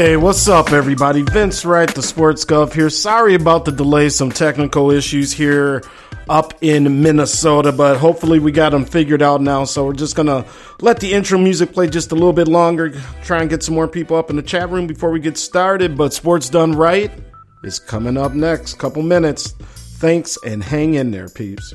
Hey, what's up, everybody? Vince Wright, the Sports Gov here. Sorry about the delay, some technical issues here up in Minnesota, but hopefully we got them figured out now. So we're just gonna let the intro music play just a little bit longer, try and get some more people up in the chat room before we get started. But Sports Done Right is coming up next, couple minutes. Thanks and hang in there, peeps.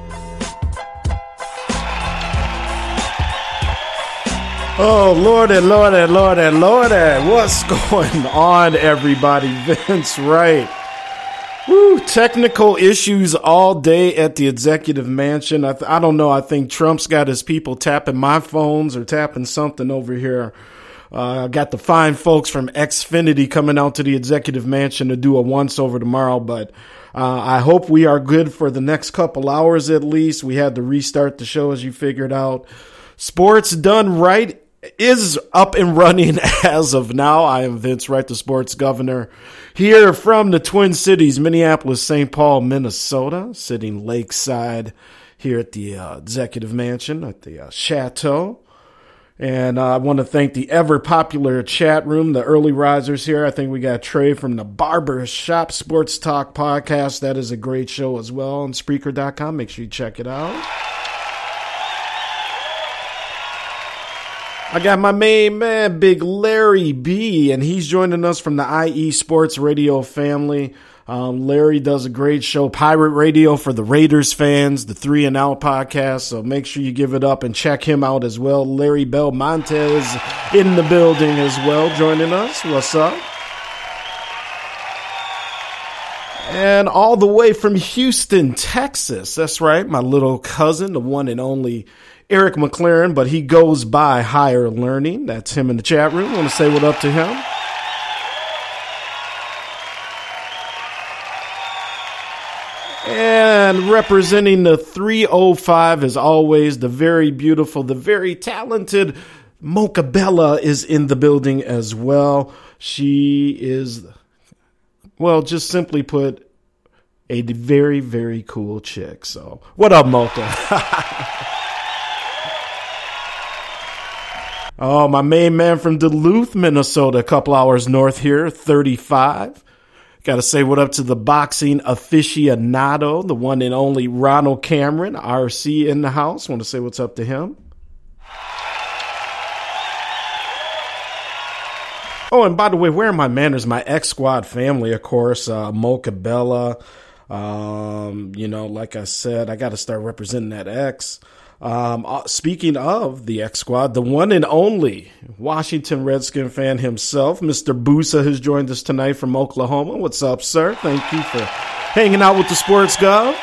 Oh, Lord and Lord and Lord and Lord, what's going on, everybody? Vince Wright. Woo, technical issues all day at the executive mansion. I, th- I don't know. I think Trump's got his people tapping my phones or tapping something over here. Uh, I got the fine folks from Xfinity coming out to the executive mansion to do a once over tomorrow, but uh, I hope we are good for the next couple hours at least. We had to restart the show as you figured out. Sports done right is up and running as of now. I am Vince Wright, the sports governor, here from the Twin Cities, Minneapolis, St. Paul, Minnesota, sitting lakeside here at the uh, executive mansion at the uh, chateau. And uh, I want to thank the ever popular chat room, the early risers here. I think we got Trey from the Barber Shop Sports Talk podcast. That is a great show as well on Spreaker.com. Make sure you check it out. I got my main man, Big Larry B, and he's joining us from the IE Sports Radio family. Um, Larry does a great show, Pirate Radio for the Raiders fans, the Three and Out podcast. So make sure you give it up and check him out as well. Larry Belmonte in the building as well, joining us. What's up? And all the way from Houston, Texas. That's right, my little cousin, the one and only Eric McLaren, but he goes by Higher Learning. That's him in the chat room. I want to say what up to him. And representing the 305 as always, the very beautiful, the very talented Mocha Bella is in the building as well. She is, well, just simply put, a very, very cool chick. So, what up, Mocha? Oh, my main man from Duluth, Minnesota, a couple hours north here, 35. Got to say what up to the boxing aficionado, the one and only Ronald Cameron, RC in the house. Want to say what's up to him. Oh, and by the way, where are my manners? My X Squad family, of course, uh, Mocha Bella. Um, you know, like I said, I got to start representing that X. Um, uh, speaking of the X Squad, the one and only Washington Redskin fan himself, Mr. Busa, has joined us tonight from Oklahoma. What's up, sir? Thank you for hanging out with the Sports Gov.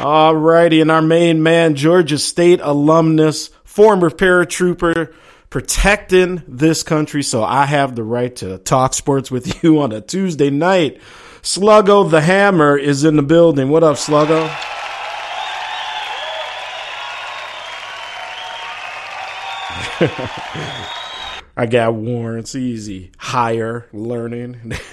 All righty, and our main man, Georgia State alumnus, former paratrooper, protecting this country. So I have the right to talk sports with you on a Tuesday night. Sluggo the Hammer is in the building. What up, Sluggo? I got warrants easy. Higher learning.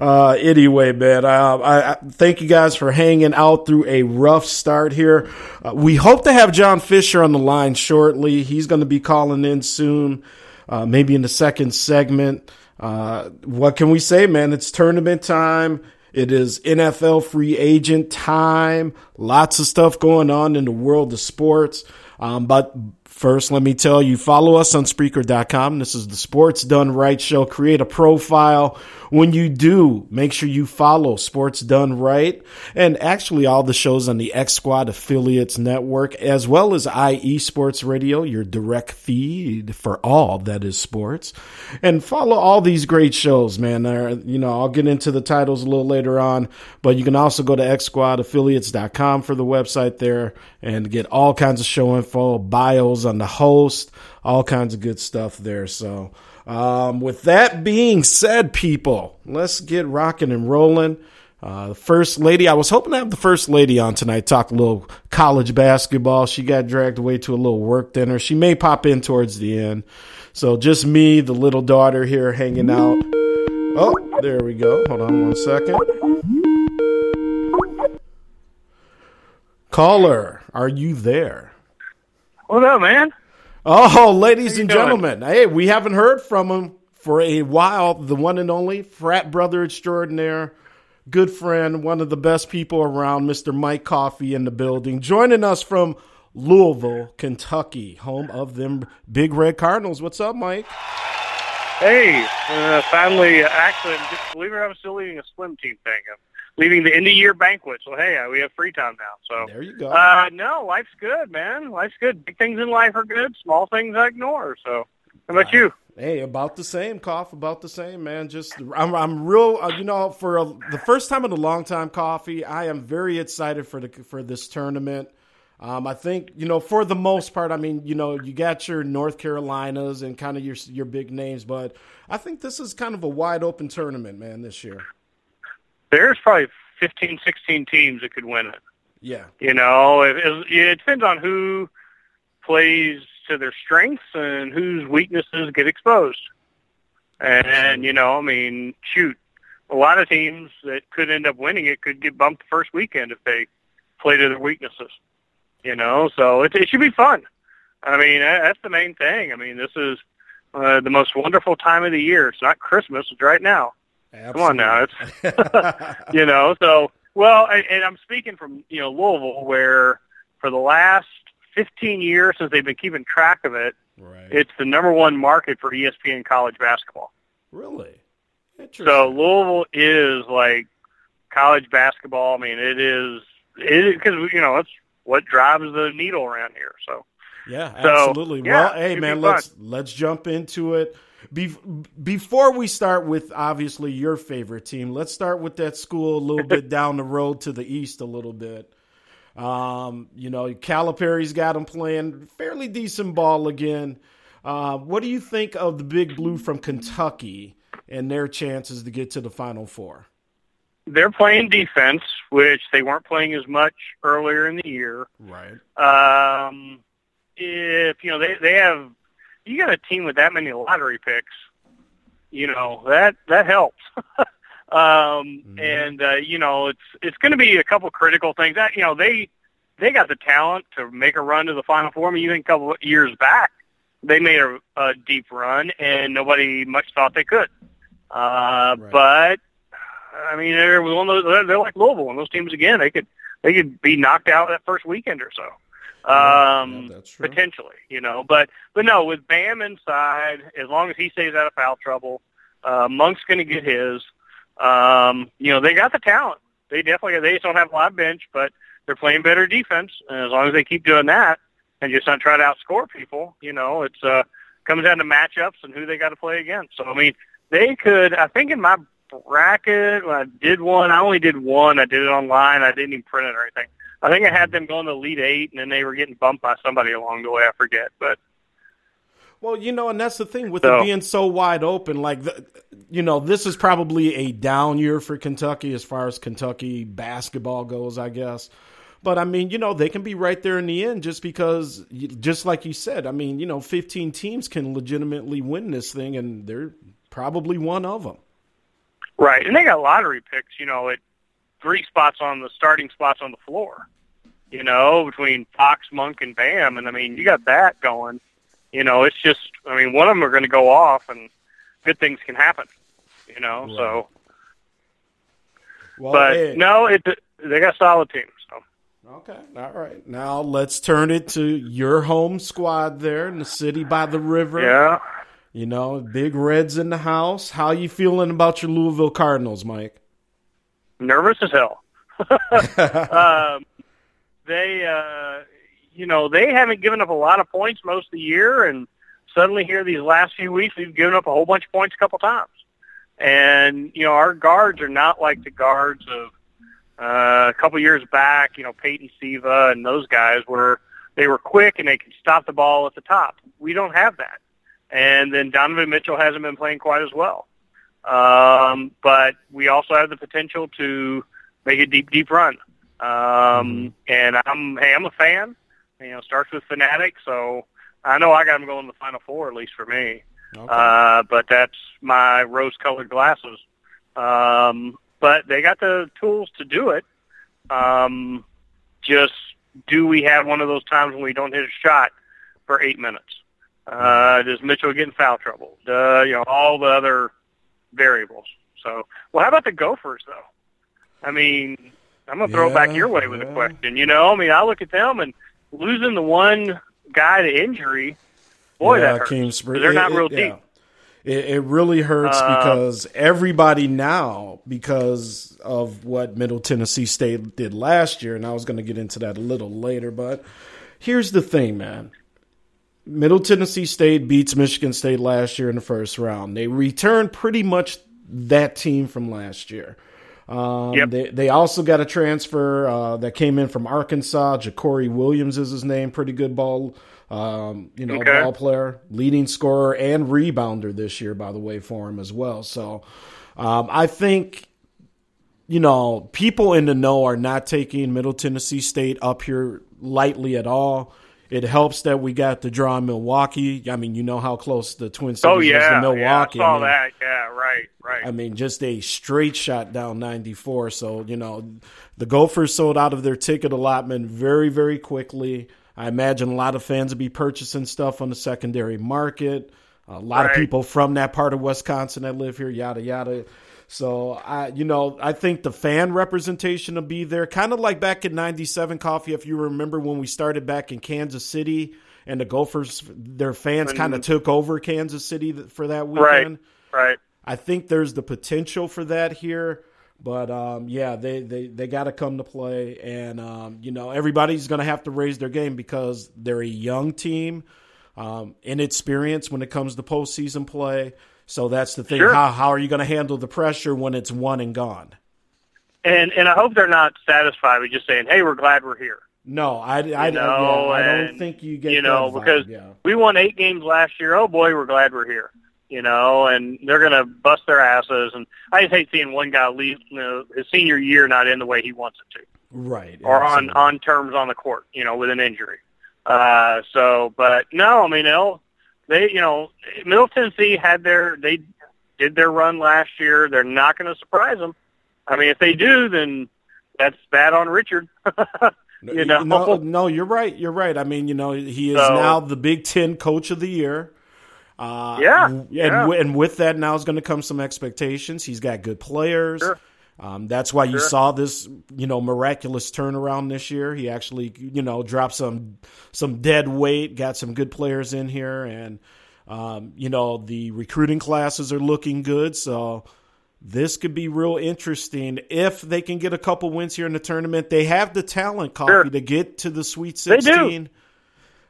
uh, anyway, man, I, I, thank you guys for hanging out through a rough start here. Uh, we hope to have John Fisher on the line shortly. He's going to be calling in soon, uh, maybe in the second segment. Uh, what can we say, man? It's tournament time. It is NFL free agent time. Lots of stuff going on in the world of sports. Um, but First, let me tell you, follow us on Spreaker.com. This is the Sports Done Right show. Create a profile. When you do, make sure you follow Sports Done Right and actually all the shows on the X Squad Affiliates Network, as well as IE Sports Radio, your direct feed for all that is sports. And follow all these great shows, man. Uh, you know, I'll get into the titles a little later on, but you can also go to xsquadaffiliates.com for the website there and get all kinds of show info, bios on the host, all kinds of good stuff there. So, um, with that being said, people, let's get rocking and rolling. Uh, the first lady, I was hoping to have the first lady on tonight, talk a little college basketball. She got dragged away to a little work dinner. She may pop in towards the end. So just me, the little daughter here hanging out. Oh, there we go. Hold on one second. Caller, are you there? What up, man? Oh, ladies and gentlemen, hey, we haven't heard from him for a while. The one and only frat brother extraordinaire, good friend, one of the best people around, Mr. Mike Coffee in the building, joining us from Louisville, Kentucky, home of them Big Red Cardinals. What's up, Mike? Hey, uh, finally, uh, actually, just believe it or not, I'm still leading a swim team thing. I'm leaving the end of year banquet, so hey, we have free time now. So there you go. Uh, no, life's good, man. Life's good. Big things in life are good. Small things I ignore. So, how about you? Hey, about the same, cough. About the same, man. Just I'm I'm real. Uh, you know, for a, the first time in a long time, coffee. I am very excited for the for this tournament. Um, I think you know for the most part. I mean, you know, you got your North Carolinas and kind of your your big names, but I think this is kind of a wide open tournament, man. This year, there's probably 15, 16 teams that could win it. Yeah, you know, it, it depends on who plays to their strengths and whose weaknesses get exposed. And you know, I mean, shoot, a lot of teams that could end up winning it could get bumped the first weekend if they play to their weaknesses. You know, so it, it should be fun. I mean, that's the main thing. I mean, this is uh, the most wonderful time of the year. It's not Christmas; it's right now. Absolutely. Come on now, it's you know. So, well, and, and I'm speaking from you know Louisville, where for the last 15 years since they've been keeping track of it, right. it's the number one market for ESPN college basketball. Really? Interesting. So Louisville is like college basketball. I mean, it is it because you know it's what drives the needle around here. So yeah, so, absolutely. Yeah, well, hey man, let's let's jump into it. Be- before we start with obviously your favorite team, let's start with that school a little bit down the road to the east a little bit. Um, you know, Calipari's got them playing fairly decent ball again. Uh, what do you think of the Big Blue from Kentucky and their chances to get to the Final Four? They're playing defense, which they weren't playing as much earlier in the year. Right. Um, if you know they they have, you got a team with that many lottery picks. You know that that helps. Um, mm-hmm. and uh, you know, it's it's going to be a couple critical things. That you know, they they got the talent to make a run to the Final Four. I mean, you think a couple of years back, they made a, a deep run, and nobody much thought they could. Uh, right. But I mean, they're one of those. They're like Louisville, and those teams again. They could they could be knocked out that first weekend or so. Um, yeah, potentially, you know, but but no, with Bam inside, as long as he stays out of foul trouble, uh, Monk's going to get his. Um, you know, they got the talent. They definitely they just don't have a lot of bench, but they're playing better defense. And as long as they keep doing that and just not try to outscore people, you know, it's uh comes down to matchups and who they got to play against. So I mean, they could. I think in my bracket when I did one, I only did one. I did it online. I didn't even print it or anything. I think I had them going to Elite Eight, and then they were getting bumped by somebody along the way. I forget, but well, you know, and that's the thing with so, it being so wide open. Like, the, you know, this is probably a down year for Kentucky as far as Kentucky basketball goes, I guess. But I mean, you know, they can be right there in the end just because, just like you said, I mean, you know, 15 teams can legitimately win this thing, and they're probably one of them. Right. And they got lottery picks, you know, at three spots on the starting spots on the floor, you know, between Fox, Monk, and Bam. And I mean, you got that going you know, it's just, I mean, one of them are going to go off and good things can happen, you know, right. so. Well, but hey. no, it they got solid teams. So. Okay, all right. Now let's turn it to your home squad there in the city by the river. Yeah. You know, big Reds in the house. How you feeling about your Louisville Cardinals, Mike? Nervous as hell. um, they, uh, you know, they haven't given up a lot of points most of the year, and suddenly here these last few weeks we've given up a whole bunch of points a couple times. And you know, our guards are not like the guards of uh, a couple years back. You know, Peyton Siva and those guys were they were quick and they could stop the ball at the top. We don't have that. And then Donovan Mitchell hasn't been playing quite as well. Um, but we also have the potential to make a deep, deep run. Um, mm-hmm. and I'm, hey, I'm a fan. You know, starts with Fanatic, so I know I got them going to the Final Four at least for me. Okay. Uh, but that's my rose-colored glasses. Um, but they got the tools to do it. Um, just do we have one of those times when we don't hit a shot for eight minutes? Uh, does Mitchell get in foul trouble? Uh, you know, all the other variables. So, well, how about the Gophers though? I mean, I'm gonna throw it back your way with yeah. a question. You know, I mean, I look at them and losing the one guy to injury. Boy, yeah, that hurts. Akeem Spring- They're not real it- deep. yeah. It, it really hurts Uh, because everybody now, because of what Middle Tennessee State did last year, and I was going to get into that a little later, but here's the thing, man. Middle Tennessee State beats Michigan State last year in the first round. They returned pretty much that team from last year. Um, Yep. They they also got a transfer uh, that came in from Arkansas. JaCorey Williams is his name. Pretty good ball, um, you know, Okay. ball player, leading scorer and rebounder this year, by the way, for him as well. So um, I think you know people in the know are not taking Middle Tennessee State up here lightly at all. It helps that we got the draw in Milwaukee. I mean, you know how close the Twin Cities Oh is yeah, to Milwaukee. yeah, I saw mean, that. Yeah, right, right. I mean, just a straight shot down 94. So, you know, the Gophers sold out of their ticket allotment very, very quickly. I imagine a lot of fans will be purchasing stuff on the secondary market. A lot of people from that part of Wisconsin that live here, yada, yada. So, I, you know, I think the fan representation will be there. Kind of like back in 97 Coffee, if you remember when we started back in Kansas City and the Gophers, their fans kind of took over Kansas City for that weekend. Right. right. I think there's the potential for that here, but um, yeah, they they, they got to come to play, and um, you know everybody's going to have to raise their game because they're a young team, um, inexperienced when it comes to postseason play. So that's the thing. Sure. How how are you going to handle the pressure when it's one and gone? And and I hope they're not satisfied with just saying, "Hey, we're glad we're here." No, I, I, You I, know, yeah, I don't and, think you get you know because yeah. we won eight games last year. Oh boy, we're glad we're here. You know, and they're going to bust their asses. And I just hate seeing one guy leave you know, his senior year not in the way he wants it to. right or on on terms on the court, you know, with an injury. Uh, so, but no, I mean, they'll, they, you know, Middle Tennessee had their, they did their run last year. They're not going to surprise them. I mean, if they do, then that's bad on Richard. you know, no, no, you're right. You're right. I mean, you know, he is So- now the Big Ten Coach of the Year. Uh, Yeah, and yeah. and with that now is going to come some expectations. He's got good players. Sure. Um, that's why you Sure. saw this, you know, miraculous turnaround this year. He actually, you know, dropped some some dead weight, got some good players in here, and um, you know the recruiting classes are looking good. So this could be real interesting if they can get a couple wins here in the tournament. They have the talent, coffee, Sure. to get to the Sweet Sixteen.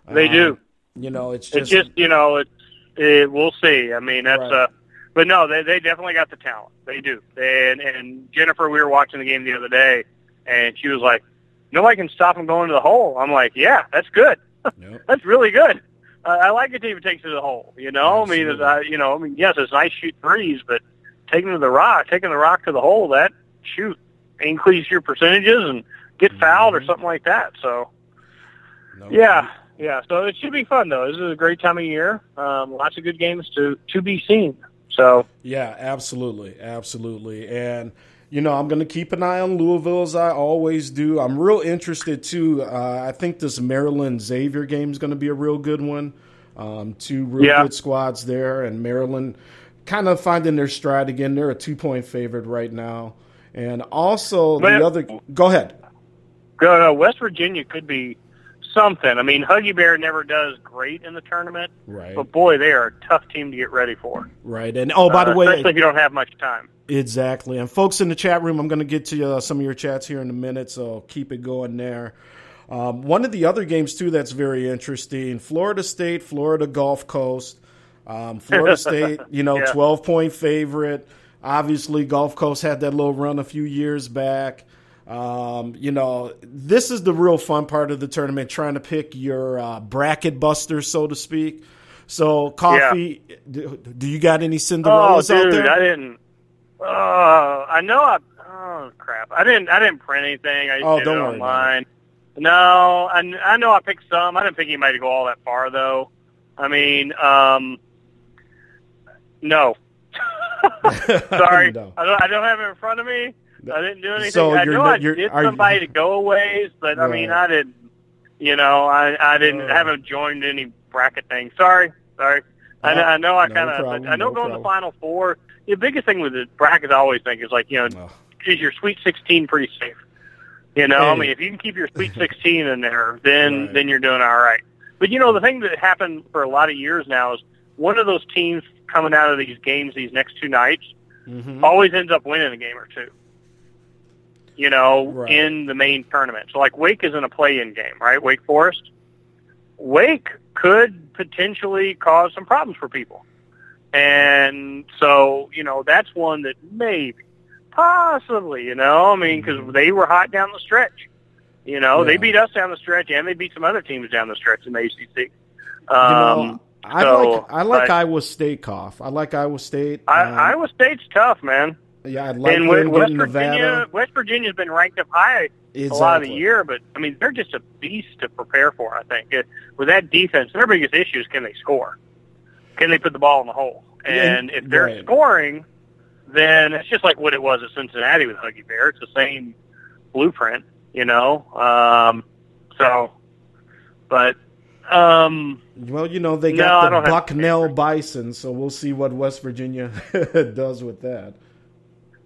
They do. They Um, do. You know, it's just, It's just, you know, it's, it, we'll see. I mean, that's, Right. uh, but no, they, they definitely got the talent. They do. And, and Jennifer, we were watching the game the other day and she was like, nobody can stop them going to the hole. I'm like, yeah, that's good. Yep. That's really good. Uh, I like a team that takes it to the hole. You know, I mean, Absolutely. uh, you know, I mean, yes, it's nice shoot threes, but taking to the rock, taking the rock to the hole, that shoot increase your percentages and get fouled or Mm-hmm. something like that. So no, yeah, yeah. So it should be fun though. This is a great time of year. Um, lots of good games to to be seen. So Yeah, absolutely, absolutely, and you know I'm going to keep an eye on Louisville as I always do. I'm real interested too. Uh, I think this Maryland Xavier game is going to be a real good one. Um, two real Yeah. good squads there, and Maryland kind of finding their stride again. They're a two point favorite right now, and also But- the other. Go ahead. uh, West Virginia could be something. I mean, Huggy Bear never does great in the tournament, Right, but boy, they are a tough team to get ready for. right, and oh, by the Uh, way, especially if you don't have much time. Exactly. And folks in the chat room, I'm going to get to uh, some of your chats here in a minute, so keep it going there. Um, one of the other games, too, that's very interesting Florida State, Florida Gulf Coast. Um, Florida State, you know, Yeah. 12 point favorite. Obviously, Gulf Coast had that little run a few years back. Um, you know, this is the real fun part of the tournament, trying to pick your uh, bracket busters, so to speak. So, Coffee, do, do you got any Oh, Cinderellas out dude, there? I didn't. Uh, I know I. Oh crap! I didn't. I didn't print anything. I Oh, did don't it worry online. No, I, I know I picked some. I didn't pick anybody to go all that far though. I mean, um, no. Sorry, No. I don't. I don't have it in front of me. I didn't do anything. So I know I did are you- somebody to go a ways, but I mean, I didn't. You know, I I didn't Uh. haven't joined any bracket thing. Sorry, sorry. I, know, Uh, I know I no kind of I know no going to problem. the final four. The biggest thing with the brackets, I always think is like you know, Oh. is your Sweet 16 pretty safe? You know, I mean, if you can keep your Sweet 16 in there, then Right. then you're doing all right. But you know, the thing that happened for a lot of years now is one of those teams coming out of these games these next two nights Mhm. always ends up winning a game or two. You know, Right. in the main tournament. So like Wake is in a play-in game, right? Wake Forest. Wake could potentially cause some problems for people. And so, you know, that's one that maybe, possibly, you know, I mean, because they were hot down the stretch. You know, Yeah. they beat us down the stretch, and they beat some other teams down the stretch in the ACC. You Um, know, I so, like I like but- Iowa State, Cough. I like Iowa State. I, Um, Iowa State's tough, man. Yeah, I like and West, West Virginia, Nevada. West Virginia's been ranked up high Exactly. a lot of the year, but I mean they're just a beast to prepare for. I think It- with that defense, their biggest issue is can they score? Can they put the ball in the hole? Yeah, And if they're right. scoring, then it's just like what it was at Cincinnati with Huggy Bear. It's the same blueprint, you know. Um, so, but um, Well, you know they got I the Bucknell Bison, so we'll see what West Virginia does with that.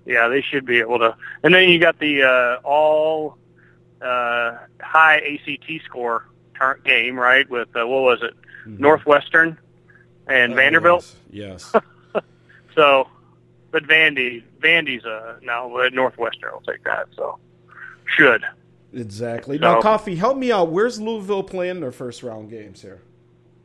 Yeah, they should be able to. And then you got the uh, all uh, high ACT score turn game, right? With uh, what was it, Northwestern and Oh, Vanderbilt. Yes. yes. So, but Vandy, Vandy's uh no, but Northwestern will take that. So, should exactly. So- now, Coffee, help me out. Where's Louisville playing their first round games here?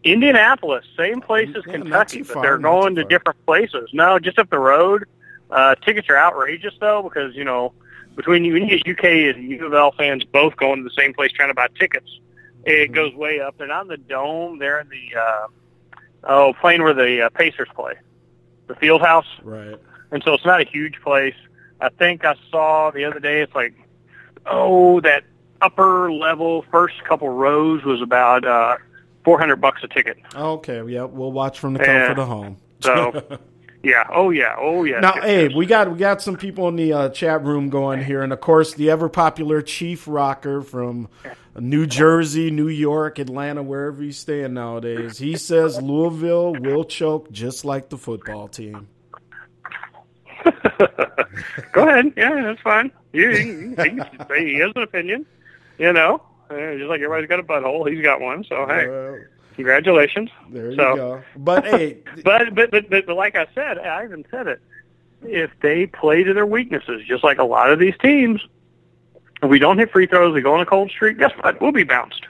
Indianapolis, same place as Yeah, Kentucky, but far, they're going to different places. No, just up the road. Uh, tickets are outrageous though because you know between you, when you get UK and U of L fans both going to the same place trying to buy tickets, it Mm-hmm. goes way up. They're not in the dome; they're in the uh, oh playing where the uh, Pacers play, the Field House. Right. and so it's not a huge place. I think I saw the other day it's like, oh, that upper level first couple rows was about uh, four hundred bucks a ticket. Okay. Yeah, we'll watch from the comfort of home. So, yeah, oh yeah, oh yeah. Now, hey, we got we got some people in the uh, chat room going here, and of course, the ever popular Chief Rocker from New Jersey, New York, Atlanta, wherever he's staying nowadays. He says Louisville will choke just like the football team. Go ahead, yeah, that's fine. You, you, you he has an opinion, you know. Uh, just like everybody's got a butthole, he's got one. So hey, Well, congratulations. there you So- go. But hey, But, but but but but like I said, I even said it. If they play to their weaknesses, just like a lot of these teams, if we don't hit free throws, we go on a cold streak. Guess what? We'll be bounced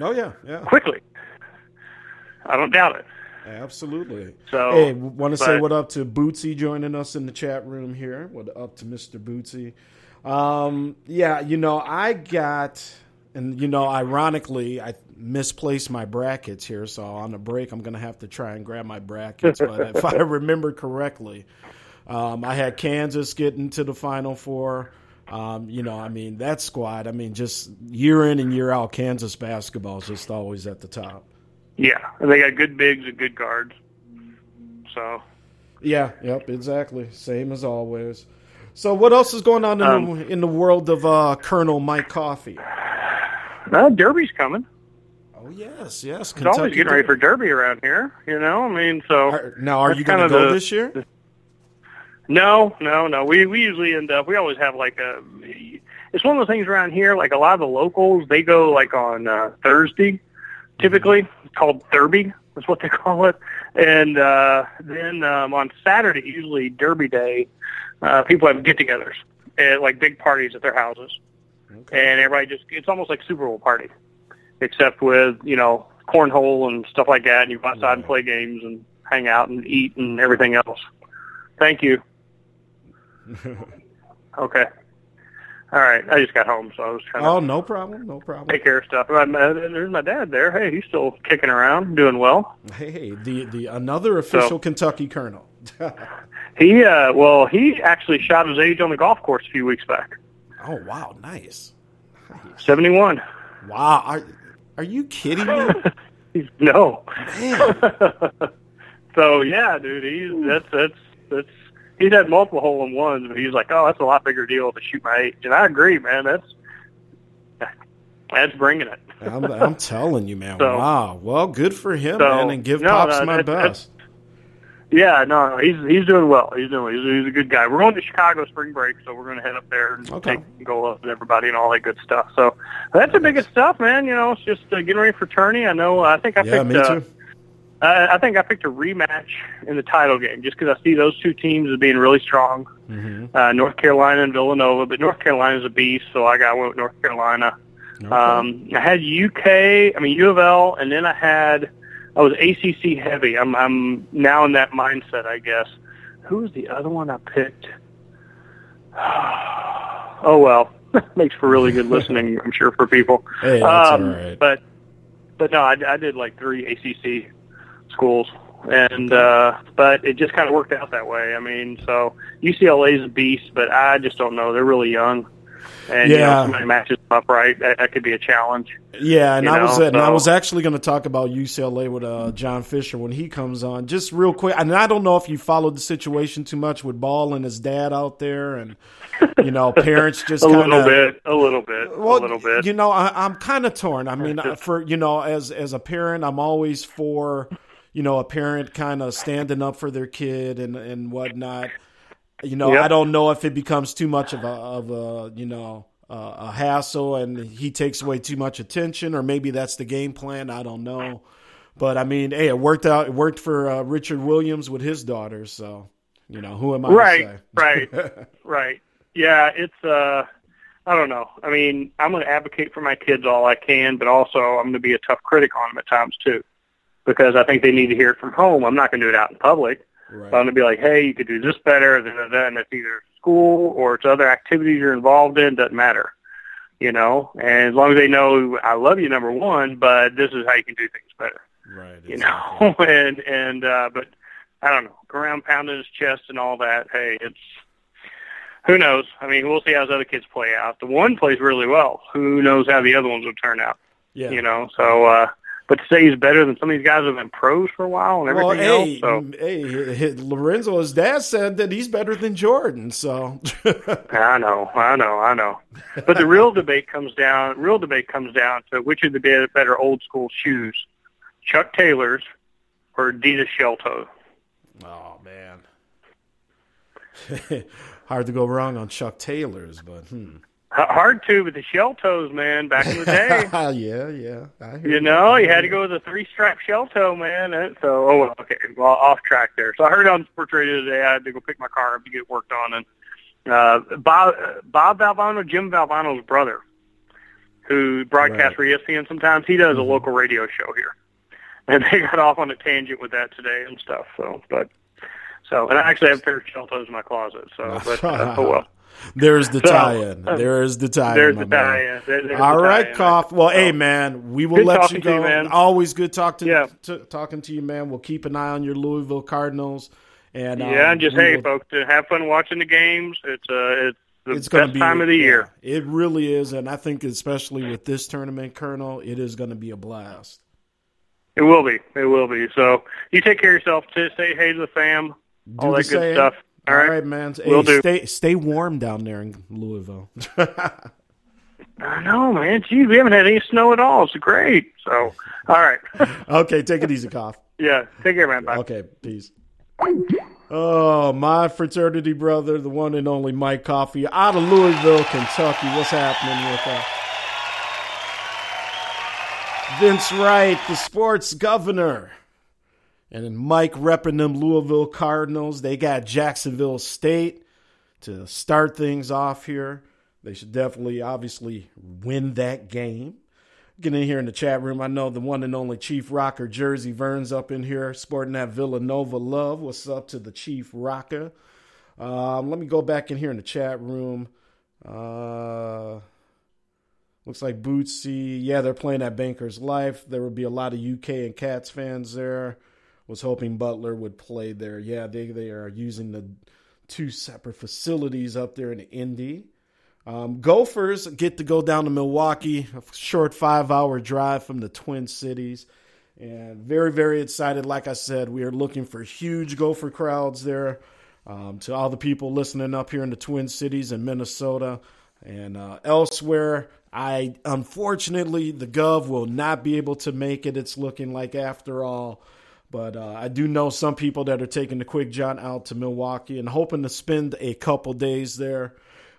oh yeah, yeah, quickly. I don't doubt it. absolutely. So, Hey, want to say what up to Bootsy joining us in the chat room here. What up to Mr. Bootsy? Um, yeah, you know, I got, and you know, ironically, I misplaced my brackets here, so on the break, I'm going to have to try and grab my brackets. but if I remember correctly, um, I had Kansas getting to the Final Four. Um, you know, I mean, that squad, I mean, just year in and year out, Kansas basketball is just always at the top. Yeah, and they got good bigs and good guards. So Yeah, yep, exactly. Same as always. So, what else is going on in, Um, the, in the world of uh, Colonel Mike Coffee? uh, Derby's coming. Oh yes, yes. It's always getting ready for Derby around here. You know, I mean, so Are- now, are you going to go the- this year? No, no, no. We we usually end up. We always have like a. It's one of those things around here. Like a lot of the locals, they go like on uh, Thursday, typically it's called Derby. That's what they call it. And uh, then um, on Saturday, usually Derby Day, uh, people have get-togethers, uh, like big parties at their houses, Okay. and everybody just. It's almost like Super Bowl party, except with you know cornhole and stuff like that. And you go outside and play games and hang out and eat and everything else. Thank you. Okay. All right. I just got home, so I was trying oh, no problem, no problem. take care of stuff. My, my, there's my dad there. Hey, he's still kicking around, doing well. Hey, the the another official Kentucky Colonel. He, uh, well, he actually shot his age on the golf course a few weeks back. oh wow, nice. nice. 71. Wow, are are you kidding me? No. So yeah, dude, he's, that's, that's, that's, he's had multiple hole in ones, but he's like, oh, that's a lot bigger deal to shoot my age. And I agree, man. That's, that's bringing it. I'm, I'm telling you, man. So- wow. Well, good for him, So, man, and give no, pops no, my that- best. Yeah, no, no, he's he's doing well. He's doing. He's, he's a good guy. We're going to Chicago spring break, so we're going to head up there and Okay. take go up with everybody and all that good stuff. So that's the biggest stuff, man. You know, it's just uh, getting ready for tourney. I know. I think I Yeah, picked. me uh, too. I, I think I picked a rematch in the title game just because I see those two teams as being really strong. Mm-hmm. Uh, North Carolina and Villanova, but North Carolina's a beast, so I got went with North Carolina. Um, I had UK, I mean U of L, and then I had I was ACC heavy. I'm I'm now in that mindset, I guess. Who was the other one I picked? Oh well, makes for really good listening, I'm sure for people. Hey, that's um, all right. But but no, I, I did like three ACC schools, and uh, but it just kind of worked out that way. I mean, so UCLA is a beast, but I just don't know. They're really young, and you know, Yeah. somebody matches them up right. That, that could be a challenge. Yeah, and I was know, and I was actually going to talk about UCLA with uh, John Fisher when he comes on. Just real quick, and I don't know if you followed the situation too much with Ball and his dad out there, and you know, parents just A kind little bit, a little bit, well, a little bit. You know, I, I'm kind of torn. I mean, uh, for you know, as as a parent, I'm always for you know a parent kind of standing up for their kid and and whatnot. You know, Yep. I don't know if it becomes too much of a of a you know uh, a hassle and he takes away too much attention, or maybe that's the game plan. I don't know. But I mean, hey, it worked out. It worked for uh, Richard Williams with his daughter. So, you know, who am I right, to say? right, right. Yeah, it's uh I don't know. I mean, I'm going to advocate for my kids all I can, but also I'm going to be a tough critic on them at times too, because I think they need to hear it from home. I'm not going to do it out in public. Right. So I'm going to be like, hey, you could do this better, and it's either school or it's other activities you're involved in. Doesn't matter, you know. And as long as they know I love you, number one, but this is how you can do things better right. you exactly. know, and and uh, but I don't know, go around pounding his chest and all that. Hey, it's who knows? I mean, we'll see how those other kids play out. The one plays really well. Who knows how the other ones will turn out? Yeah. You know, so uh, but to say he's better than some of these guys who've been pros for a while and Well, everything hey, else. So hey, hi- Lorenzo, his dad said that he's better than Jordan. So, I know, I know, I know. But the real debate comes down. Real debate comes down to which are the be- better old school shoes, Chuck Taylor's or Adidas Shell Toe. oh man, hard to go wrong on Chuck Taylor's, but hmm. Hard to, but the shell toes, man, back in the day. yeah, yeah, I hear You know, you had to go with a three stripe shell toe, man. And so, oh, well, okay, well, off track there. So I heard on Sports Radio today I had to go pick my car up to get it worked on, and uh, Bob Bob Valvano, Jim Valvano's brother, who broadcasts for E ESPN sometimes, he does a local radio show here, and they got off on a tangent with that today and stuff. So, but so, and I actually have a pair of shell toes in my closet. So, but uh, oh well. There's the So, tie-in. There's the tie-in. There's the tie-in. There- there's All the right, tie-in. Koff. Well, So- hey, man, we will let you you, go. man. Always good talk to, Yeah. to talking to you, man. We'll keep an eye on your Louisville Cardinals. And um, Yeah, and just hey, will- folks, have fun watching the games. It's uh, it's the it's going to best be time of the yeah, year. It really is, and I think especially with this tournament, Colonel, it is going to be a blast. It will be. It will be. So you take care of yourself. To say hey to the fam. Do all the that good same. stuff. All All right. man. Hey, Will do. stay stay warm down there in Louisville. I know, man. Geez, we haven't had any snow at all. It's great. So, all right. okay, take it easy, Koff. yeah. Take care, man. Bye. Okay, peace. Oh, my fraternity brother, the one and only Mike Coffey, out of Louisville, Kentucky. What's happening with us? Vince Wright, the sports governor. And then Mike repping them Louisville Cardinals. They got Jacksonville State to start things off here. They should definitely, obviously, win that game. Get in here in the chat room. I know the one and only Chief Rocker Jersey Vern's up in here sporting that Villanova love. What's up to the Chief Rocker? Um, let me go back in here in the chat room. Uh, looks like Bootsy. Yeah, they're playing at Banker's Life. There will be a lot of UK and Cats fans there. Was hoping Butler would play there. Yeah, they they are using the two separate facilities up there in Indy. Um, Gophers get to go down to Milwaukee, a short five hour drive from the Twin Cities. And very, very excited. Like I said, we are looking for huge Gopher crowds there. Um, to all the people listening up here in the Twin Cities and Minnesota, And uh, elsewhere, I unfortunately the Gov will not be able to make it. It's looking like after all. But uh, I do know some people that are taking the quick jaunt out to Milwaukee and hoping to spend a couple days there.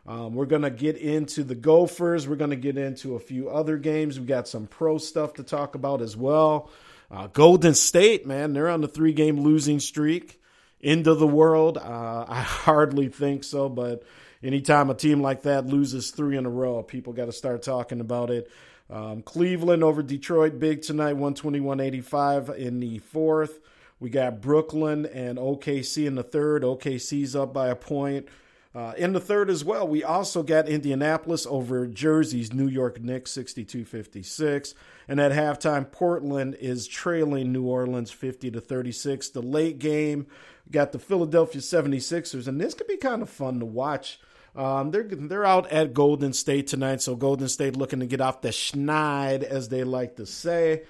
Um, we're going to get into the Gophers. We're going to get into a few other games. We got some pro stuff to talk about as well. Uh, Golden State, man, they're on the three game losing streak. End of the world? Uh, I hardly think so, but anytime a team like that loses three in a row, people got to start talking about it. Um, Cleveland over Detroit big tonight, 121.85 in the fourth. We got Brooklyn and OKC in the third. OKC's up by a point. Uh, in the third as well, we also got Indianapolis over Jersey's New York Knicks 62 56. And at halftime, Portland is trailing New Orleans 50 to 36. The late game, got the Philadelphia 76ers, and this could be kind of fun to watch. Um, they're they're out at Golden State tonight, so Golden State looking to get off the schneid, as they like to say,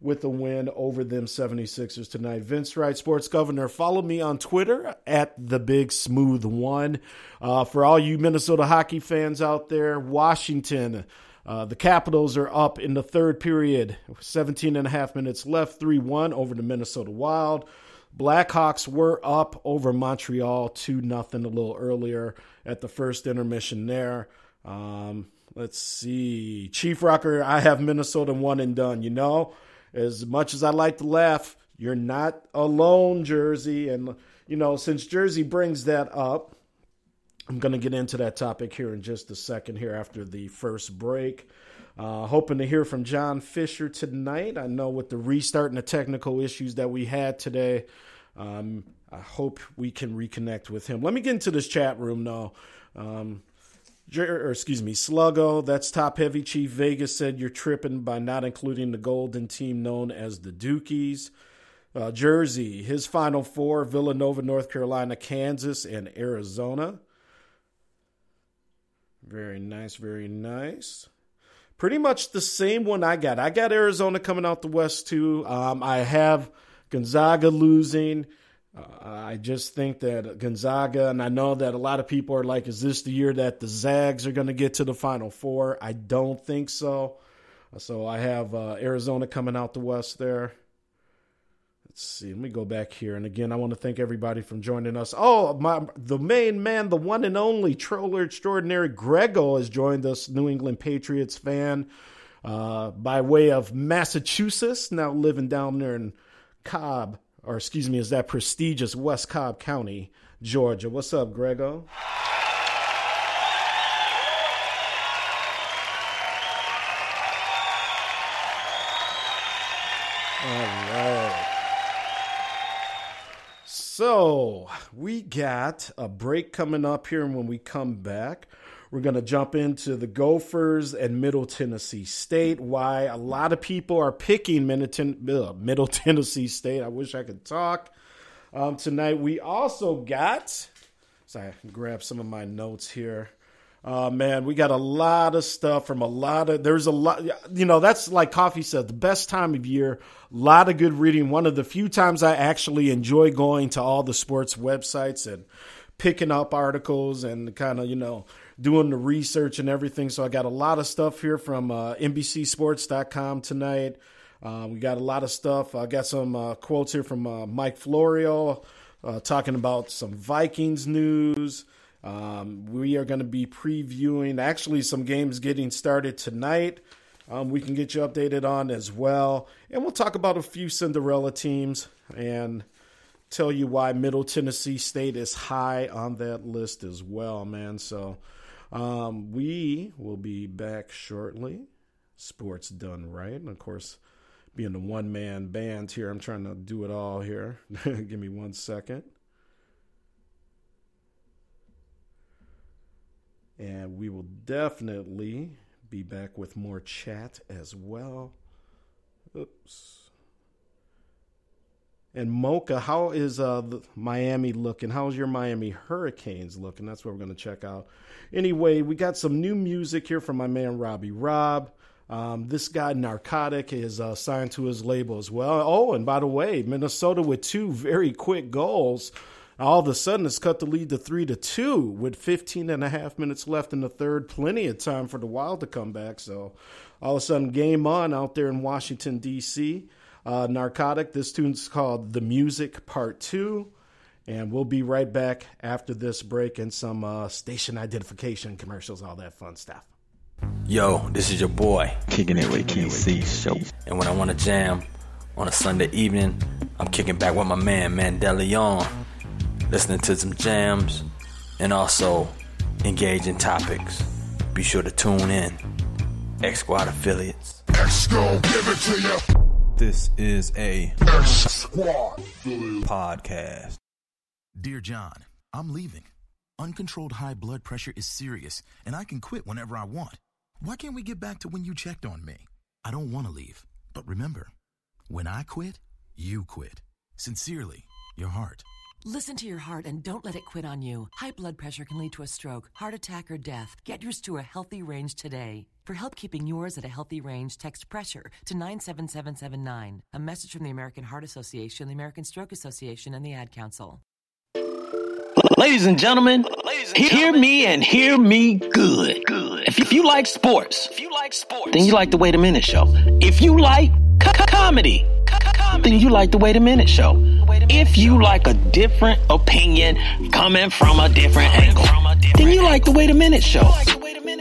with a win over them 76ers tonight. Vince Wright, Sports Governor. Follow me on Twitter at the Big Smooth One. Uh, for all you Minnesota hockey fans out there, Washington. Uh, the Capitals are up in the third period, 17 and a half minutes left, 3 1 over the Minnesota Wild. Blackhawks were up over Montreal 2 nothing a little earlier at the first intermission there. Um, let's see. Chief Rocker, I have Minnesota one and done. You know, as much as I like to laugh, you're not alone, Jersey. And, you know, since Jersey brings that up, I'm going to get into that topic here in just a second here after the first break. Uh, hoping to hear from John Fisher tonight. I know with the restart and the technical issues that we had today, um, I hope we can reconnect with him. Let me get into this chat room now. Um, or excuse me, Sluggo, that's top heavy chief. Vegas said you're tripping by not including the golden team known as the Dukies. Uh, Jersey, his final four Villanova, North Carolina, Kansas, and Arizona. Very nice, very nice pretty much the same one I got. I got Arizona coming out the West too. Um, I have Gonzaga losing. I just think that Gonzaga, and I know that a lot of people are like, is this the year that the Zags are going to get to the Final Four? I don't think so. So I have uh, Arizona coming out the West there. Let's see. Let me go back here. And again, I want to thank everybody from joining us. Oh, my the main man, the one and only troller extraordinary Grego has joined us, New England Patriots fan, uh, by way of Massachusetts, now living down there in Cobb, or excuse me, is that prestigious West Cobb County, Georgia. What's up, Grego? All right. So we got a break coming up here, and when we come back, we're going to jump into the Gophers and Middle Tennessee State. Why a lot of people are picking Middle Tennessee State. I wish I could talk. Um, tonight we also got. So I grab some of my notes here. Uh, man, we got a lot of stuff from a lot of. There's a lot, you know. That's like Coffey said, the best time of year. A lot of good reading. One of the few times I actually enjoy going to all the sports websites and picking up articles and kind of, you know, doing the research and everything. So I got a lot of stuff here from uh, NBCSports.com tonight. Uh, we got a lot of stuff. I got some uh, quotes here from uh, Mike Florio uh, talking about some Vikings news. Um, we are going to be previewing actually some games getting started tonight. Um, we can get you updated on as well. And we'll talk about a few Cinderella teams and tell you why Middle Tennessee State is high on that list as well, man. So um, we will be back shortly. Sports done right. And of course, being the one man band here, I'm trying to do it all here. Give me one second. And we will definitely be back with more chat as well. Oops. And Mocha, how is uh, Miami looking? How's your Miami Hurricanes looking? That's what we're going to check out. Anyway, we got some new music here from my man Robbie Rob. Um, this guy Narcotic is uh, signed to his label as well. Oh, and by the way, Minnesota with two very quick goals All of a sudden, it's cut the lead to three to two with 15 and a half minutes left in the third. Plenty of time for the Wild to come back. So, all of a sudden, game on out there in Washington D.C. Uh, narcotic. This tune's called "The Music Part 2. And we'll be right back after this break and some uh, station identification commercials, all that fun stuff. Yo, this is your boy. Kicking it with KC C Show. And when I want to jam on a Sunday evening, I'm kicking back with my man Mandela listening to some jams, and also engaging topics. Be sure to tune in. X Squad affiliates. X Squad, give it to you. This is a X Squad podcast. Dear John, I'm leaving. Uncontrolled high blood pressure is serious, and I can quit whenever I want. Why can't we get back to when you checked on me? I don't want to leave, but remember, when I quit, you quit. Sincerely, your heart. Listen to your heart and don't let it quit on you. High blood pressure can lead to a stroke, heart attack, or death. Get yours to a healthy range today. For help keeping yours at a healthy range, text pressure to 97779. A message from the American Heart Association, the American Stroke Association, and the Ad Council. Ladies and gentlemen, Ladies and hear gentlemen, me and hear me good. Good. If, if you like sports, if you like sports, then you like the Wait a Minute Show. If you like comedy, then you like the Wait a Minute Show. If you like a different opinion coming from a different angle, then you like the Wait a Minute Show.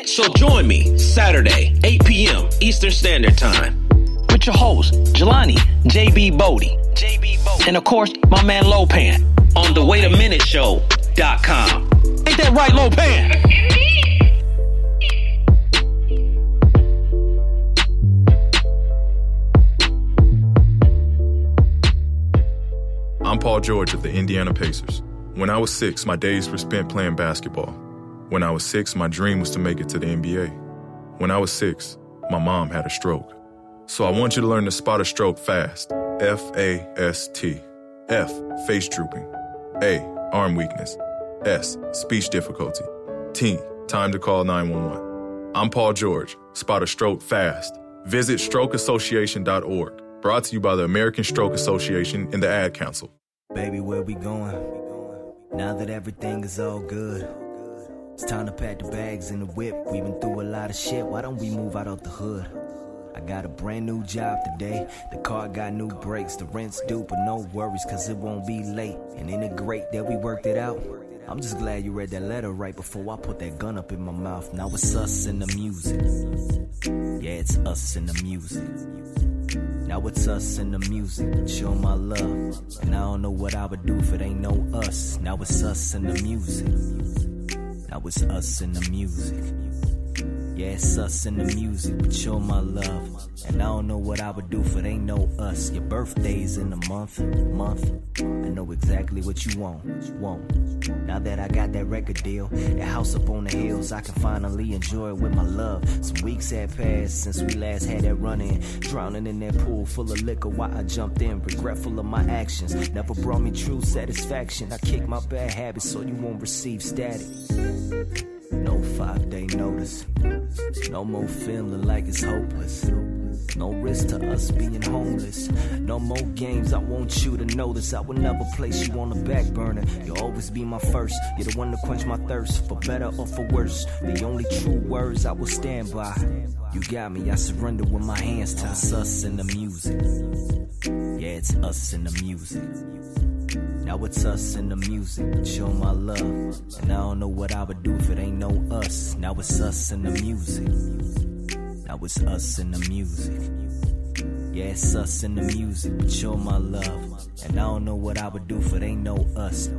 So join me Saturday, 8 p.m. Eastern Standard Time with your host, Jelani JB Bodie. JB Bodie. And of course, my man Lopan on the Wait a Minute Show.com. Ain't that right, Lopan? I'm Paul George of the Indiana Pacers. When I was six, my days were spent playing basketball. When I was six, my dream was to make it to the NBA. When I was six, my mom had a stroke. So I want you to learn to spot a stroke fast. F A S T. F, face drooping. A, arm weakness. S, speech difficulty. T, time to call 911. I'm Paul George. Spot a stroke fast. Visit strokeassociation.org. Brought to you by the American Stroke Association and the Ad Council. Baby, where we going? Now that everything is all good. It's time to pack the bags in the whip. We've been through a lot of shit. Why don't we move out of the hood? I got a brand new job today. The car got new brakes. The rent's due, but no worries, cause it won't be late. And ain't it great that we worked it out? I'm just glad you read that letter right before I put that gun up in my mouth. Now it's us and the music. Yeah, it's us and the music. Now it's us and the music, show my love. And I don't know what I would do if it ain't no us. Now it's us and the music. Now it's us and the music. Yeah, it's us and the music, but you're my love. And I don't know what I would do if they no us. Your birthday's in a month, month. I know exactly what you want, want. Now that I got that record deal, that house up on the hills, I can finally enjoy it with my love. Some weeks had passed since we last had that run in. Drowning in that pool full of liquor while I jumped in, regretful of my actions. Never brought me true satisfaction. I kick my bad habits so you won't receive static. No five day notice. No more feeling like it's hopeless. No risk to us being homeless. No more games, I want you to know this. I will never place you on the back burner. You'll always be my first. You're the one to quench my thirst, for better or for worse. The only true words I will stand by. You got me, I surrender with my hands to us and the music. Yeah, it's us and the music. Now it's us and the music, but show my love. And I don't know what I would do if it ain't no us. Now it's us and the music. Now it's us and the music. Yeah, it's us and the music, but show my love. And I don't know what I would do if it ain't no us.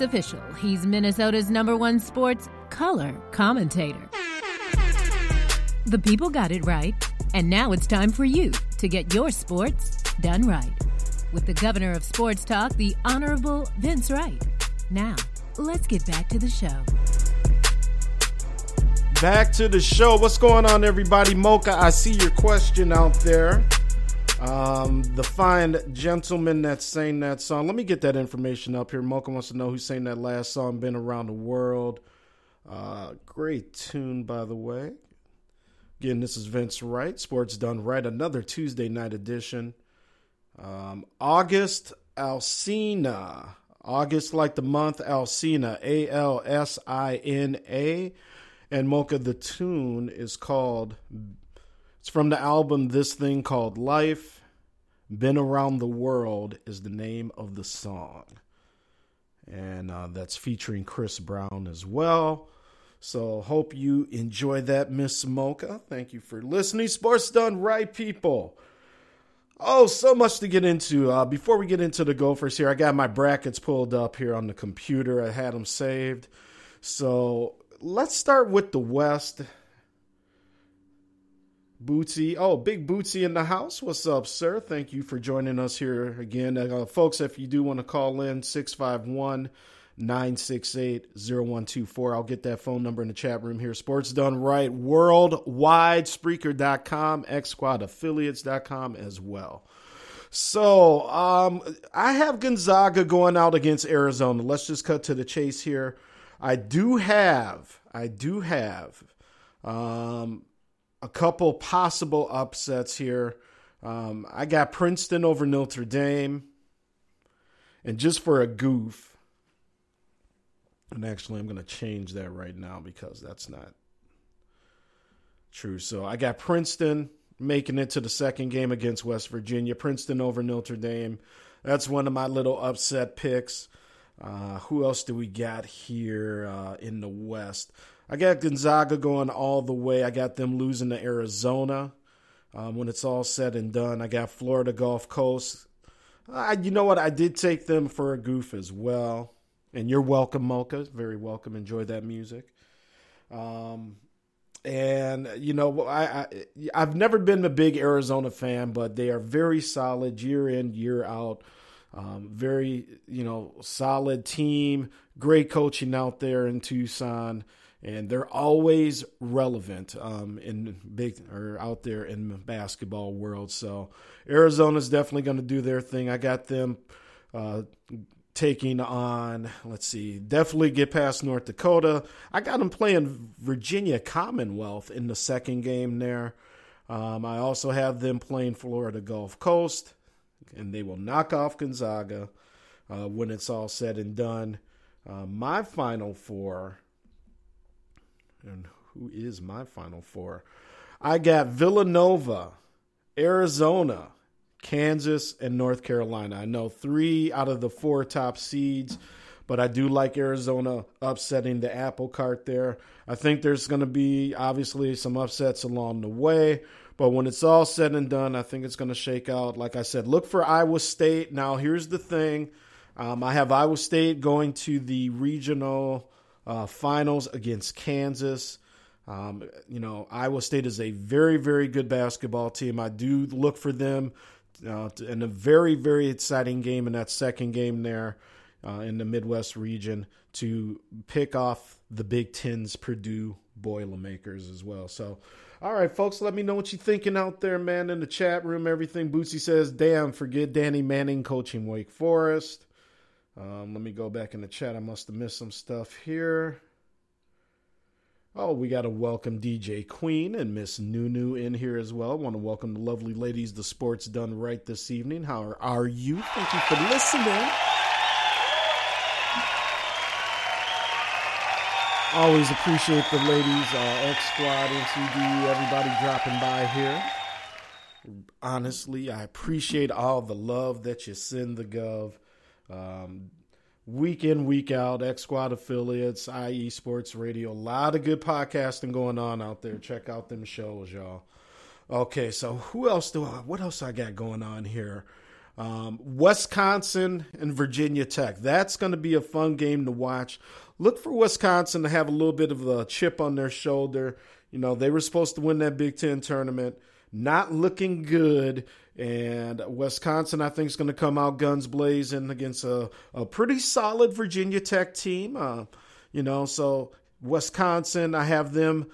It's official. He's Minnesota's number one sports color commentator. The people got it right, and now it's time for you to get your sports done right. With the governor of sports talk, the Honorable Vince Wright. Now, let's get back to the show. Back to the show. What's going on, everybody? Mocha, I see your question out there. Um, the fine gentleman that sang that song. Let me get that information up here. Mocha wants to know who sang that last song, Been Around the World. Uh, great tune, by the way. Again, this is Vince Wright, Sports Done Right, another Tuesday night edition. Um, August Alsina. August like the month, Alsina. A L S I N A. And Mocha, the tune is called, it's from the album This Thing Called Life. Been Around the World is the name of the song. And uh, that's featuring Chris Brown as well. So hope you enjoy that, Miss Mocha. Thank you for listening. Sports done right, people. Oh, so much to get into. Uh, before we get into the Gophers here, I got my brackets pulled up here on the computer. I had them saved. So let's start with the West. Bootsy. Oh, Big Bootsy in the house. What's up, sir? Thank you for joining us here again. Uh, folks, if you do want to call in, 651 968 0124. I'll get that phone number in the chat room here. Sports Done Right worldwide, Spreaker.com, X Squad Affiliates.com as well. So um, I have Gonzaga going out against Arizona. Let's just cut to the chase here. I do have, I do have um, a couple possible upsets here. Um, I got Princeton over Notre Dame. And just for a goof, and actually, I'm going to change that right now because that's not true. So I got Princeton making it to the second game against West Virginia. Princeton over Notre Dame. That's one of my little upset picks. Uh, who else do we got here uh, in the West? I got Gonzaga going all the way. I got them losing to Arizona. Um, when it's all said and done, I got Florida Gulf Coast. You know what? I did take them for a goof as well. And you're welcome, Mocha. Very welcome. Enjoy that music. Um, and you know, I, I I've never been a big Arizona fan, but they are very solid year in year out. Um, very you know solid team, great coaching out there in Tucson, and they're always relevant um, in big or out there in the basketball world. So Arizona's definitely going to do their thing. I got them. Uh, taking on, let's see, definitely get past North Dakota. I got them playing Virginia Commonwealth in the second game there. Um, I also have them playing Florida Gulf Coast, and they will knock off Gonzaga uh, when it's all said and done. Uh, my final four, and who is my final four? I got Villanova, Arizona, Kansas, and North Carolina. I know three out of the four top seeds, but I do like Arizona upsetting the apple cart there. I think there's going to be obviously some upsets along the way, but when it's all said and done, I think it's going to shake out. Like I said, look for Iowa State. Now, here's the thing um, I have Iowa State going to the regional uh, finals against Kansas. Um, you know, Iowa State is a very, very good basketball team. I do look for them uh, in a very, very exciting game in that second game there uh, in the Midwest region to pick off the Big Ten's Purdue Boilermakers as well. So, all right, folks, let me know what you're thinking out there, man, in the chat room. Everything Bootsy says, damn, forget Danny Manning coaching Wake Forest. Um, let me go back in the chat. I must have missed some stuff here. Oh, we got to welcome DJ Queen and Miss Nunu in here as well. Want to welcome the lovely ladies. The sports done right this evening. How are you? Thank you for listening. Always appreciate the ladies, uh, X Squad, NCD, everybody dropping by here. Honestly, I appreciate all the love that you send the Gov. Um, week in, week out, X Squad affiliates, IE Sports Radio. A lot of good podcasting going on out there. Check out them shows, y'all. Okay, so who else do I, what else I got going on here? Um, Wisconsin and Virginia Tech. That's going to be a fun game to watch. Look for Wisconsin to have a little bit of a chip on their shoulder. You know, they were supposed to win that Big Ten tournament. Not looking good. And Wisconsin, I think, is going to come out guns blazing against a, a pretty solid Virginia Tech team. Uh, you know, so Wisconsin, I have them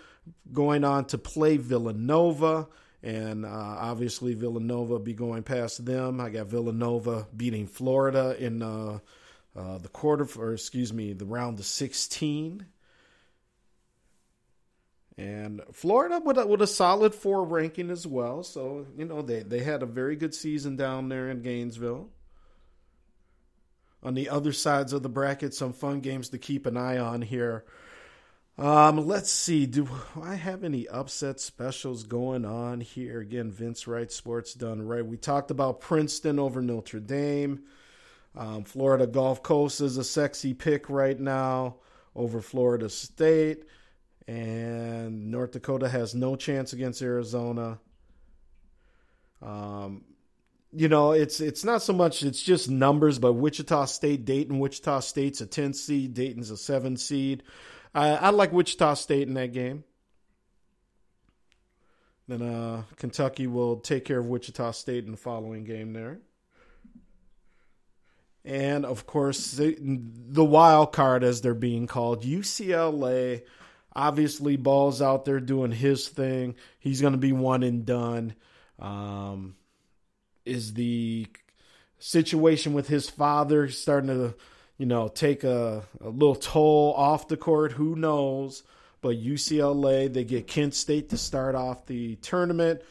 going on to play Villanova. And uh, obviously, Villanova be going past them. I got Villanova beating Florida in uh, uh, the quarter, or excuse me, the round of 16. And Florida with a, with a solid four ranking as well. So, you know, they, they had a very good season down there in Gainesville. On the other sides of the bracket, some fun games to keep an eye on here. Um, let's see. Do I have any upset specials going on here? Again, Vince Wright Sports done right. We talked about Princeton over Notre Dame. Um, Florida Gulf Coast is a sexy pick right now over Florida State. And North Dakota has no chance against Arizona. Um, you know, it's it's not so much it's just numbers, but Wichita State, Dayton, Wichita State's a 10 seed, Dayton's a 7 seed. I, I like Wichita State in that game. Then uh, Kentucky will take care of Wichita State in the following game there. And of course, the, the wild card, as they're being called, UCLA. Obviously, Ball's out there doing his thing. He's going to be one and done. Um, is the situation with his father starting to, you know, take a, a little toll off the court? Who knows? But UCLA, they get Kent State to start off the tournament.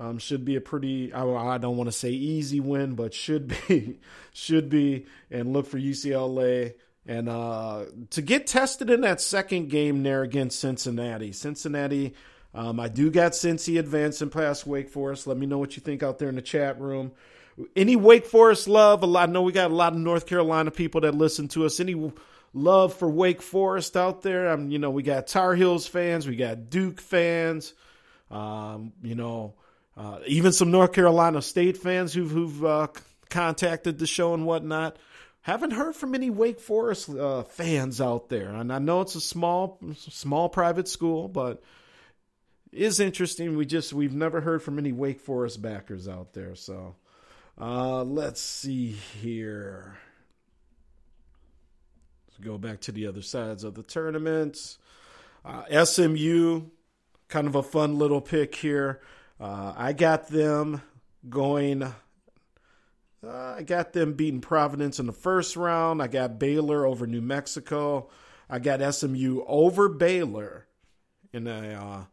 Um, should be a pretty I, I don't want to say easy win, but should be should be and look for UCLA and uh, to get tested in that second game there against Cincinnati. Cincinnati, um, I do got Cincy advancing past Wake Forest. Let me know what you think out there in the chat room. any Wake Forest love? A lot. I know we got a lot of North Carolina people that listen to us. Any love for Wake Forest out there? I mean, you know, we got Tar Heels fans, we got Duke fans, um, you know, uh, even some North Carolina State fans who've who've uh, contacted the show and whatnot. Haven't heard from any Wake Forest uh, fans out there, and I know it's a small small private school, but is interesting. We just we've never heard from any Wake Forest backers out there. So uh, let's see here. Let's go back to the other sides of the tournaments. Uh, SMU, kind of a fun little pick here. Uh, I got them going. Uh, I got them beating Providence in the first round. I got Baylor over New Mexico. I got SMU over Baylor in a uh,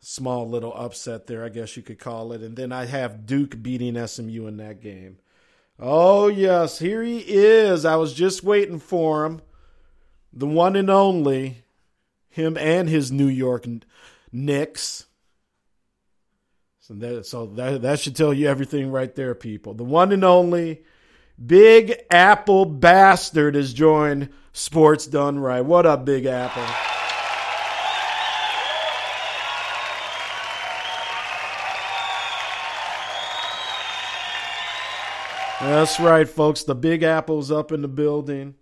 small little upset there, I guess you could call it. And then I have Duke beating SMU in that game. Oh, yes, here he is. I was just waiting for him. The one and only, him and his New York Knicks. So that, so that, that should tell you everything right there, people. The one and only Big Apple Bastard has joined Sports Done Right. What up, Big Apple? That's right, folks. The Big Apple's up in the building.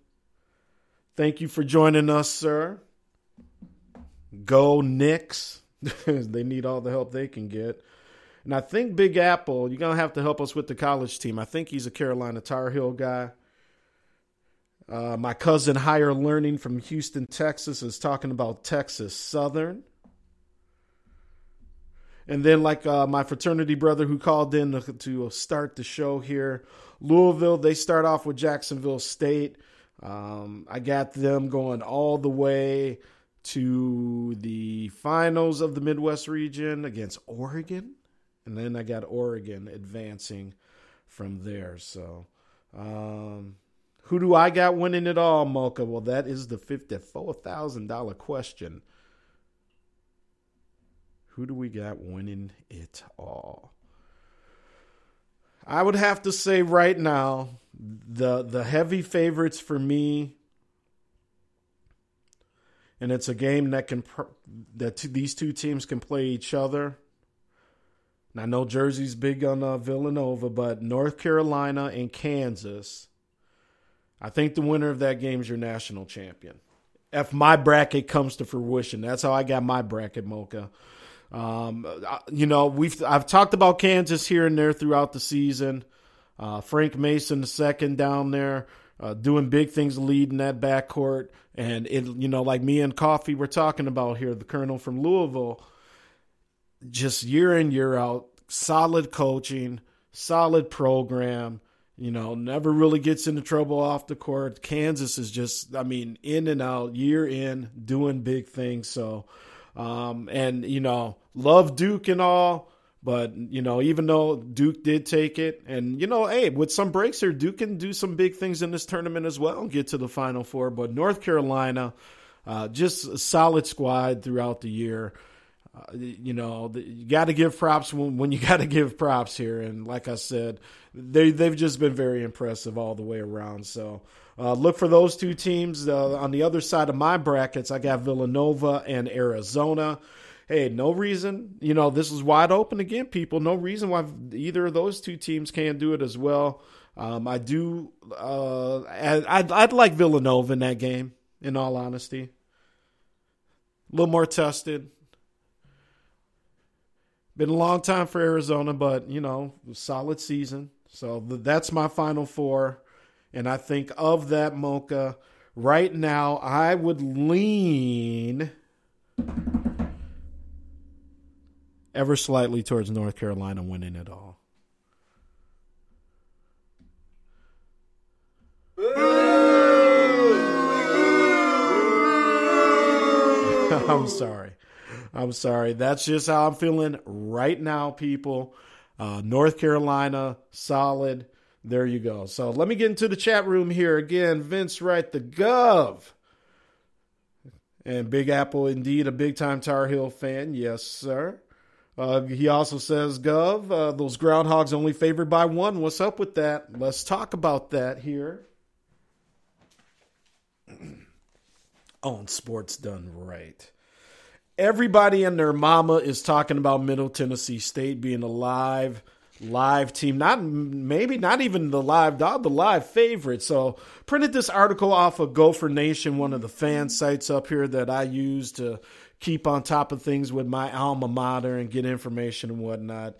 Thank you for joining us, sir. Go Knicks. they need all the help they can get. And I think Big Apple, you're going to have to help us with the college team. I think he's a Carolina Tar Heel guy. Uh, my cousin Higher Learning from Houston, Texas, is talking about Texas Southern. And then, like uh, my fraternity brother who called in to, to, start the show here, Louisville, they start off with Jacksonville State. Um, I got them going all the way to the finals of the Midwest region against Oregon. And then I got Oregon advancing from there. So, um, who do I got winning it all, Mocha? Well, that is the $54,000 question. Who do we got winning it all? I would have to say right now, the the heavy favorites for me, and it's a game that can that these two teams can play each other. I know Jersey's big on uh, Villanova, but North Carolina and Kansas. I think the winner of that game is your national champion. If my bracket comes to fruition, that's how I got my bracket, Mocha. Um, you know, we've I've talked about Kansas here and there throughout the season. Uh, Frank Mason, the second down there, uh, doing big things, leading that backcourt, and it, you know, like me and Coffey were talking about here, the Colonel from Louisville, just year in year out, solid coaching, solid program. You know, never really gets into trouble off the court. Kansas is just, I mean, in and out, year in, doing big things. So, um, and, you know, love Duke and all, but, you know, even though Duke did take it, and, you know, hey, with some breaks here, Duke can do some big things in this tournament as well and get to the Final Four. But North Carolina, uh, just a solid squad throughout the year. You know, you got to give props when, when you got to give props here. And like I said, they, they've just been very impressive all the way around. So, uh, look for those two teams. Uh, on the other side of my brackets, I got Villanova and Arizona. Hey, no reason, you know, this is wide open again, people. No reason why either of those two teams can't do it as well. Um, I do, uh, I'd, I'd like Villanova in that game, in all honesty. A little more tested. Been a long time for Arizona, but, you know, solid season. So that's my final four. And I think of that mocha right now, I would lean ever slightly towards North Carolina winning it all. I'm sorry. I'm sorry. That's just how I'm feeling right now, people. Uh, North Carolina, solid. There you go. So let me get into the chat room here again. Vince Wright, the Gov. And Big Apple, indeed, a big time Tar Heel fan. Yes, sir. Uh, he also says, Gov, uh, those groundhogs only favored by one. What's up with that? Let's talk about that here. On Sports Done Right. Everybody and their mama is talking about Middle Tennessee State being a live, live team. Not maybe not even the live dog, the live favorite. So printed this article off of Gopher Nation, one of the fan sites up here that I use to keep on top of things with my alma mater and get information and whatnot.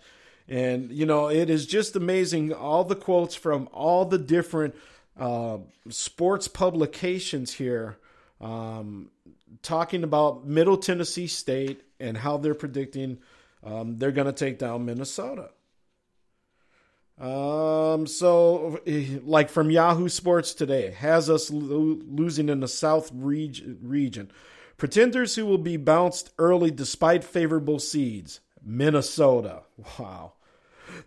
And you know, it is just amazing all the quotes from all the different uh, sports publications here. Um, talking about Middle Tennessee State and how they're predicting um, they're going to take down Minnesota. Um, so, like from Yahoo Sports today, has us lo- losing in the South reg- region. Pretenders who will be bounced early despite favorable seeds. Minnesota. Wow.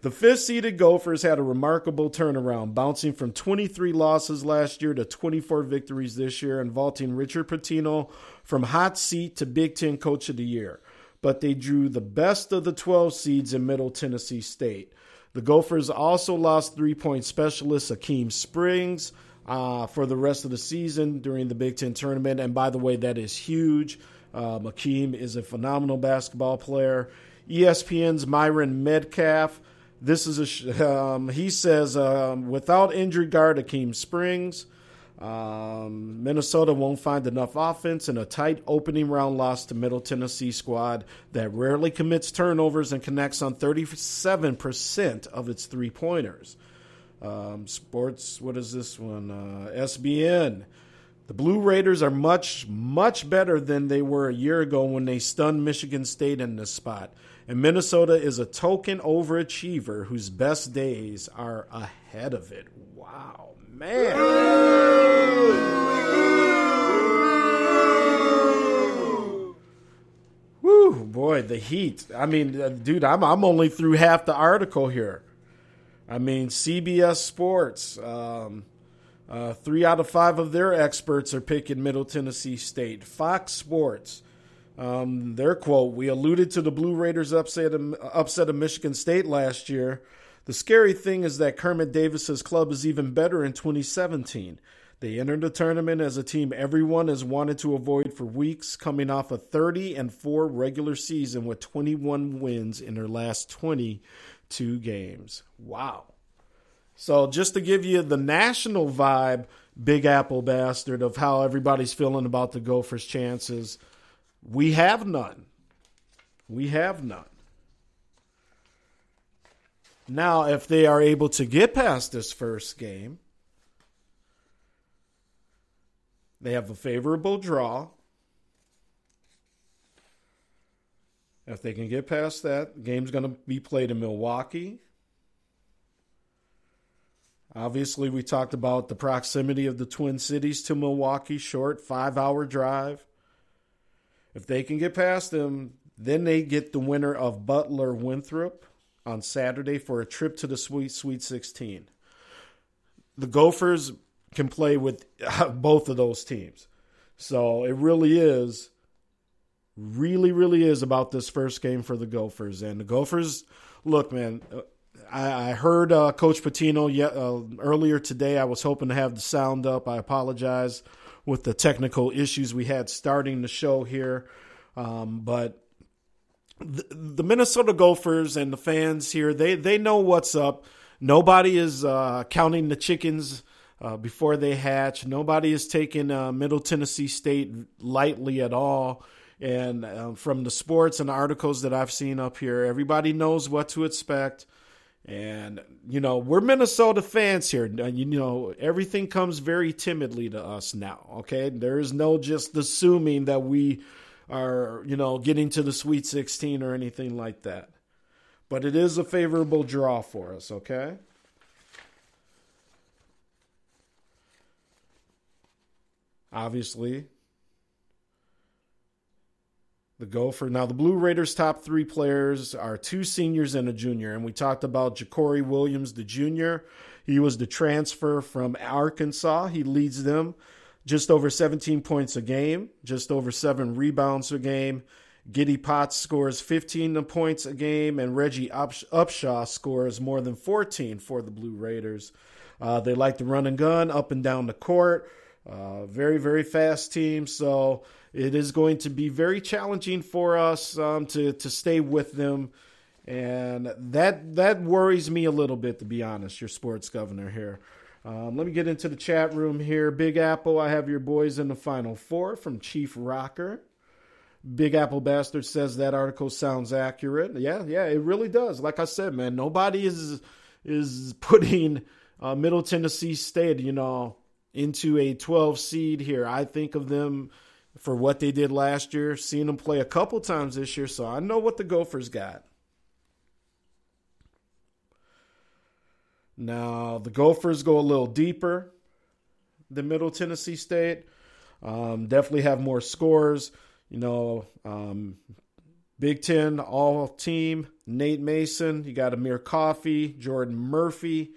The fifth seeded Gophers had a remarkable turnaround, bouncing from 23 losses last year to 24 victories this year and vaulting Richard Pitino from hot seat to Big Ten Coach of the Year. But they drew the best of the 12 seeds in Middle Tennessee State. The Gophers also lost three point specialist Akeem Springs uh, for the rest of the season during the Big Ten tournament. And by the way, that is huge. Um, Akeem is a phenomenal basketball player. ESPN's Myron Medcalf this is a um, he says um, without injury guard Akeem Springs, um, Minnesota won't find enough offense in a tight opening round loss to Middle Tennessee squad that rarely commits turnovers and connects on 37% of its three pointers. Um, sports, what is this one? Uh, SBN. The Blue Raiders are much, much better than they were a year ago when they stunned Michigan State in this spot. And Minnesota is a token overachiever whose best days are ahead of it. Wow, man. Woo, boy, the heat. I mean, uh, dude, I'm I'm only through half the article here. I mean, CBS Sports, um, uh, three out of five of their experts are picking Middle Tennessee State. Fox Sports, um, their quote: "We alluded to the Blue Raiders' upset of, upset of Michigan State last year. The scary thing is that Kermit Davis's club is even better in 2017." They entered the tournament as a team everyone has wanted to avoid for weeks, coming off a 30 and 4 regular season with 21 wins in their last 22 games. Wow. So, just to give you the national vibe, Big Apple bastard, of how everybody's feeling about the Gophers' chances, we have none. We have none. Now, if they are able to get past this first game, They have a favorable draw. If they can get past that, the game's going to be played in Milwaukee. Obviously, we talked about the proximity of the Twin Cities to Milwaukee, short five hour drive. If they can get past them, then they get the winner of Butler Winthrop on Saturday for a trip to the Sweet Sweet 16. The Gophers can play with both of those teams. So it really is, really, really is about this first game for the Gophers. And the Gophers, look, man, I, I heard uh, Coach Pitino yet, uh, earlier today. I was hoping to have the sound up. I apologize with the technical issues we had starting the show here. Um, but the, the, Minnesota Gophers and the fans here, they, they know what's up. Nobody is uh, counting the chickens uh, before they hatch. Nobody is taking uh, Middle Tennessee State lightly at all. And uh, from the sports and articles that I've seen up here, everybody knows what to expect. And, you know, we're Minnesota fans here. Uh, you know, everything comes very timidly to us now, okay? There is no just assuming that we are, you know, getting to the Sweet 16 or anything like that. But it is a favorable draw for us, okay? obviously. The Gopher. Now, the Blue Raiders' top three players are two seniors and a junior. And we talked about JaCorey Williams, the junior. He was the transfer from Arkansas. He leads them just over 17 points a game, just over seven rebounds a game. Giddy Potts scores 15 points a game, and Reggie Upshaw scores more than 14 for the Blue Raiders. Uh, they like to run and gun up and down the court. Uh, very, very fast team. So it is going to be very challenging for us um, to to stay with them, and that that worries me a little bit, to be honest. Your sports governor here. Um, let me get into the chat room here. Big Apple, I have your boys in the final four from Chief Rocker. Big Apple Bastard says that article sounds accurate. Yeah, yeah, it really does. Like I said, man, nobody is is putting uh, Middle Tennessee State, you know, into a 12 seed here. I think of them for what they did last year, Seen them play a couple times this year, so I know what the Gophers got. Now, the Gophers go a little deeper than Middle Tennessee State. Um, definitely have more scores. You know, um, Big Ten all team, Nate Mason. You got Amir Coffey, Jordan Murphy,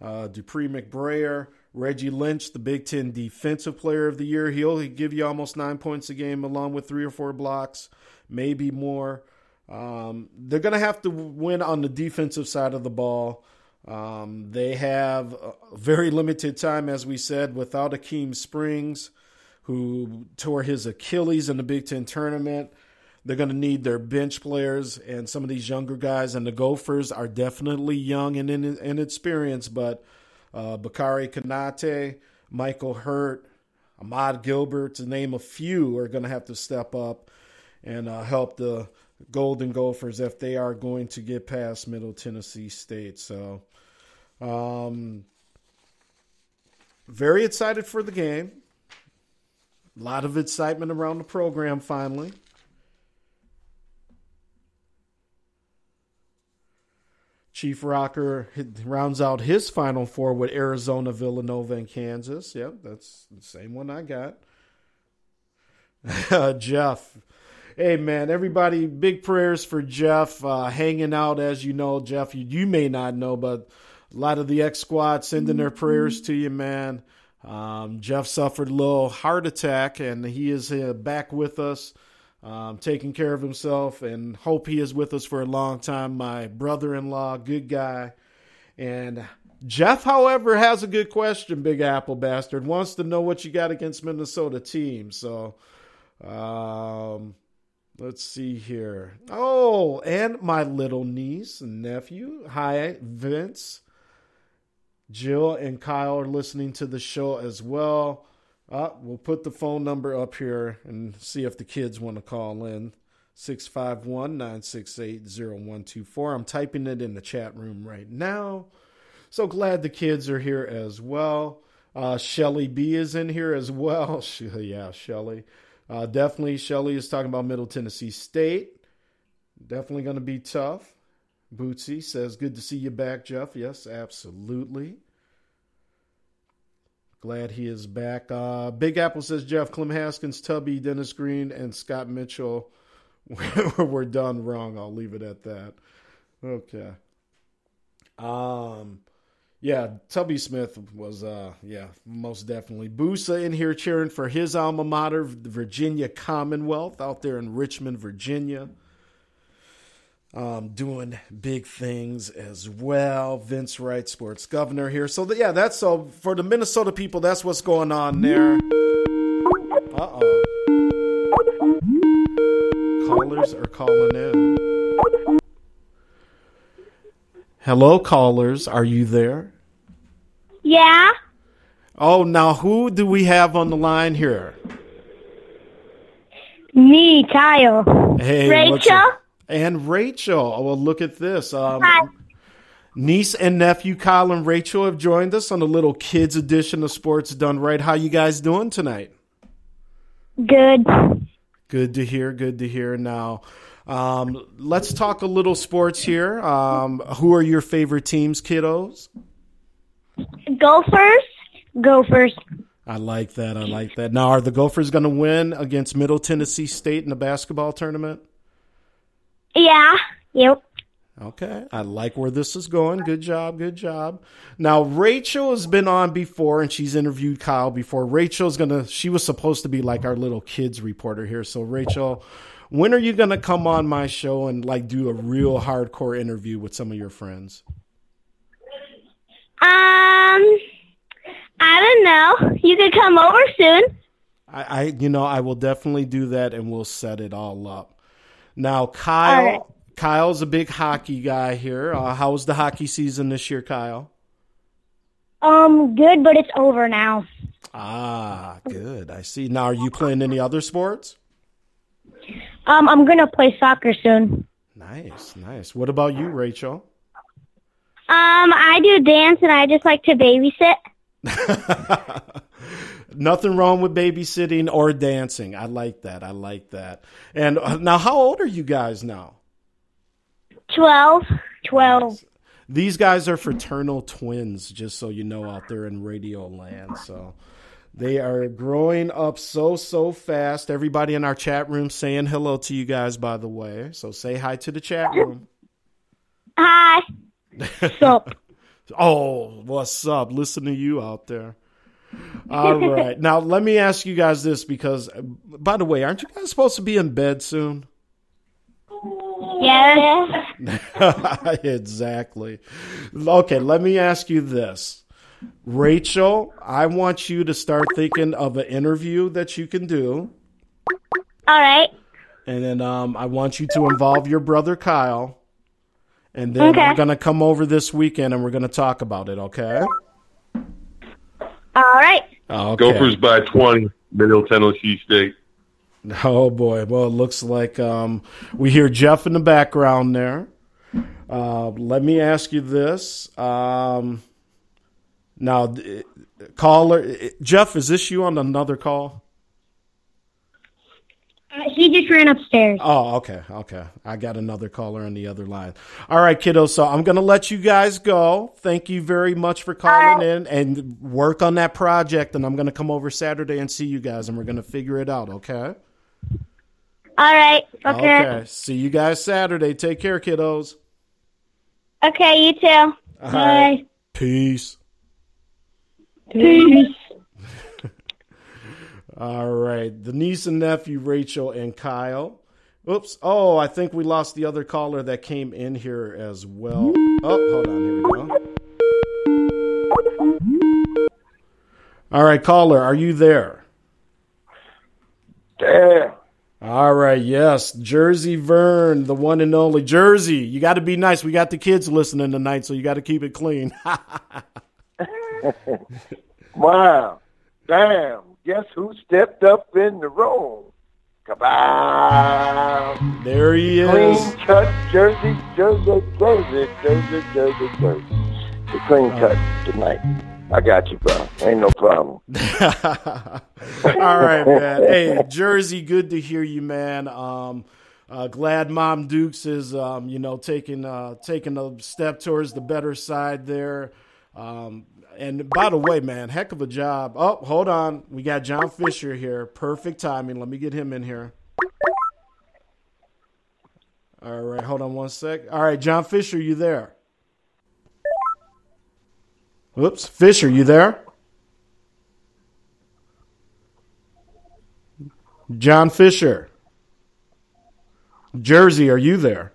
uh, Dupree McBrayer, Reggie Lynch, the Big Ten Defensive Player of the Year. He'll give you almost nine points a game, along with three or four blocks, maybe more. Um, they're going to have to win on the defensive side of the ball. Um, they have very limited time, as we said, without Akeem Springs, who tore his Achilles in the Big Ten tournament. They're going to need their bench players and some of these younger guys. And the Gophers are definitely young and inexperienced, but uh, Bakari Konate, Michael Hurt, Ahmad Gilbert, to name a few, are going to have to step up and uh, help the Golden Gophers if they are going to get past Middle Tennessee State. So, um, very excited for the game. A lot of excitement around the program finally. Chief Rocker rounds out his final four with Arizona, Villanova, and Kansas. Yep, that's the same one I got. Jeff hey man, everybody, big prayers for Jeff uh, hanging out. As you know, Jeff, you, you, may not know, but a lot of the X Squad sending their prayers to you, man. Um, Jeff suffered a little heart attack, and he is uh, back with us, um, taking care of himself, and hope he is with us for a long time. My brother-in-law, good guy, and Jeff, however, has a good question. Big Apple bastard wants to know what you got against Minnesota team. So, um, Let's see here. Oh, and my little niece and nephew. Hi, Vince. Jill and Kyle are listening to the show as well. Uh, we'll put the phone number up here and see if the kids want to call in. 651 968 0124. I'm typing it in the chat room right now. So glad the kids are here as well. Uh, Shelly B is in here as well. yeah, Shelly. Uh, definitely, Shelly is talking about Middle Tennessee State. Definitely going to be tough. Bootsy says, Good to see you back, Jeff. Yes, absolutely. Glad he is back. Uh, Big Apple says, Jeff, Clem Haskins, Tubby, Dennis Green, and Scott Mitchell were done wrong. I'll leave it at that. Okay. Um, yeah, Tubby Smith was, uh, yeah, most definitely. Boosa in here cheering for his alma mater, Virginia Commonwealth, out there in Richmond, Virginia. Um, doing big things as well. Vince Wright, sports governor here. So, the, yeah, that's so for the Minnesota people, that's what's going on there. Uh oh. Callers are calling in. Hello, callers. Are you there? Yeah. Oh, now who do we have on the line here? Me, Kyle. Hey, Rachel. And Rachel. Oh, well, look at this. Um, Hi. Niece and nephew Kyle and Rachel have joined us on a little kids edition of Sports Done Right. How you guys doing tonight? Good. Good to hear. Good to hear. Now, um, let's talk a little sports here. Um, who are your favorite teams, kiddos? Gophers. Gophers. I like that. I like that. Now, are the Gophers going to win against Middle Tennessee State in the basketball tournament? Yeah. Yep. Okay. I like where this is going. Good job. Good job. Now, Rachel has been on before and she's interviewed Kyle before. Rachel's going to, she was supposed to be like our little kids reporter here. So, Rachel, when are you going to come on my show and like do a real hardcore interview with some of your friends? Um, I don't know. You could come over soon. I, I you know, I will definitely do that and we'll set it all up. Now, Kyle, right. Kyle's a big hockey guy here. Uh, how was the hockey season this year, Kyle? Um, good, but it's over now. Ah, good. I see. Now, are you playing any other sports? Um, I'm gonna play soccer soon. Nice, nice. What about you, Rachel? Um, I do dance and I just like to babysit. Nothing wrong with babysitting or dancing. I like that. I like that. And uh, now, how old are you guys now? Twelve. Twelve. These guys are fraternal twins, just so you know, out there in radio land. So they are growing up so, so fast. Everybody in our chat room saying hello to you guys, by the way. So say hi to the chat room. Hi. What's up? oh, what's up? Listen to you out there. All right. Now, let me ask you guys this because, by the way, aren't you guys supposed to be in bed soon? Yes. exactly. Okay, let me ask you this. Rachel, I want you to start thinking of an interview that you can do. All right. And then um, I want you to involve your brother Kyle. And then Okay. we're going to come over this weekend and we're going to talk about it, okay? All right. Okay. Gophers by 20, Middle Tennessee State. Oh boy! Well, it looks like um, we hear Jeff in the background there. Uh, let me ask you this. Um, now, caller Jeff, is this you on another call? Uh, he just ran upstairs. Oh, okay, okay. I got another caller on the other line. All right, kiddo. So I'm gonna let you guys go. Thank you very much for calling in and work on that project. And I'm gonna come over Saturday and see you guys, and we're gonna figure it out. Okay. All right. Okay. Okay. See you guys Saturday. Take care, kiddos. Okay. You too. All Bye. right. Peace. Peace. All right. The niece and nephew, Rachel and Kyle. Oops. Oh, I think we lost the other caller that came in here as well. Oh, hold on. Here we go. All right, caller, are you there? Damn. All right, yes. Jersey Vern, the one and only. Jersey, you got to be nice. We got the kids listening tonight, so you got to keep it clean. Wow. Damn. Guess who stepped up in the room? Kabam. there he is. Clean cut jersey, jersey, jersey, jersey, jersey, jersey. The clean cut tonight. I got you, bro. Ain't no problem. All right, man. Hey, Jersey, good to hear you, man. Um, uh, glad Mom Dukes is, um, you know, taking uh, taking a step towards the better side there. Um, and by the way, man, heck of a job. Oh, hold on, we got John Fisher here. Perfect timing. Let me get him in here. All right, hold on one sec. All right, John Fisher, you there? Whoops, Fisher, you there? John Fisher. Jersey, are you there?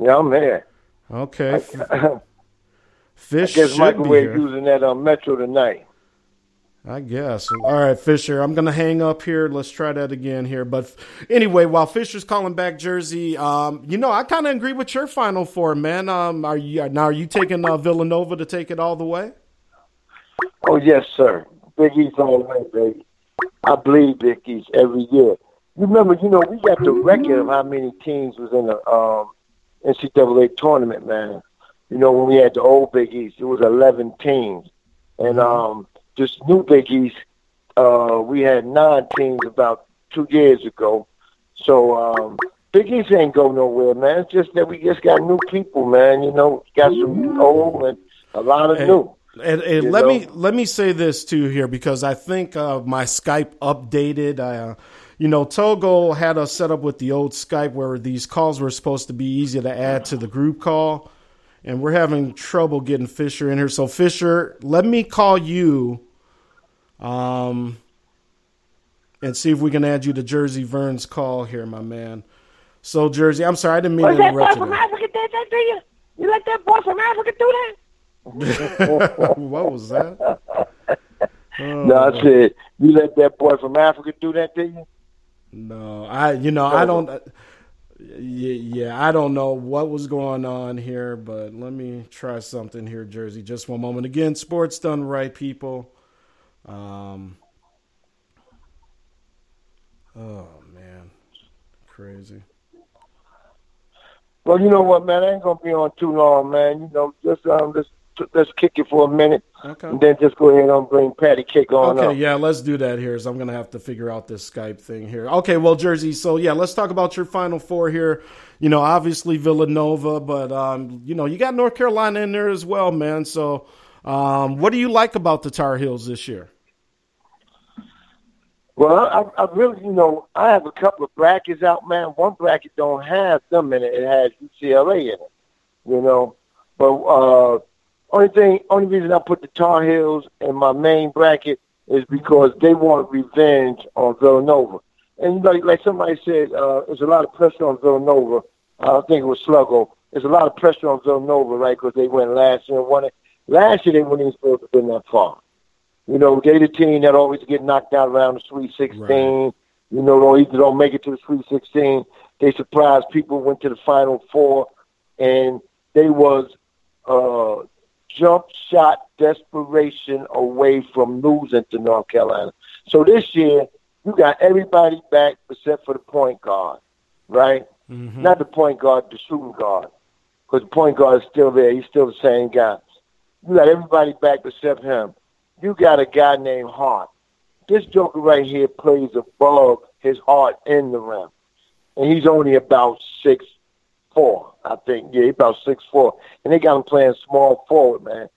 Yeah, I'm here. Okay. I Fish I guess should Michael be here. using that on Metro tonight. I guess. All right, Fisher. I'm gonna hang up here. Let's try that again here. But anyway, while Fisher's calling back Jersey, um, you know, I kind of agree with your final four, man. Um, are you now? Are you taking uh, Villanova to take it all the way? Oh yes, sir. Big East all the way, baby. I bleed Big East every year. You remember, you know, we got the record of how many teams was in the um, NCAA tournament, man. You know, when we had the old Big East, it was 11 teams. And um, this new Big East, uh, we had nine teams about two years ago. So um, Big East ain't go nowhere, man. It's just that we just got new people, man. You know, got some old and a lot of And- new. And, and let know? me let me say this too here because I think uh, my Skype updated. Uh, you know, Togo had us set up with the old Skype where these calls were supposed to be easy to add to the group call, and we're having trouble getting Fisher in here. So Fisher, let me call you. Um, and see if we can add you to Jersey Vern's call here, my man. So Jersey, I'm sorry, I didn't mean Was to that boy interrupt from you. Africa did that to you? You let that boy from Africa do that? what was that? Oh, no, I said you let that boy from Africa do that to you. No, I you know I don't. Yeah, I don't know what was going on here, but let me try something here, Jersey. Just one moment. Again, sports done right, people. Um. Oh man, crazy. Well, you know what, man? I ain't gonna be on too long, man. You know, just um, let's let's kick it for a minute, Okay. and then just go ahead and bring Patty Kick on Okay, up. yeah, let's do that here. So I'm gonna have to figure out this Skype thing here. Okay, well, Jersey. So yeah, let's talk about your Final Four here. You know, obviously Villanova, but um, you know, you got North Carolina in there as well, man. So, um, what do you like about the Tar Heels this year? Well, I, I really, you know, I have a couple of brackets out, man. One bracket don't have them in it; it has UCLA in it. You know, but uh, only thing, only reason I put the Tar Heels in my main bracket is because they want revenge on Villanova. And like, like somebody said, uh, there's a lot of pressure on Villanova. I think it was Sluggo. There's a lot of pressure on Villanova, right? Because they went last year and won it. Last year they weren't even supposed to have been that far. You know, they the team that always get knocked out around the Sweet 16. You know, don't either don't make it to the Sweet 16. They surprised people, went to the Final Four, and they was uh, jump shot desperation away from losing to North Carolina. So this year, you got everybody back except for the point guard, right? Mm-hmm. Not the point guard, the shooting guard, because the point guard is still there. He's still the same guy. You got everybody back except him. You got a guy named Hart. This joker right here plays above his heart in the rim, and he's only about six four, I think. Yeah, he's about six four, and they got him playing small forward, man.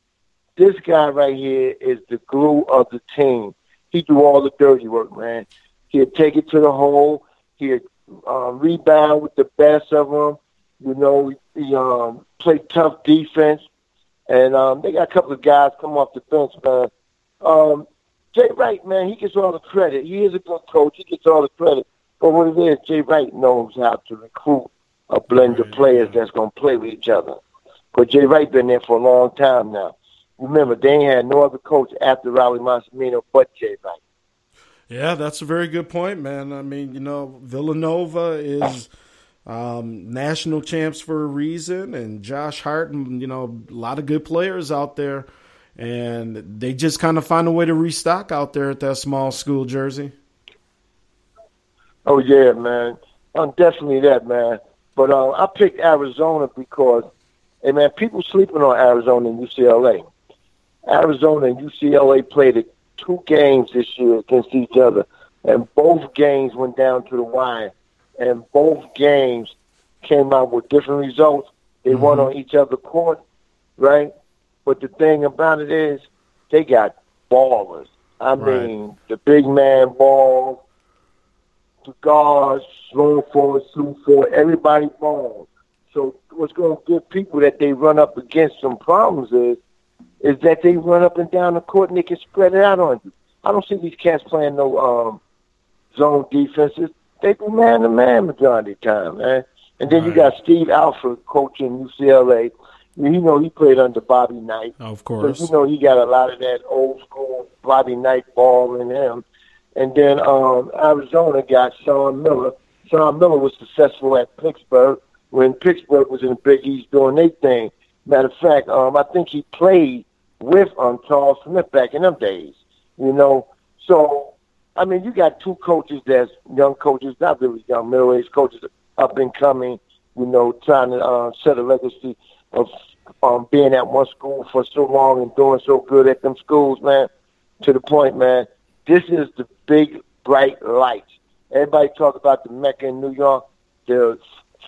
This guy right here is the glue of the team. He do all the dirty work, man. He'll take it to the hole. He'll uh, rebound with the best of them. You know, he um, play tough defense. And um, they got a couple of guys come off the bench, man. Um, Jay Wright, man, he gets all the credit. He is a good coach. He gets all the credit. But what it is, Jay Wright knows how to recruit a blend of players that's going to play with each other. But Jay Wright been there for a long time now. Remember, they ain't had no other coach after Rollie Massimino but Jay Wright. Yeah, that's a very good point, man. I mean, you know, Villanova is um, national champs for a reason, and Josh Hart, and you know, a lot of good players out there, and they just kind of find a way to restock out there at that small school jersey. Oh yeah, man. I'm definitely that, man. But uh, I picked Arizona because, hey man, people sleeping on Arizona and UCLA. Arizona and UCLA played two games this year against each other, and both games went down to the wire, and both games came out with different results. They won on each other court, right? But the thing about it is, they got ballers. I Right. mean, the big man ball, the guards, slow forward, smooth forward, everybody balls. So what's going to give people that they run up against some problems is, is that they run up and down the court and they can spread it out on you. I don't see these cats playing no um, zone defenses. They do man to man majority of the time, man. And then you got Steve Alford coaching UCLA. You know he played under Bobby Knight. Of So course. you know he got a lot of that old school Bobby Knight ball in him. And then um, Arizona got Sean Miller. Sean Miller was successful at Pittsburgh when Pittsburgh was in the Big East doing their thing. Matter of fact, um, I think he played with um, Charles Smith back in them days. You know, so I mean, you got two coaches that's young coaches, not really young, middle-aged coaches, up and coming. You know, trying to uh, set a legacy of um, being at one school for so long and doing so good at them schools, man. To the point, man. This is the big bright light. Everybody talk about the Mecca in New York. The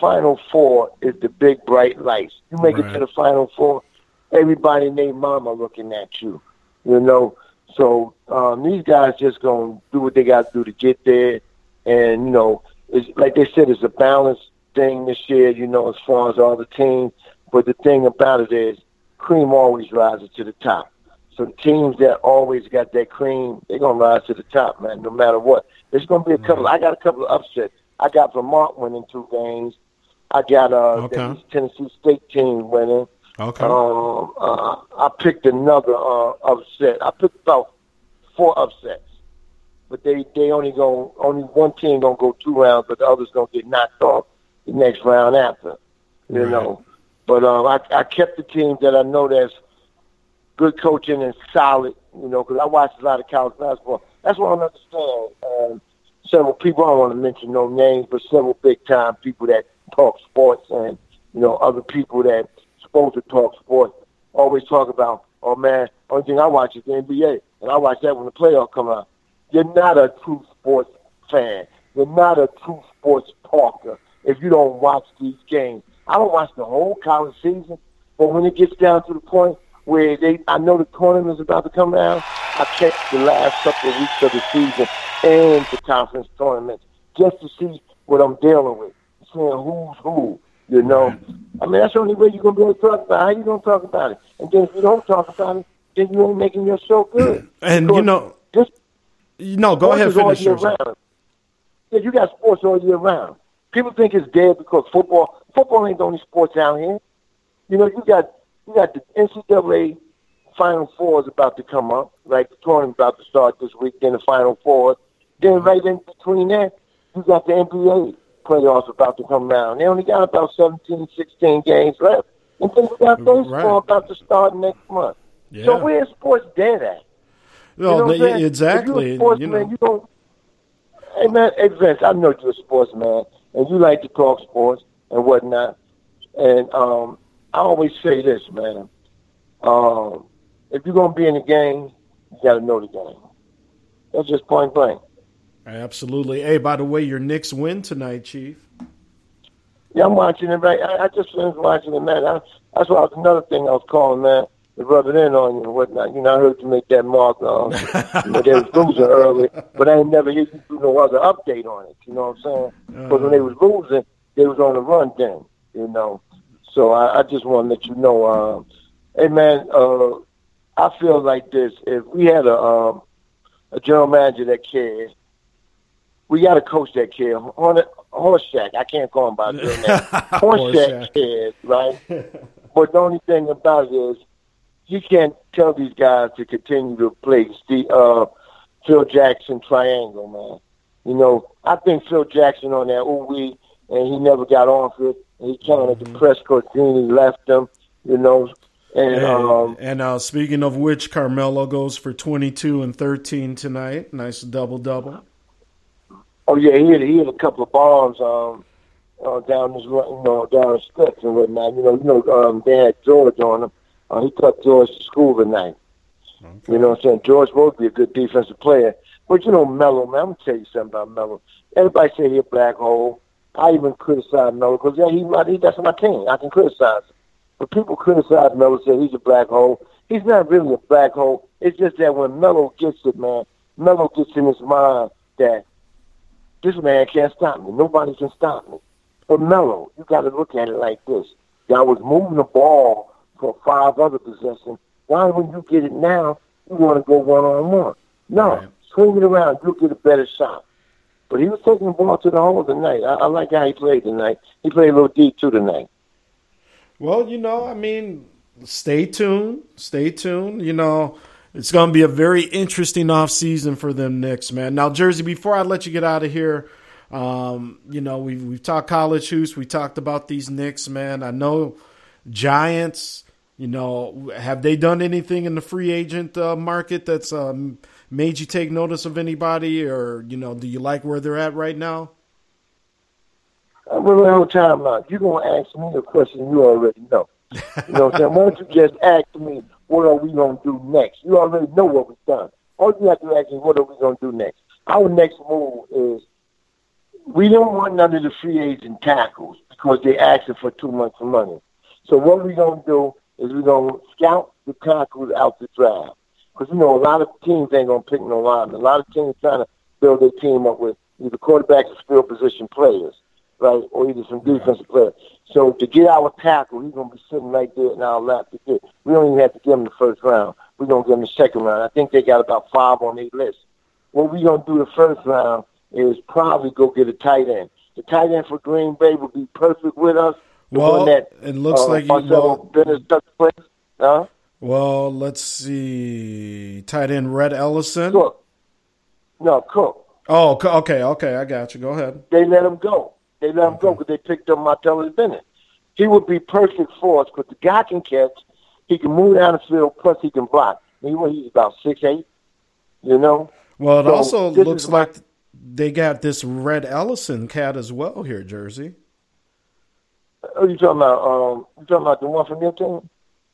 Final Four is the big bright lights. You make it to the Final Four, everybody and their mama looking at you. You know, so um, these guys just gonna do what they got to do to get there, and you know, it's like they said, it's a balanced thing this year. You know, as far as all the teams. But the thing about it is, cream always rises to the top. So teams that always got that cream, they're gonna rise to the top, man. No matter what. There's gonna be a couple. I got a couple of upsets. I got Vermont winning two games. I got uh, Okay. the East Tennessee State team winning. Okay. Um, uh, I picked another uh, upset. I picked about four upsets, but they they only go only one team gonna go two rounds, but the other's gonna get knocked off the next round after. You Right. know, but um, I I kept the teams that I know that's good coaching and solid. You know, because I watch a lot of college basketball. That's what I understand. Um, several people I don't want to mention no names, but several big time people that talk sports and you know other people that supposed to talk sports always talk about, oh man, only thing I watch is the NBA, and I watch that when the playoffs come out. You're not a true sports fan. You're not a true sports talker if you don't watch these games. I don't watch the whole college season, but when it gets down to the point where they, I know the tournament is about to come down, I checked the last couple of weeks of the season and the conference tournaments just to see what I'm dealing with, seeing who's who. You know, I mean that's the only way you're gonna be able to talk about. it. How you gonna talk about it? And then if you don't talk about it, then you ain't making your show good. And you know, this no, go ahead, is all finish year round. Yeah, you got sports all year round. People think it's dead because football football ain't the only sports out here. You know, you got you got the NCAA Final Four is about to come up, right? The tournament about to start this week. Then the Final Four. Then right in between that, you got the NBA playoffs about to come down. They only got about 17, 16 games left. And then you got baseball Right. about to start next month. Yeah. So where's sports dead at? Well, what I'm the- exactly, If you're a you sportsman, know. you don't. Hey man, hey Vince, I know you're a sportsman and you like to talk sports and whatnot. And um, I always say this, man. Um, if you're gonna be in the game, you got to know the game. That's just point blank. Absolutely. Hey, by the way, your Knicks win tonight, Chief. Yeah, I'm watching it right. I, I just finished watching it, man. I, that's why was another thing I was calling, man. To rub it in on you and whatnot. You know, I heard you make that mark. Um, you know, they was losing early, but I ain't never hear you do no other update on it. You know what I'm saying? Because when they was losing, they was on the run then. You know, so I, I just want to let you know. Um, hey, man, uh, I feel like this. If we had a um, a general manager that cared, we got to coach that kid. Horn- Horseshack, I can't call him by his real name. Horseshack kid, right? but the only thing about it is, you can't tell these guys to continue to play the uh, Phil Jackson triangle, man. You know, I think Phil Jackson on that ooh and he never got off it. And he came at the press court, Genie left him. You know, and And, um, and uh, speaking of which, Carmelo goes for 22 and 13 tonight. Nice double double. Oh yeah, he had, he had a couple of bombs um, uh, down this you know down the steps and whatnot. You know, you know um, they had George on him. Uh, he took George to school tonight. You know what I'm saying? George would be a good defensive player. But you know, Melo, man, I'm gonna tell you something about Melo. Everybody say he a black hole. I even criticize Melo because yeah, he, might- he that's my king. I can criticize him. But people criticize Melo, say he's a black hole. He's not really a black hole. It's just that when Melo gets it, man, Melo gets in his mind that this man can't stop me. Nobody can stop me. But Melo, you got to look at it like this. Y'all was moving the ball for five other possessions. Why, when you get it now, you want to go one on one? No, swing it around. You'll get a better shot. But he was taking the ball to the hole tonight. I, I like how he played tonight. He played a little deep too tonight. Well, you know, I mean, stay tuned. Stay tuned. You know, it's going to be a very interesting off season for them Knicks, man. Now, Jersey, before I let you get out of here, um, you know, we've, we've talked college hoops. We talked about these Knicks, man. I know Giants, you know, have they done anything in the free agent uh, market that's um, made you take notice of anybody or, you know, do you like where they're at right now? Uh, well, well, time out. You're going to ask me a question you already know. You know what I'm saying? Why don't you just ask me, what are we going to do next? You already know what we've done. All you have to ask is, what are we going to do next? Our next move is we don't want none of the free agent tackles because they're asking for too much money. So what we're going to do is we're going to scout the tackles out the draft. Because, you know, a lot of teams ain't going to pick no linemen. A lot of teams trying to build their team up with either quarterbacks or skill position players, right, or either some defensive players. So to get our tackle, he's going to be sitting right there in our lap to get. We don't even have to give him the first round. we're gonna give them the second round. I think they got about five on their list. What we're gonna do the first round is probably go get a tight end. The tight end for Green Bay would be perfect with us. The Well, that, it looks uh, like you- Marcelo well- Bennett took the place. Huh? Well, let's see. Tight end Rhett Ellison. Cook. No, Cook. Oh, okay, okay, I got you. Go ahead. They let him go. They let him go because they picked up Martellus Bennett. He would be perfect for us because the guy can catch. He can move down the field. Plus, he can block. He, he's about six eight. You know. Well, it So also looks my- like they got this Rhett Ellison cat as well here, Jersey. Are you talking about? Um, you talking about the one from your team?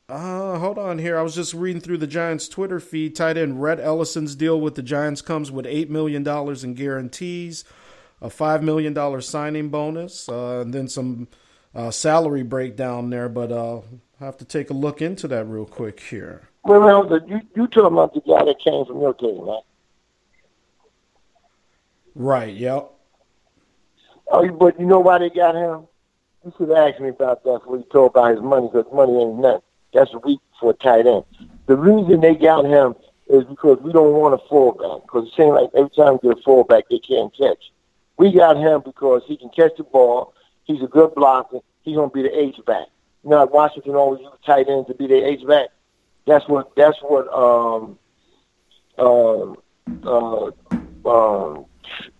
Uh, hold on here. I was just reading through the Giants' Twitter feed. Tight end Rhett Ellison's deal with the Giants comes with $8 million in guarantees, a $5 million signing bonus, uh, and then some uh, salary breakdown there. But uh, I have to take a look into that real quick here. Well, you you talking about the guy that came from your team, right? Right, yep. Oh, but you know why they got him? You should ask me about that before you talk about his money, because money ain't nothing. That's weak for a tight end. The reason they got him is because we don't want a fullback, because it seems like every time we get a fullback, they can't catch. We got him because he can catch the ball. He's a good blocker. He's going to be the H-back. You know, Washington always use tight ends to be the H-back. That's what, that's what, um, um, uh, um,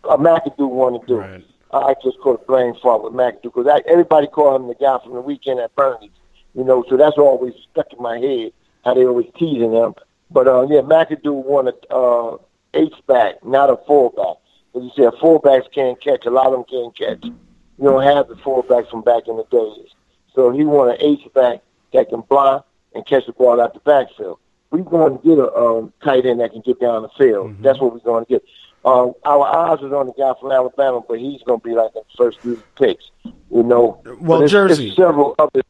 uh, McAdoo wanted to do. Right. I just call it blame fault with McAdoo because everybody called him the guy from the weekend at Bernie's. You know, so that's always stuck in my head how they always teasing him. But uh, yeah, McAdoo wanted uh, H back, not a fullback. As you said, fullbacks can't catch. A lot of them can't catch. You don't have the fullbacks from back in the days. So he wanted H back that can block and catch the ball out the backfield. We're going to get a um, tight end that can get down the field. That's what we're going to get. Um, our eyes is on the guy from Alabama, but he's going to be like the first three picks. You know. Well, it's- Jersey. it's several others.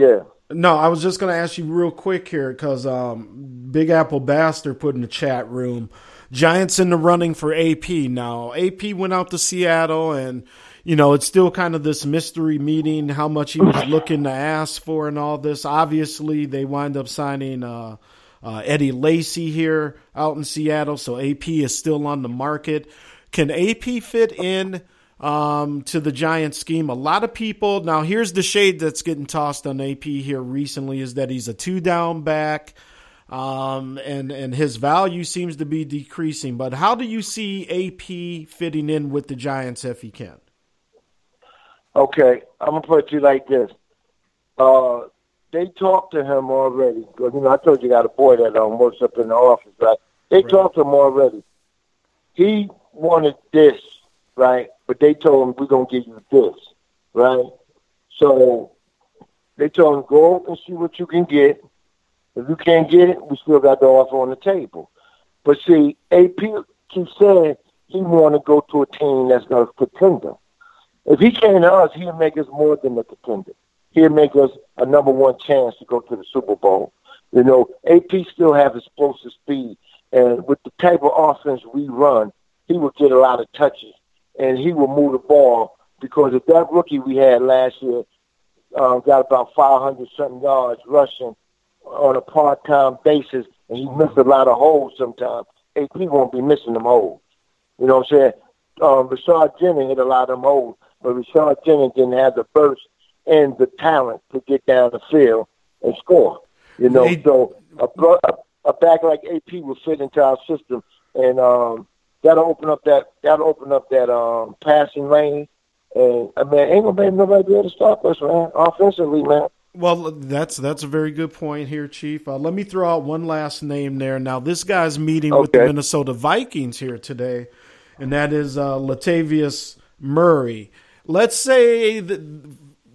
Yeah. No, I was just going to ask you real quick here because um, Big Apple Bastard put in the chat room Giants in the running for AP. Now, AP went out to Seattle, and, you know, it's still kind of this mystery meeting, how much he was looking to ask for and all this. Obviously, they wind up signing uh, uh, Eddie Lacy here out in Seattle, so AP is still on the market. Can AP fit in? Um, to the Giants scheme. A lot of people now. Here's the shade that's getting tossed on AP here recently is that he's a two down back, um, and and his value seems to be decreasing. But how do you see AP fitting in with the Giants if he can? Okay, I'm gonna put you like this. Uh, they talked to him already. 'cause, you know, I told you I got a boy that um, works up in the office, right? They talked to him already. He wanted this, right? But they told him we're gonna give you this, right? So they told him go and see what you can get. If you can't get it, we still got the offer on the table. But see, AP keeps saying he want to go to a team that's going to contender. If he came to us, he'll make us more than a contender. He'll make us a number one chance to go to the Super Bowl. You know, AP still have explosive speed, and with the type of offense we run, he will get a lot of touches, and he will move the ball. Because if that rookie we had last year uh, got about 500 something yards rushing on a part-time basis, and he missed a lot of holes sometimes, AP won't be missing them holes. You know what I'm saying? Um, Rashard Jennings hit a lot of them holes, but Rashard Jennings didn't have the burst and the talent to get down the field and score. You know, so a, a, a back like AP will fit into our system, and um, that'll open up that that'll open up that um, passing lane. And I mean, ain't gonna be nobody be able to stop us, man. Offensively, man. Well, that's that's a very good point here, Chief. Uh, let me throw out one last name there. Now, this guy's meeting with the Minnesota Vikings here today, and that is uh, Latavius Murray. Let's say that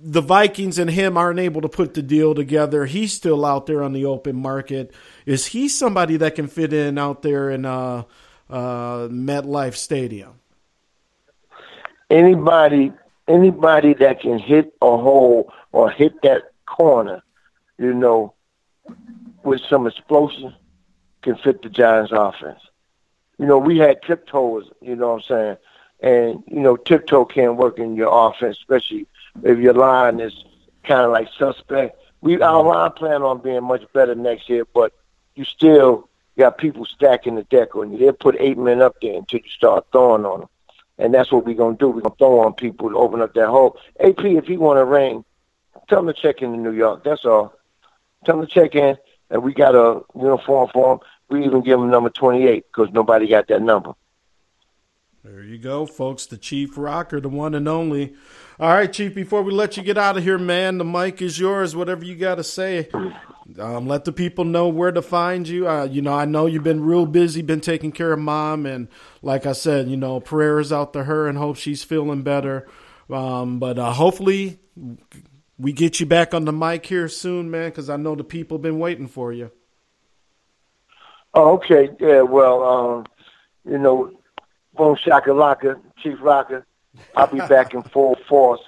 the Vikings and him aren't able to put the deal together. He's still out there on the open market. Is he somebody that can fit in out there in uh, uh, MetLife Stadium? anybody anybody that can hit a hole or hit that corner, you know, with some explosion can fit the Giants offense. You know, we had tiptoes, you know what I'm saying? And, you know, tiptoe can't work in your offense, especially if your line is kind of like suspect. We our line plan on being much better next year, but you still got people stacking the deck on you. They'll put eight men up there until you start throwing on them. And that's what we're going to do. We're going to throw on people to open up that hole. AP, if you want to ring, tell them to check in to New York. That's all. Tell them to check in, and we got a uniform for them. We even give them number 28 because nobody got that number. There you go, folks. The Chief Rocker, the one and only. All right, Chief, before we let you get out of here, man, the mic is yours. Whatever you got to say. Um, let the people know where to find you. Uh, you know, I know you've been real busy, been taking care of mom, and like I said, you know, prayers out to her and hope she's feeling better. Um, but uh, hopefully, we get you back on the mic here soon, man, because I know the people been waiting for you. Oh, okay. Yeah, well, um, you know, Boom Shakalaka, Chief Rocker, I'll be back in full force.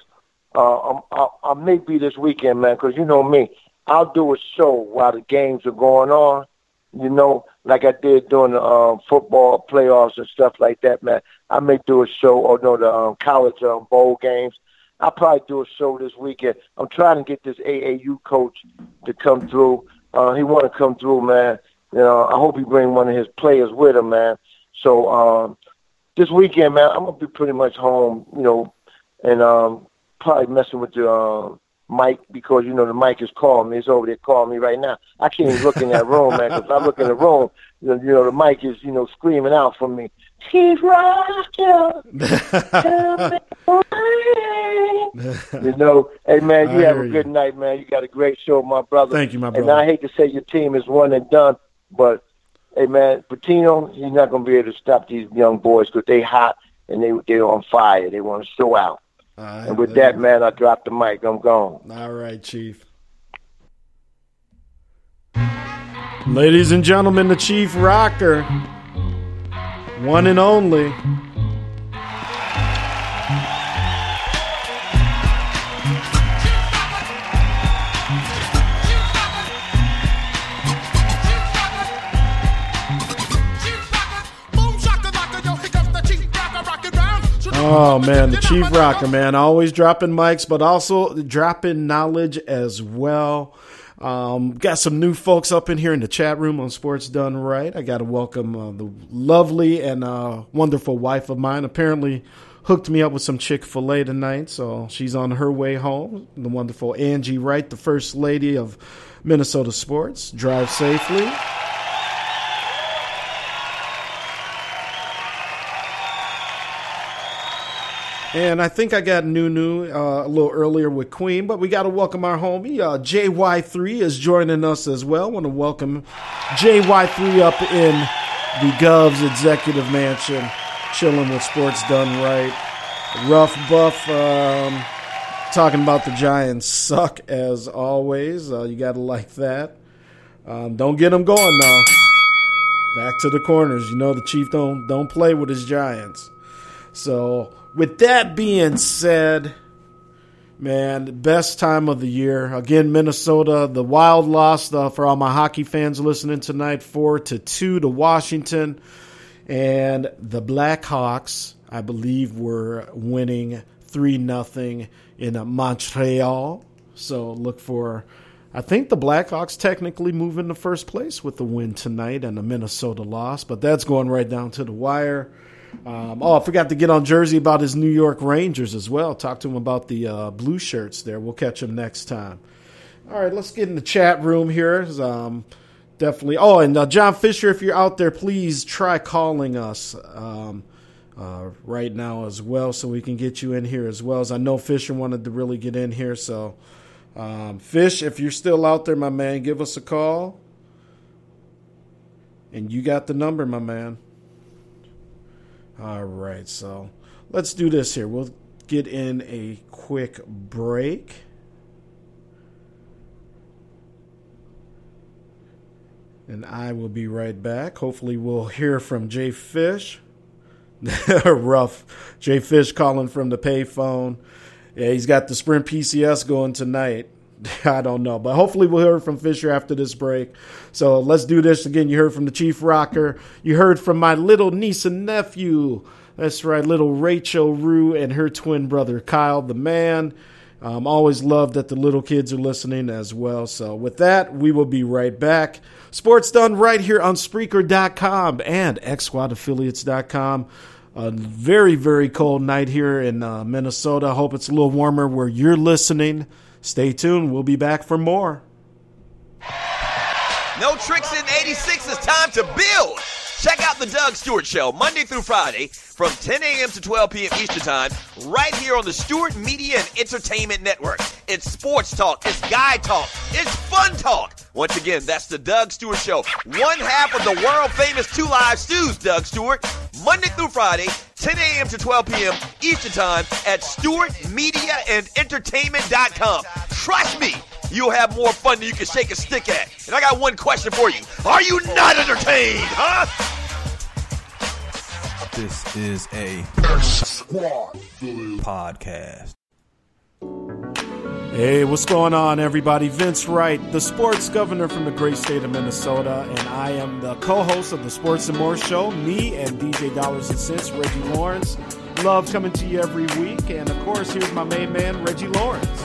Uh, I, I may be this weekend, man, because you know me. I'll do a show while the games are going on, you know, like I did during the um, football playoffs and stuff like that, man. I may do a show, or no, the um, college um, bowl games. I'll probably do a show this weekend. I'm trying to get this AAU coach to come through. Uh, he want to come through, man. You know, I hope he bring one of his players with him, man. So um, this weekend, man, I'm gonna be pretty much home, you know, and um, probably messing with the uh, mic because you know the mic is calling me. It's over there calling me right now. I can't even look in that room, man. Because if I look in the room, you know, you know, the mic is you know screaming out for me. Chief Rocker, you know, hey man, you I have a you. good night, man. You got a great show, my brother. Thank you, my brother. And. I hate to say your team is one and done, but hey man, Pitino, he's not gonna be able to stop these young boys because they hot and they they're on fire. They want to show out. And with that, man, I drop the mic. I'm gone. All right, Chief. Ladies and gentlemen, the Chief Rocker, one and only. Oh man, the Chief Rocker, man, always dropping mics, but also dropping knowledge as well. Um, got some new folks up in here in the chat room on Sports Done Right. I got to welcome uh, the lovely and uh, wonderful wife of mine. Apparently, hooked me up with some Chick Fil A tonight, so she's on her way home. The wonderful Angie Wright, the first lady of Minnesota sports. Drive safely. And I think I got Nunu uh, a little earlier with Queen, but we got to welcome our homie. Uh, JY3 is joining us as well. want to welcome JY3 up in the Govs Executive Mansion, chilling with Sports Done Right. Rough Buff um, talking about the Giants suck as always. Uh, you got to like that. Um, don't get them going now. Back to the corners. You know the Chief don't don't play with his Giants. So, with that being said, man, best time of the year. Again, Minnesota, the Wild lost uh, for all my hockey fans listening tonight, four to two to Washington, and the Blackhawks, I believe, were winning three nothing in Montreal. So look for. I think the Blackhawks technically move into first place with the win tonight and the Minnesota loss, but that's going right down to the wire. Um, oh, I forgot to get on Jersey about his New York Rangers as well. Talk to him about the uh, blue shirts there. We'll catch him next time. All right, let's get in the chat room here. Um, definitely. Oh, and uh, John Fisher, if you're out there, please try calling us um, uh, right now as well, so we can get you in here as well. As I know Fisher wanted to really get in here, so um, Fish, if you're still out there, my man, give us a call. And you got the number, my man. All right, so let's do this here. We'll get in a quick break. And I will be right back. Hopefully, we'll hear from Jay Fish. Rough. Jay Fish calling from the payphone. Yeah, he's got the Sprint PCS going tonight. I don't know, but hopefully we'll hear from Fisher after this break. So let's do this again. You heard from the Chief Rocker. You heard from my little niece and nephew. That's right, little Rachel Rue and her twin brother Kyle, the man. Um, always love that the little kids are listening as well. So, with that, we will be right back. Sports done right here on Spreaker.com and XSquadAffiliates.com. A very, very cold night here in uh, Minnesota. Hope it's a little warmer where you're listening. Stay tuned. We'll be back for more. No tricks in 86. It's time to build. Check out the Doug Stewart Show Monday through Friday from 10 a.m. to 12 p.m. Eastern Time, right here on the Stewart Media and Entertainment Network. It's sports talk, it's guy talk, it's fun talk. Once again, that's the Doug Stewart Show. One half of the world famous Two Live Stews, Doug Stewart, Monday through Friday, 10 a.m. to 12 p.m. Eastern Time at StewartMediaAndEntertainment.com. Trust me, you'll have more fun than you can shake a stick at. And I got one question for you. Are you not entertained, huh? This is a podcast. Hey, what's going on, everybody? Vince Wright, the sports governor from the great state of Minnesota, and I am the co host of the Sports and More Show. Me and DJ Dollars and Cents, Reggie Lawrence. Love coming to you every week. And of course, here's my main man, Reggie Lawrence.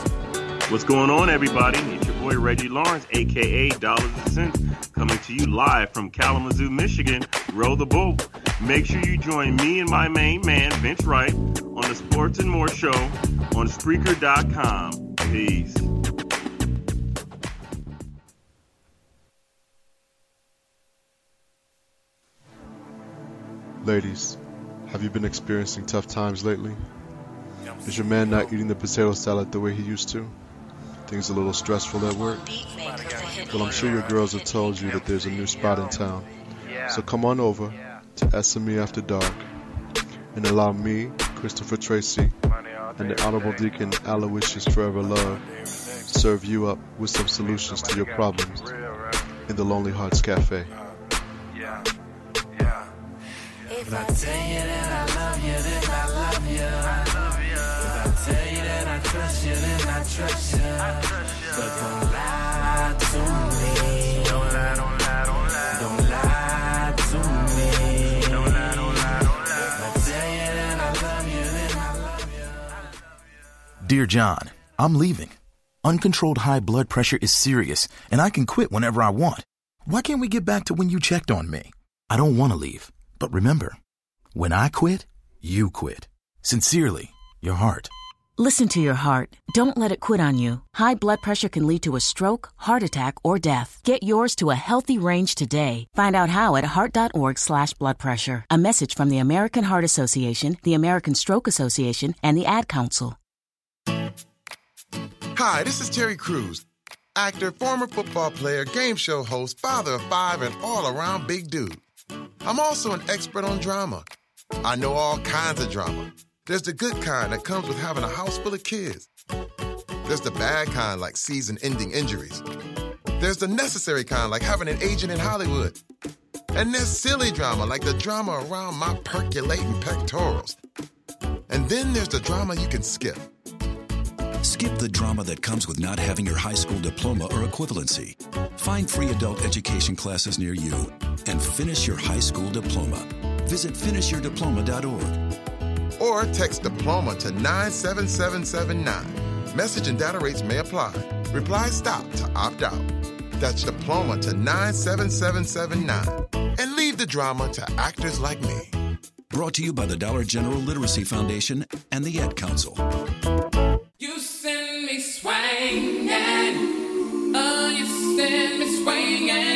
What's going on, everybody? Boy Reggie Lawrence, aka Dollars and Cents, coming to you live from Kalamazoo, Michigan. Row the boat. Make sure you join me and my main man, Vince Wright, on the Sports and More Show on Spreaker.com. Peace. Ladies, have you been experiencing tough times lately? Is your man not eating the potato salad the way he used to? Things a little stressful at work? Well, I'm sure your girls have told you that there's a new spot in town. So come on over to SME After Dark and allow me, Christopher Tracy, and the Honorable Deacon Aloysius Forever Love serve you up with some solutions to your problems in the Lonely Hearts Cafe. Trust you, then I trust you. But don't lie to me. Don't lie, don't lie, don't lie. Don't lie to me. Don't lie, don't lie, don't lie. If I tell you that I love you, then I love you. Dear John, I'm leaving. Uncontrolled high blood pressure is serious, and I can quit whenever I want. Why can't we get back to when you checked on me? I don't want to leave, but remember, when I quit, you quit. Sincerely, your heart. Listen to your heart. Don't let it quit on you. High blood pressure can lead to a stroke, heart attack, or death. Get yours to a healthy range today. Find out how at heart.org slash blood pressure. A message from the American Heart Association, the American Stroke Association, and the Ad Council. Hi, this is Terry Crews, actor, former football player, game show host, father of five, and all around big dude. I'm also an expert on drama. I know all kinds of drama. There's the good kind that comes with having a house full of kids. There's the bad kind like season ending injuries. There's the necessary kind like having an agent in Hollywood. And there's silly drama like the drama around my percolating pectorals. And then there's the drama you can skip. Skip the drama that comes with not having your high school diploma or equivalency. Find free adult education classes near you and finish your high school diploma. Visit finishyourdiploma.org. Or text diploma to 97779. Message and data rates may apply. Reply stop to opt out. That's diploma to 97779. And leave the drama to actors like me. Brought to you by the Dollar General Literacy Foundation and the Ad Council. You send me swinging. Oh, you send me swinging.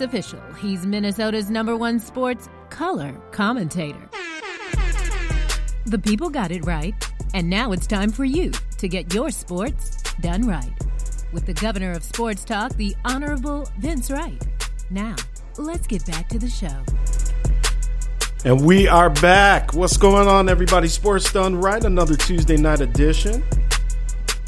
It's official. He's Minnesota's number one sports color commentator. The people got it right, and now it's time for you to get your sports done right. With the governor of sports talk, the Honorable Vince Wright. Now, let's get back to the show. And we are back. What's going on, everybody? Sports Done Right, another Tuesday night edition.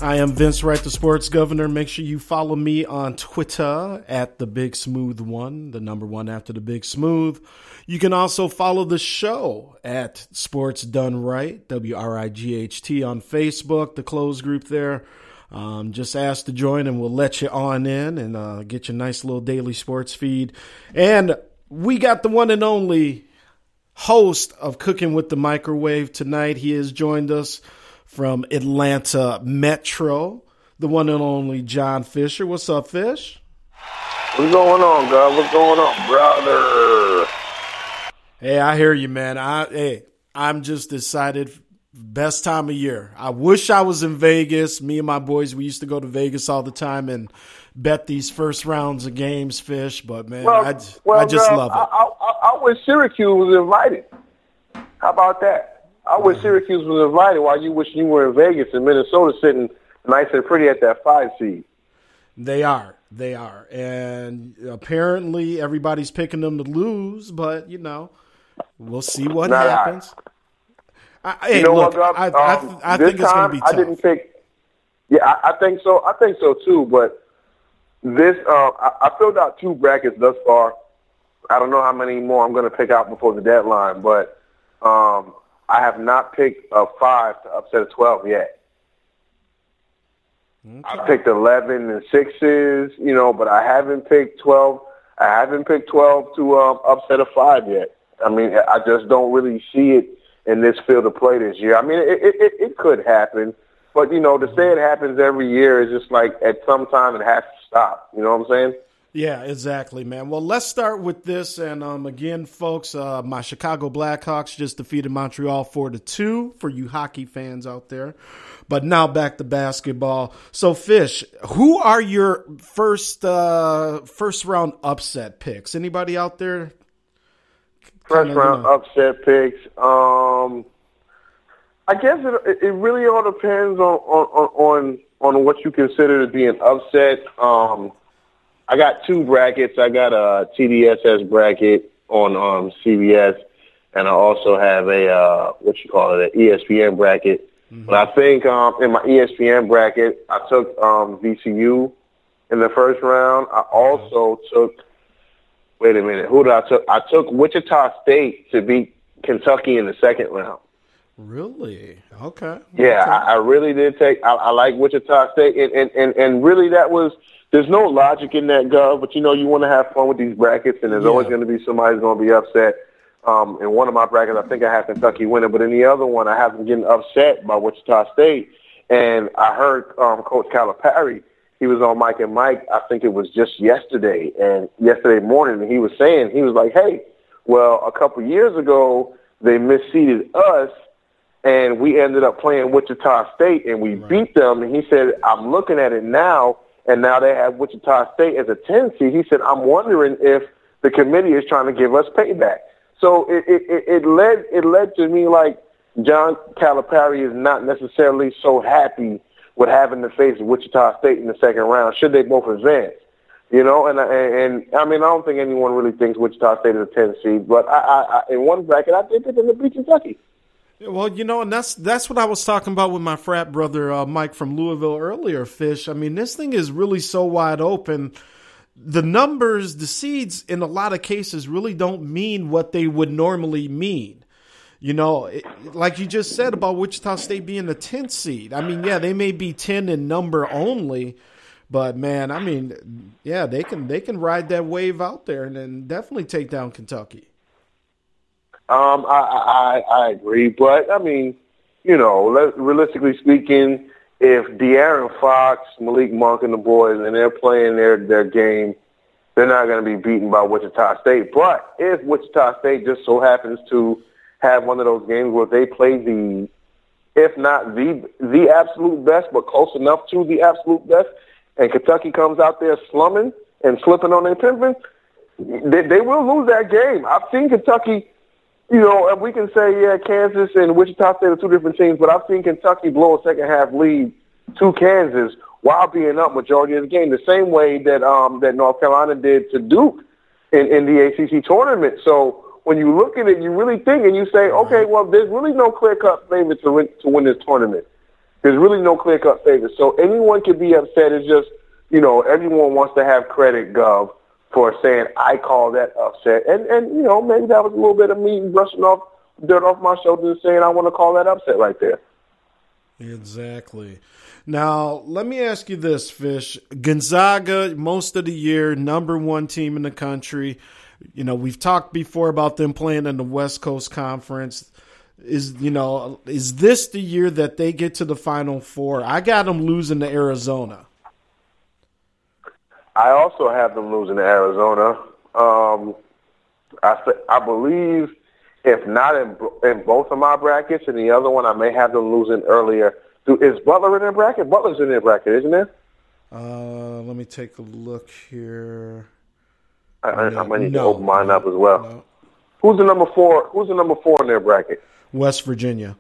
I am Vince Wright, the sports governor. Make sure you follow me on Twitter at the Big Smooth One, the number one after the Big Smooth. You can also follow the show at Sports Done Right, W R I G H T, on Facebook, the closed group there. Um, just ask to join and we'll let you on in and uh, get your nice little daily sports feed. And we got the one and only host of Cooking with the Microwave tonight. He has joined us from Atlanta Metro, the one and only John Fisher. What's up, Fish? What's going on, God? What's going on, brother? Hey, I hear you, man. I hey, I'm just excited. Best time of year. I wish I was in Vegas. Me and my boys, we used to go to Vegas all the time and bet these first rounds of games, Fish. But man, Well, I, well, I just girl, love it. I, I, I wish Syracuse was invited. How about that? I wish. Syracuse was invited while you wish you were in Vegas and Minnesota sitting nice and pretty at that five seed. They are. They are. And apparently everybody's picking them to lose, but you know, we'll see what Nah, happens. I, hey, you know look, what? I, I, Um, I this think it's going to be I didn't pick. Yeah, I, I think so. I think so too. But this, uh, I, I filled out two brackets thus far. I don't know how many more I'm going to pick out before the deadline, but um, I have not picked a five to upset a twelve yet. I've picked eleven and sixes, you know, but I haven't picked twelve. I haven't picked twelve to um, upset a five yet. I mean, I just don't really see it in this field of play this year. I mean, it it, it, it could happen, but you know, to say it happens every year is just like at some time it has to stop. You know what I'm saying? Yeah, exactly, man. Well, let's start with this. And um, again, folks, uh, my Chicago Blackhawks just defeated Montreal four to two for you hockey fans out there. But now back to basketball. So, Fish, who are your first uh, first round upset picks? Anybody out there? First round know. upset picks. Um, I guess it it really all depends on on on on what you consider to be an upset. Um, I got two brackets. I got a TDSS bracket on um, CBS, and I also have a uh, what you call it, an ESPN bracket. But I think um, in my ESPN bracket, I took um, VCU in the first round. I also took. Wait a minute. Who did I took? I took Wichita State to beat Kentucky in the second round. Really? Okay. Yeah, I, I really did take. I, I like Wichita State, and, and and and really that was. There's no logic in that, Gov. But you know, you want to have fun with these brackets, and there's always going to be somebody who's going to be upset. Um, in one of my brackets, I think I have Kentucky winning, but in the other one, I have them getting upset by Wichita State. And I heard um, Coach Calipari. He was on Mike and Mike. I think it was just yesterday, and yesterday morning, and he was saying he was like, "Hey, well, a couple years ago, they misseeded us, and we ended up playing Wichita State, and we beat them." And he said, "I'm looking at it now, and now they have Wichita State as a 10 seed." He said, "I'm wondering if the committee is trying to give us payback." So it it, it, led it led to me like John Calipari is not necessarily so happy with having to face Wichita State in the second round. Should they both advance? You know, and and, and I mean, I don't think anyone really thinks Wichita State is a 10 seed, but I, I, I in one bracket, I pick them to beat Kentucky. Well, you know, and that's that's what I was talking about with my frat brother uh, Mike from Louisville earlier. Fish. I mean, this thing is really so wide open. The numbers, the seeds, in a lot of cases, really don't mean what they would normally mean. You know, it, like you just said about Wichita State being the 10th seed. I mean, yeah, they may be 10 in number only, but man, I mean, yeah, they can they can ride that wave out there and then definitely take down Kentucky. Um, I, I I agree, but I mean, you know, realistically speaking, if De'Aaron Fox, Malik Monk, and the boys, and they're playing their their game, they're not going to be beaten by Wichita State. But if Wichita State just so happens to have one of those games where they play the, if not the the absolute best, but close enough to the absolute best, and Kentucky comes out there slumming and slipping on their pimping, they, they will lose that game. I've seen Kentucky you know, and we can say, yeah, Kansas and Wichita State are two different teams, but I've seen Kentucky blow a second half lead to Kansas while being up majority of the game, the same way that um, that North Carolina did to Duke in, in the ACC tournament. So when you look at it, you really think and you say, okay, well, there's really no clear cut favorite to win, to win this tournament. There's really no clear cut favorite. So anyone can be upset. It's just, you know, everyone wants to have credit, Gov, for saying I call that upset. And and you know, maybe that was a little bit of me brushing off dirt off my shoulders and saying I want to call that upset right there. Exactly. Now, let me ask you this, Fish. Gonzaga, most of the year, number one team in the country. You know, we've talked before about them playing in the West Coast Conference. Is you know, is this the year that they get to the Final Four? I got them losing to Arizona. I also have them losing to Arizona. Um, I I believe if not in in both of my brackets, and the other one I may have them losing earlier. Is Butler in their bracket? Butler's in their bracket, isn't it? Uh, let me take a look here. I, I, I might need No. to open mine up as well. Who's the number four? Who's the number four in their bracket? West Virginia.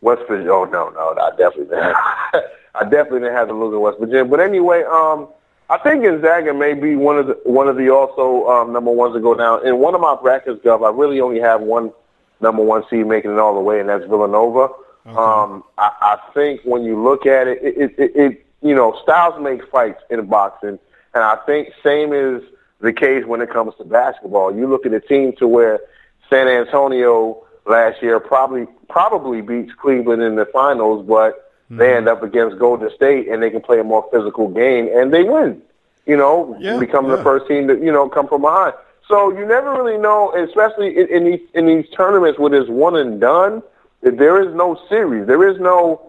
West Virginia. Oh no, no, I definitely didn't. I definitely didn't have them losing West Virginia. But anyway, um, I think Gonzaga may be one of the one of the also um, number ones to go down. In one of my brackets, Gov, I really only have one number one seed making it all the way, and that's Villanova. Um, I, I think when you look at it, it, it, it, you know, styles make fights in boxing, and I think same is the case when it comes to basketball. You look at a team to where San Antonio last year probably probably beats Cleveland in the finals, but they mm-hmm. end up against Golden State and they can play a more physical game and they win. You know, Yeah, becoming yeah. the first team to you know come from behind. So you never really know, especially in, in these in these tournaments where there's one and done. There is no series. There is no.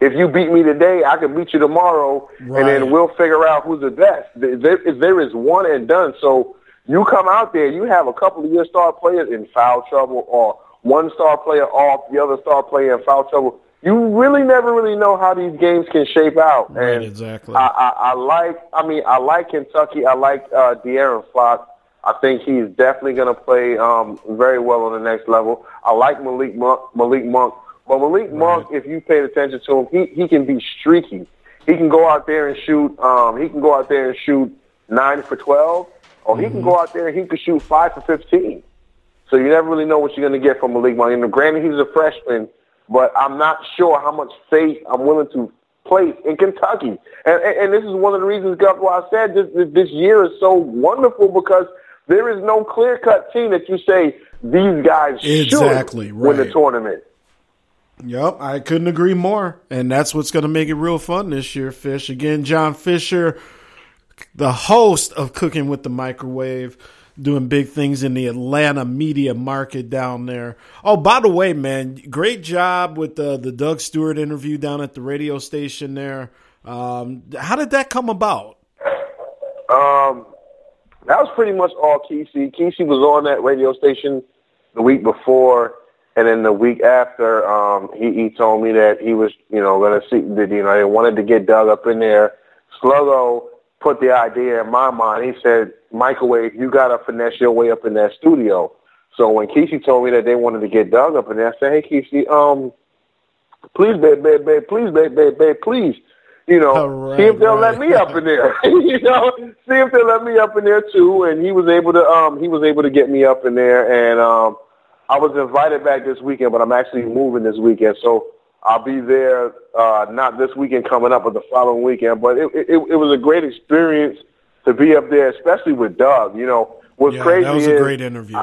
If you beat me today, I can beat you tomorrow, and then we'll figure out who's the best. There, there- there is one and done. So you come out there, you have a couple of your star players in foul trouble, or one star player off, the other star player in foul trouble. You really never really know how these games can shape out. Right, and exactly. I, I, I like. I mean, I like Kentucky. I like uh, De'Aaron Fox. I think he's definitely going to play um, very well on the next level. I like Malik Monk. Malik Monk. But Malik Monk, if you paid attention to him, he he can be streaky. he can go out there and shoot. Um, he can go out there and shoot nine for twelve, or he can go out there and he can shoot five for fifteen. So you never really know what you're going to get from Malik Monk. And granted, he's a freshman, but I'm not sure how much faith I'm willing to place in Kentucky. And, and, and this is one of the reasons, Gov, why I said this, this, year is so wonderful because there is no clear-cut team that you say these guys Exactly, should win the tournament. Yep, I couldn't agree more. And that's what's going to make it real fun this year, Fish. Again, John Fisher, the host of Cooking with the Microwave, doing big things in the Atlanta media market down there. Oh, by the way, man, great job with the, the Doug Stewart interview down at the radio station there. Um, how did that come about? Um, that was pretty much all Kesey. Kesey was on that radio station the week before, and then the week after, um, he, he told me that he was, you know, going to see that, you know, they wanted to get Doug up in there. Sluggo put the idea in my mind. He said, microwave, you got to finesse your way up in that studio. So when Kesey told me that they wanted to get Doug up in there, I said, hey, Kesey, um, please, babe, babe, babe, please, babe, babe, babe, please. You know, see if they'll let me up in there. you know, see if they'll let me up in there too. And he was able to, um, he was able to get me up in there. And um, I was invited back this weekend, but I'm actually moving this weekend, so I'll be there. Uh, not this weekend coming up, but the following weekend. But it, it, it was a great experience to be up there, especially with Doug. You know, what's Yeah, crazy that was is a great interview.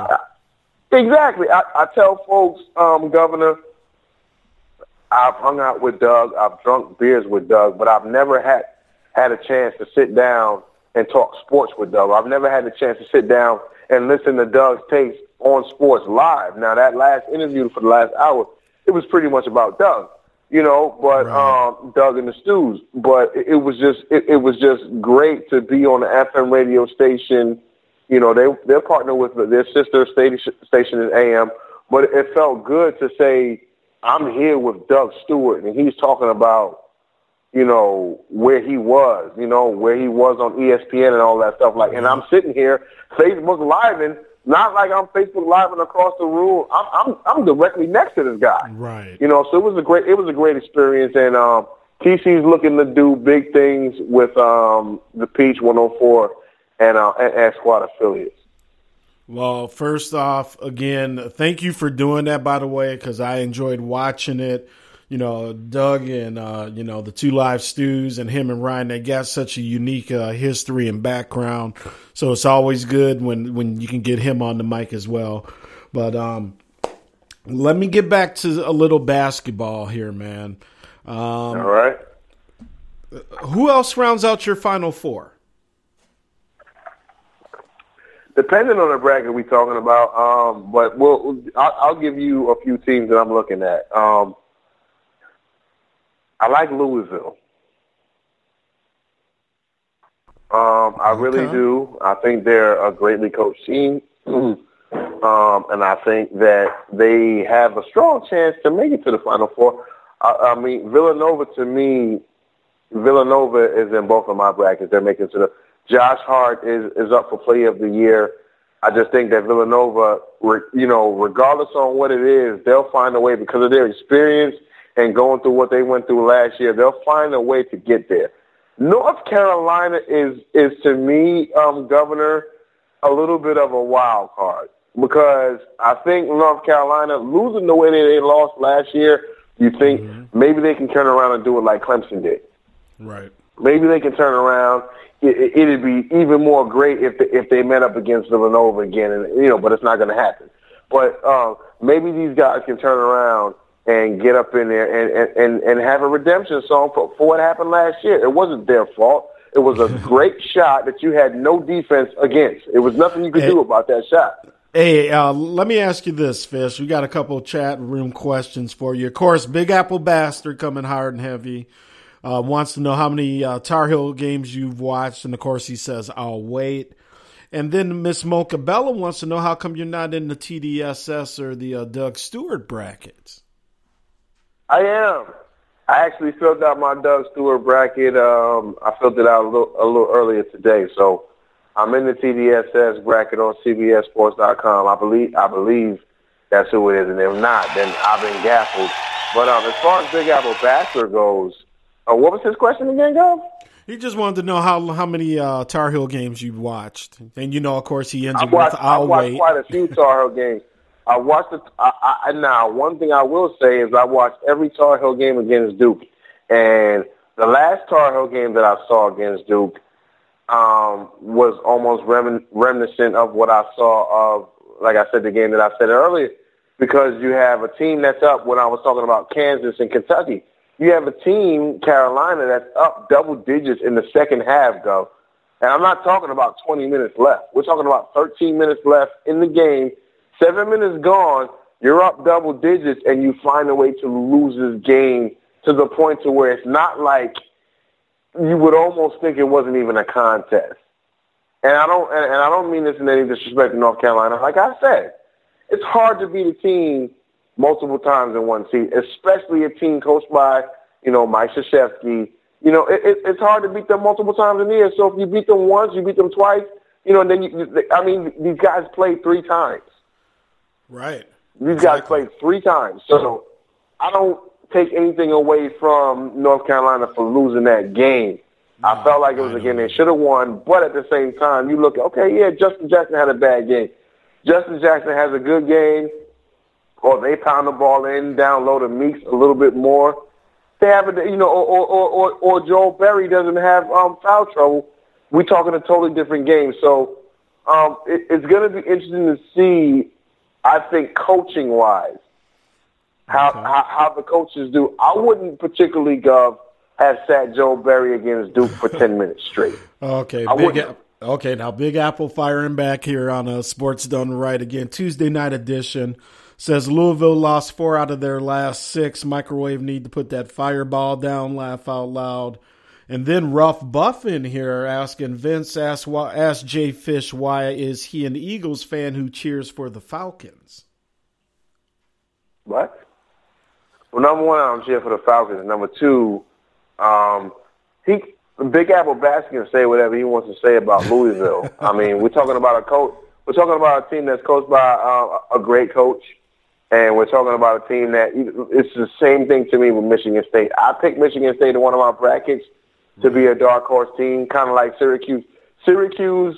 Exactly. I, I tell folks, um, Governor, I've hung out with Doug, I've drunk beers with Doug, but I've never had had a chance to sit down and talk sports with Doug. I've never had a chance to sit down and listen to Doug's takes on sports live. Now that last interview for the last hour, it was pretty much about Doug, you know, but um, Doug and the Stews. But it, it was just it, it was just great to be on the FM radio station you know, they they're partnered with their sister station station in AM, but it felt good to say I'm here with Doug Stewart and he's talking about you know where he was, you know where he was on ESPN and all that stuff. Like, and I'm sitting here Facebook live and not like I'm Facebook live and across the room. I'm I'm I'm directly next to this guy. Right. You know, so it was a great it was a great experience and um TC's looking to do big things with um the Peach 104 and uh and, and squad affiliates. Well, first off, again, thank you for doing that, by the way, because I enjoyed watching it. You know, Doug and, uh, you know, the two live stews and him and Ryan, they got such a unique uh, history and background. So it's always good when, when you can get him on the mic as well. But um, let me get back to a little basketball here, man. Um, All right. Who else rounds out your final four? Depending on the bracket we're talking about, um, but we'll, I'll, I'll give you a few teams that I'm looking at. Um, I like Louisville. Um, I really do. I think they're a greatly coached team, um, and I think that they have a strong chance to make it to the Final Four. I, I mean, Villanova to me, Villanova is in both of my brackets. They're making it to the. Josh Hart is is up for Player of the Year. I just think that Villanova, re- you know, regardless on what it is, they'll find a way because of their experience and going through what they went through last year. They'll find a way to get there. North Carolina is is to me, um, Governor, a little bit of a wild card because I think North Carolina losing the way that they lost last year. You think maybe they can turn around and do it like Clemson did. Right. Maybe they can turn around. It, it, it'd be even more great if they, if they met up against Villanova again, and you know, but it's not going to happen. But uh, maybe these guys can turn around and get up in there and, and, and, and have a redemption song for, for what happened last year. It wasn't their fault. It was a great shot that you had no defense against. It was nothing you could do about that shot. Hey, uh, let me ask you this, Fish. We got a couple of chat room questions for you. Of course, Big Apple Bastard coming hard and heavy. Uh, wants to know how many uh, Tar Heel games you've watched, and of course he says, "I'll wait." And then Miss Mocha Bella wants to know how come you're not in the TDSS or the uh, Doug Stewart brackets. I am. I actually filled out my Doug Stewart bracket. Um, I filled it out a little, a little earlier today, so I'm in the TDSS bracket on CBSSports.com. I believe I believe that's who it is, and if not, then I've been gaffled. But um, as far as Big Apple Bachelor goes, Uh, what was his question again, Gov? He just wanted to know how how many uh, Tar Heel games you've watched, and you know, of course, he ends I watched, with I "I'll watched wait." quite a few Tar Heel games. I watched it. I, I, now, one thing I will say is I watched every Tar Heel game against Duke, and the last Tar Heel game that I saw against Duke um, was almost remin- reminiscent of what I saw of, like I said, the game that I said earlier, because you have a team that's up. When I was talking about Kansas and Kentucky, you have a team, Carolina, that's up double digits in the second half, go. And I'm not talking about 20 minutes left. We're talking about 13 minutes left in the game. Seven minutes gone. You're up double digits, and you find a way to lose this game to the point to where it's not like you would almost think it wasn't even a contest. And I don't, and, and I don't mean this in any disrespect to North Carolina. Like I said, it's hard to beat a team multiple times in one season, especially a team coached by, you know, Mike Krzyzewski. You know, it, it, it's hard to beat them multiple times in a year. So if you beat them once, you beat them twice, you know, and then you I mean, these guys played three times. Right. These guys played three times. So I don't take anything away from North Carolina for losing that game. I felt like it was a game they should have won, but at the same time, you look, okay, yeah, Justin Jackson had a bad game. Justin Jackson has a good game, or they pound the ball in, down low to Meeks a little bit more. They have a, you know, or or or, or, or Joel Berry doesn't have um, foul trouble. We're talking a totally different game. So um, it, it's going to be interesting to see. I think coaching wise, how, how how the coaches do. I wouldn't particularly go have sat Joel Berry against Duke for ten minutes straight. Okay, I big wouldn't. Okay. Now, Big Apple firing back here on a Sports Done Right again Tuesday night edition. Says Louisville lost four out of their last six. Microwave need to put that fireball down. Laugh out loud. And then Rough Buffin here asking Vince ask why ask Jay Fish why is he an Eagles fan who cheers for the Falcons? What? Well, number one, I don't cheer for the Falcons. Number two, um, he Big Apple Baskin can say whatever he wants to say about Louisville. I mean, we're talking about a coach. We're talking about a team that's coached by uh, a great coach, and we're talking about a team that it's the same thing to me with Michigan State. I picked Michigan State in one of my brackets to be a dark horse team, kind of like Syracuse. Syracuse,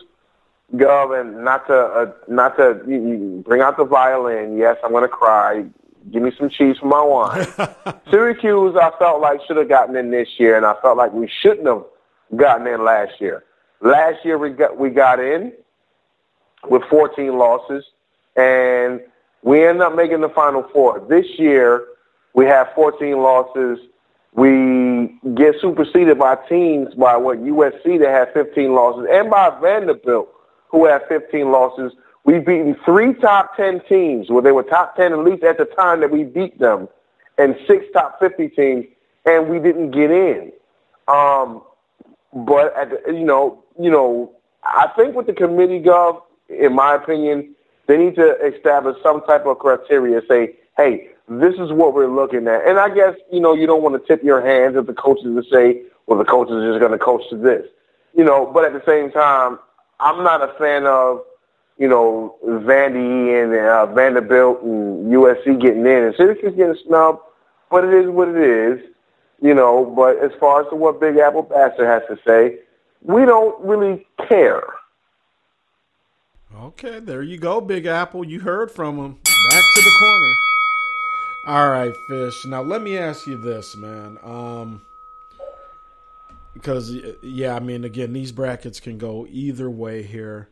Gov, and not to uh, not to you, you bring out the violin. Yes, I'm going to cry. Give me some cheese for my wine. Syracuse, I felt like should have gotten in this year, and I felt like we shouldn't have gotten in last year. Last year we got we got in with 14 losses, and we ended up making the Final Four. This year we have 14 losses. We get superseded by teams by what USC that had 15 losses, and by Vanderbilt who had 15 losses. We've beaten three top 10 teams, where they were top 10 at least at the time that we beat them, and six top 50 teams, and we didn't get in. Um, but at the, you know, you know, I think with the committee, Gov, in my opinion, they need to establish some type of criteria. Say, hey, this is what we're looking at. And I guess you know you don't want to tip your hands at the coaches and say, well, the coaches are just going to coach to this, you know. But at the same time, I'm not a fan of you know, Vandy and uh, Vanderbilt and USC getting in and Syracuse getting snubbed, but it is what it is, you know. But as far as to what Big Apple Bastard has to say, we don't really care. Okay, there you go, Big Apple. You heard from him. Back to the corner. All right, Fish. Now let me ask you this, man. Um, because yeah, I mean, again, these brackets can go either way here.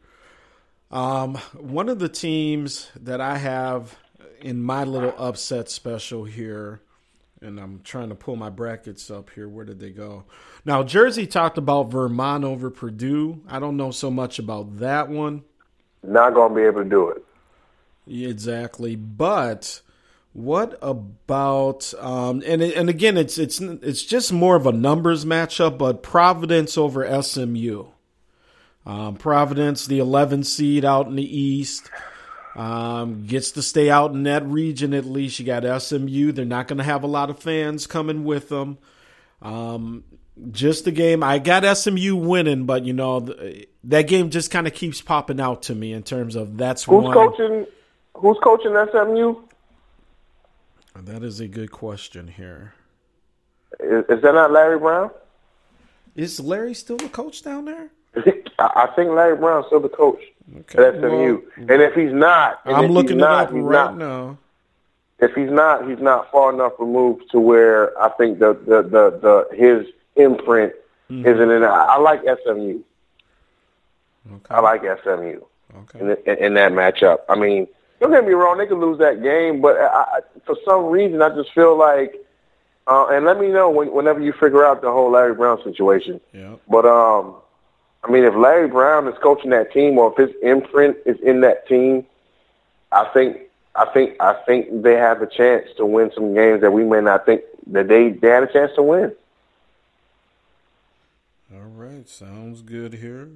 Um, one of the teams that I have in my little upset special here, and I'm trying to pull my brackets up here. Where did they go? Now, Jersey talked about Vermont over Purdue. I don't know so much about that one. Not going to be able to do it. Exactly, but what about um, and and again, it's it's it's just more of a numbers matchup, but Providence over SMU. Um, Providence, the 11 seed out in the East, um, gets to stay out in that region at least. You got SMU. They're not going to have a lot of fans coming with them. Um, just the game. I got SMU winning, but you know the, that game just kind of keeps popping out to me in terms of that's Who's one. coaching? Who's coaching SMU? That is a good question here. Is, is that not Larry Brown? Is Larry still the coach down there? I I think Larry Brown's still the coach Okay, at SMU. and if he's not, and I'm if looking he's it not, up he's right not. now. If he's not, he's not far enough removed to where I think the the the, the his imprint Mm-hmm. isn't in. I, I like SMU. I like SMU Okay. in, in, in that matchup. I mean, don't get me wrong; they could lose that game, but I, I, for some reason, I just feel like. Uh, and let me know when, whenever you figure out the whole Larry Brown situation. Yeah. But um, I mean, if Larry Brown is coaching that team, or if his imprint is in that team, I think, I think, I think they have a chance to win some games that we may not think that they they had a chance to win. All right, sounds good here.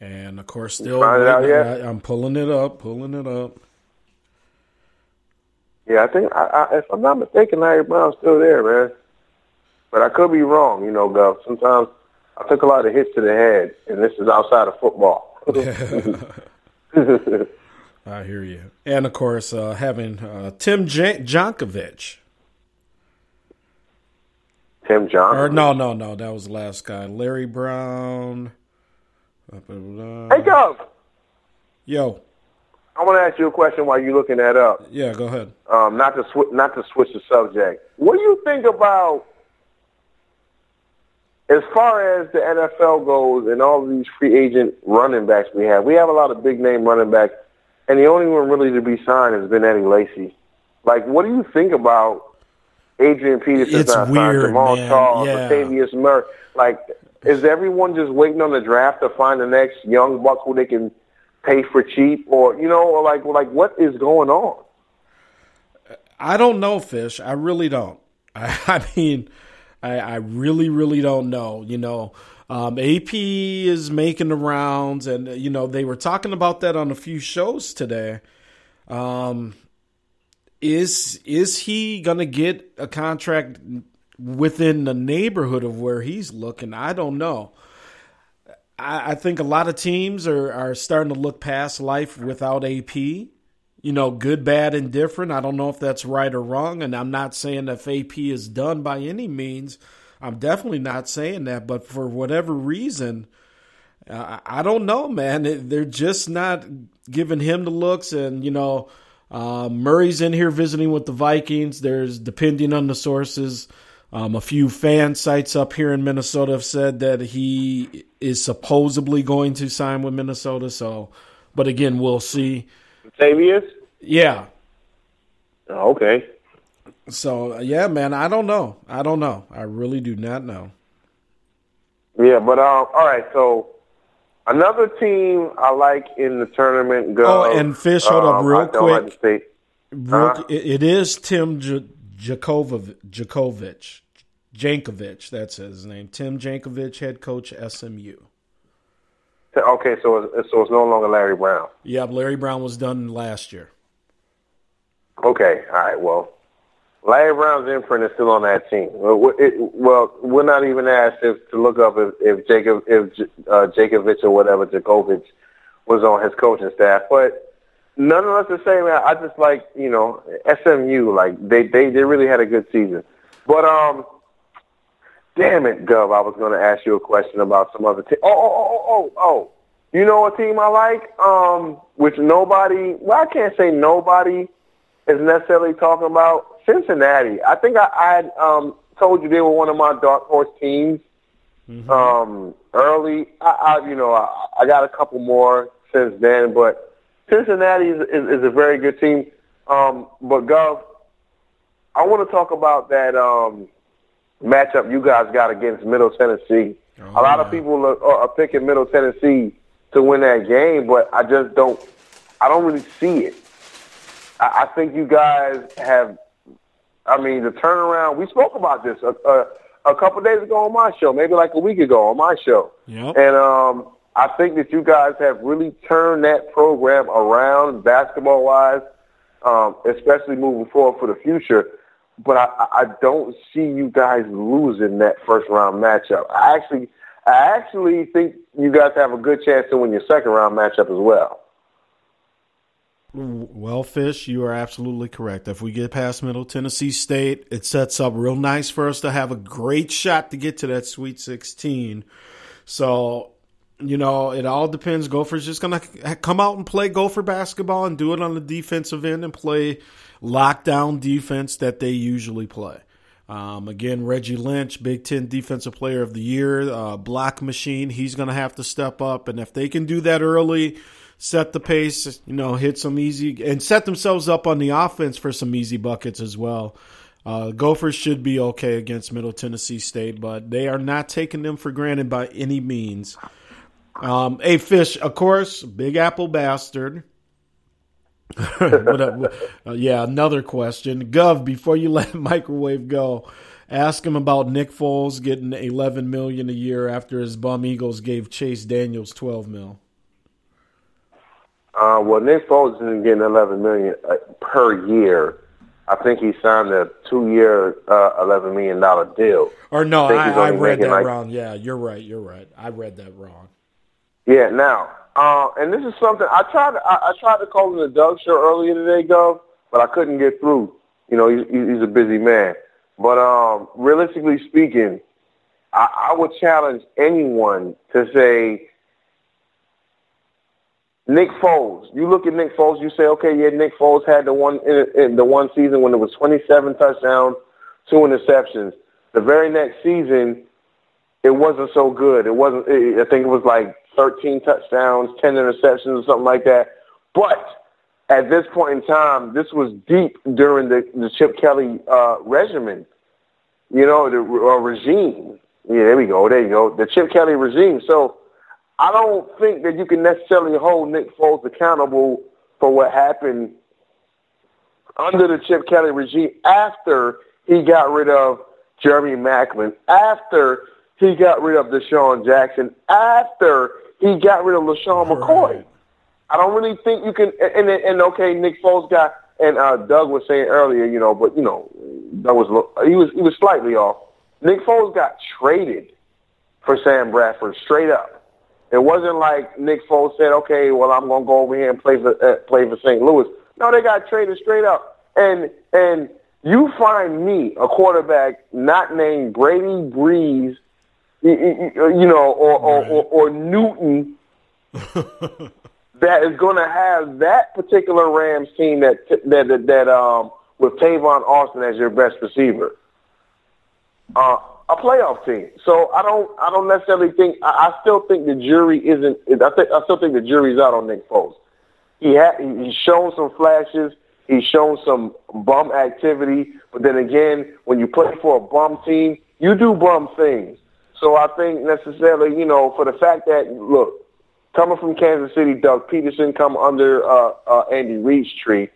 And of course, still find it waiting. I, I'm pulling it up, pulling it up. Yeah, I think, I, I, if I'm not mistaken, Larry Brown's still there, man. But I could be wrong, you know, Gov. Sometimes I took a lot of hits to the head, and this is outside of football. I hear you. And of course, uh, having uh, Tim Jan- Jankovic. Tim. Or no, no, no, that was the last guy. Larry Brown. Blah, blah, blah. Hey, Gov. Yo, I want to ask you a question while you're looking that up. yeah, go ahead. um, not to sw- not to switch the subject. What do you think about as far as the NFL goes and all of these free agent running backs we have? We have a lot of big name running backs, and the only one really to be signed has been Eddie Lacy. Like, what do you think about Adrian Peterson It's not signed, weird, Jamal man. Charles, Yeah. Latavius Murray? Like, is everyone just waiting on the draft to find the next young buck who they can pay for cheap, or you know, or like, like what is going on? I don't know, Fish. I really don't. I, I mean, I, I really, really don't know. You know, um, AP is making the rounds, and you know they were talking about that on a few shows today. Um, is is he gonna get a contract within the neighborhood of where he's looking? I don't know. I, I think a lot of teams are are starting to look past life without AP you know, good, bad, and different. I don't know if that's right or wrong, and I'm not saying if AP is done by any means. I'm definitely not saying that, but for whatever reason, uh, I don't know, man. They're just not giving him the looks, and you know, uh, Murray's in here visiting with the Vikings. There's, depending on the sources, um, a few fan sites up here in Minnesota have said that he is supposedly going to sign with Minnesota. So, but again, we'll see. Latavius? Yeah. Oh, okay. So yeah, man, I don't know. I don't know. I really do not know. Yeah, but um, all right. So another team I like in the tournament. Go. Oh, and Fish, hold up um, real I like quick. Real- it is Tim J- Jakovic, Jakovic, Jankovic. That's his name. Tim Jankovich, head coach SMU. Okay, so it's, so it's no longer Larry Brown. Yeah, Larry Brown was done last year. Okay, all right. Well, Larry Brown's imprint is still on that team. Well, we- it, well we're not even asked if, to look up if, if Jacob, if uh, Jakovic or whatever Jakovic was on his coaching staff, but nonetheless, the same. man, I just like you know SMU. Like they they they really had a good season, but um. Damn it, Gov! I was going to ask you a question about some other team. Oh, oh, oh, oh, oh! You know a team I like, um, which nobody. Well, I can't say nobody is necessarily talking about Cincinnati. I think I, I had um, told you they were one of my dark horse teams um, early. I, I, you know, I, I got a couple more since then, but Cincinnati is, is, is a very good team. Um, but Gov, I want to talk about that um, matchup you guys got against Middle Tennessee. a lot of people are, are picking Middle Tennessee to win that game, but I just don't. I don't really see it. I, I think you guys have. I mean, the turnaround. We spoke about this a, a, a couple days ago on my show, maybe like a week ago on my show. Yep. And um, I think that you guys have really turned that program around basketball wise, um, especially moving forward for the future. But I, I don't see you guys losing that first round matchup. I actually, I actually think you guys have a good chance to win your second round matchup as well. Well, Fish, you are absolutely correct. If we get past Middle Tennessee State, it sets up real nice for us to have a great shot to get to that Sweet 16. So, you know, it all depends. Gophers just going to come out and play Gopher basketball and do it on the defensive end and play lockdown defense that they usually play. Um, again, Reggie Lynch, Big Ten Defensive Player of the Year, uh, block machine. He's going to have to step up, and if they can do that early, set the pace, you know, hit some easy and set themselves up on the offense for some easy buckets as well. Uh, Gophers should be okay against Middle Tennessee State, but they are not taking them for granted by any means. Um, a fish, of course, Big Apple bastard. what uh, yeah, another question. Gov, before you let microwave go, ask him about Nick Foles getting 11 million a year after his bum Eagles gave Chase Daniels 12 mil. Uh, well, Nick Foles isn't getting 11 million uh, per year. I think he signed a two-year, uh, 11 million dollar deal. Or no, I, he's I, read that like- wrong. Yeah, you're right. You're right. I read that wrong. Yeah. Now, uh, and this is something I tried. I, I tried to call in the Doug show earlier today, Gov, but I couldn't get through. You know, he's, he's a busy man. But um, realistically speaking, I, I would challenge anyone to say Nick Foles. You look at Nick Foles, you say, okay, yeah, Nick Foles had the one in, in the one season when it was 27 touchdowns, two interceptions. The very next season, it wasn't so good. It wasn't. It, I think it was like 13 touchdowns, 10 interceptions, or something like that. But at this point in time, this was deep during the, the Chip Kelly uh, regimen. You know, the uh, regime. Yeah, there we go. There you go. The Chip Kelly regime. So I don't think that you can necessarily hold Nick Foles accountable for what happened under the Chip Kelly regime after he got rid of Jeremy Maclin, after he got rid of DeSean Jackson, after he got rid of LeSean McCoy. I don't really think you can. And, and, and okay, Nick Foles got, and uh, Doug was saying earlier, you know, but you know, that was he was he was slightly off. Nick Foles got traded for Sam Bradford straight up. It wasn't like Nick Foles said, "Okay, well, I'm going to go over here and play for uh, play for St. Louis." No, they got traded straight up. And and you find me a quarterback not named Brady Brees, y- you know, or or, or, or Newton that is going to have that particular Rams team that that that, that um with Tavon Austin as your best receiver. Uh, a playoff team. So I don't I don't necessarily think I, I still think the jury isn't I think I still think the jury's out on Nick Foles. He had he's shown some flashes, he's shown some bum activity, but then again, when you play for a bum team, you do bum things. So I think necessarily, you know, for the fact that look, coming from Kansas City, Doug Pederson come under uh, uh, Andy Reid's tree,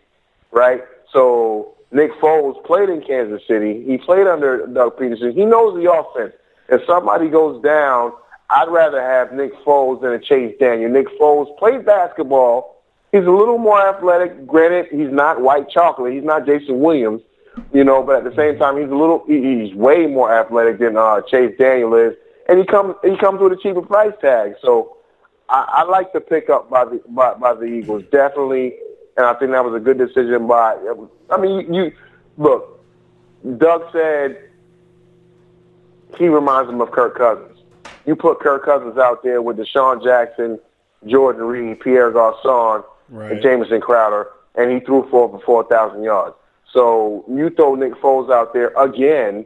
right? So Nick Foles played in Kansas City. He played under Doug Pederson. He knows the offense. If somebody goes down, I'd rather have Nick Foles than a Chase Daniel. Nick Foles played basketball. He's a little more athletic. Granted, he's not white chocolate. He's not Jason Williams, you know. But at the same time, he's a little. he- He's way more athletic than uh, Chase Daniel is, and he comes. He comes with a cheaper price tag. So I, I like the pickup by the by, by the Eagles, definitely, and I think that was a good decision by. I mean, you, you look. Doug said he reminds him of Kirk Cousins. You put Kirk Cousins out there with DeSean Jackson, Jordan Reed, Pierre Garcon, and Jamison Crowder, and he threw for over four thousand yards. So you throw Nick Foles out there again,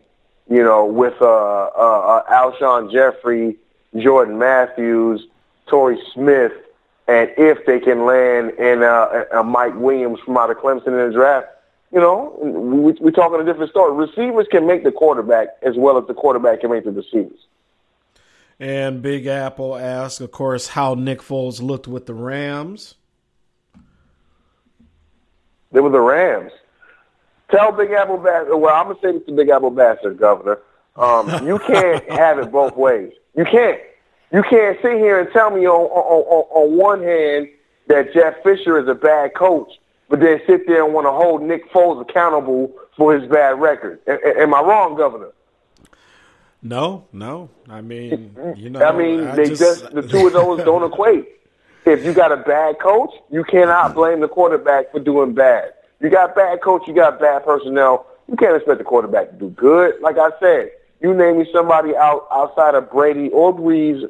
you know, with uh, uh, uh, Alshon Jeffery, Jordan Matthews, Torrey Smith, and if they can land in uh, a, a Mike Williams from out of Clemson in the draft, you know, we, we're talking a different story. Receivers can make the quarterback as well as the quarterback can make the receivers. And Big Apple asks, of course, how Nick Foles looked with the Rams. They were the Rams. Tell Big Apple. Well, I'm gonna say this to Big Apple Bastard, Governor. Um, you can't have it both ways. You can't. You can't sit here and tell me on, on, on, on one hand that Jeff Fisher is a bad coach, but then sit there and want to hold Nick Foles accountable for his bad record. A- am I wrong, Governor? No, no. I mean, you know, I mean, they just, the two of those don't equate. If you got a bad coach, you cannot blame the quarterback for doing bad. You got bad coach, you got bad personnel. You can't expect the quarterback to do good. Like I said, you name me somebody out outside of Brady or Brees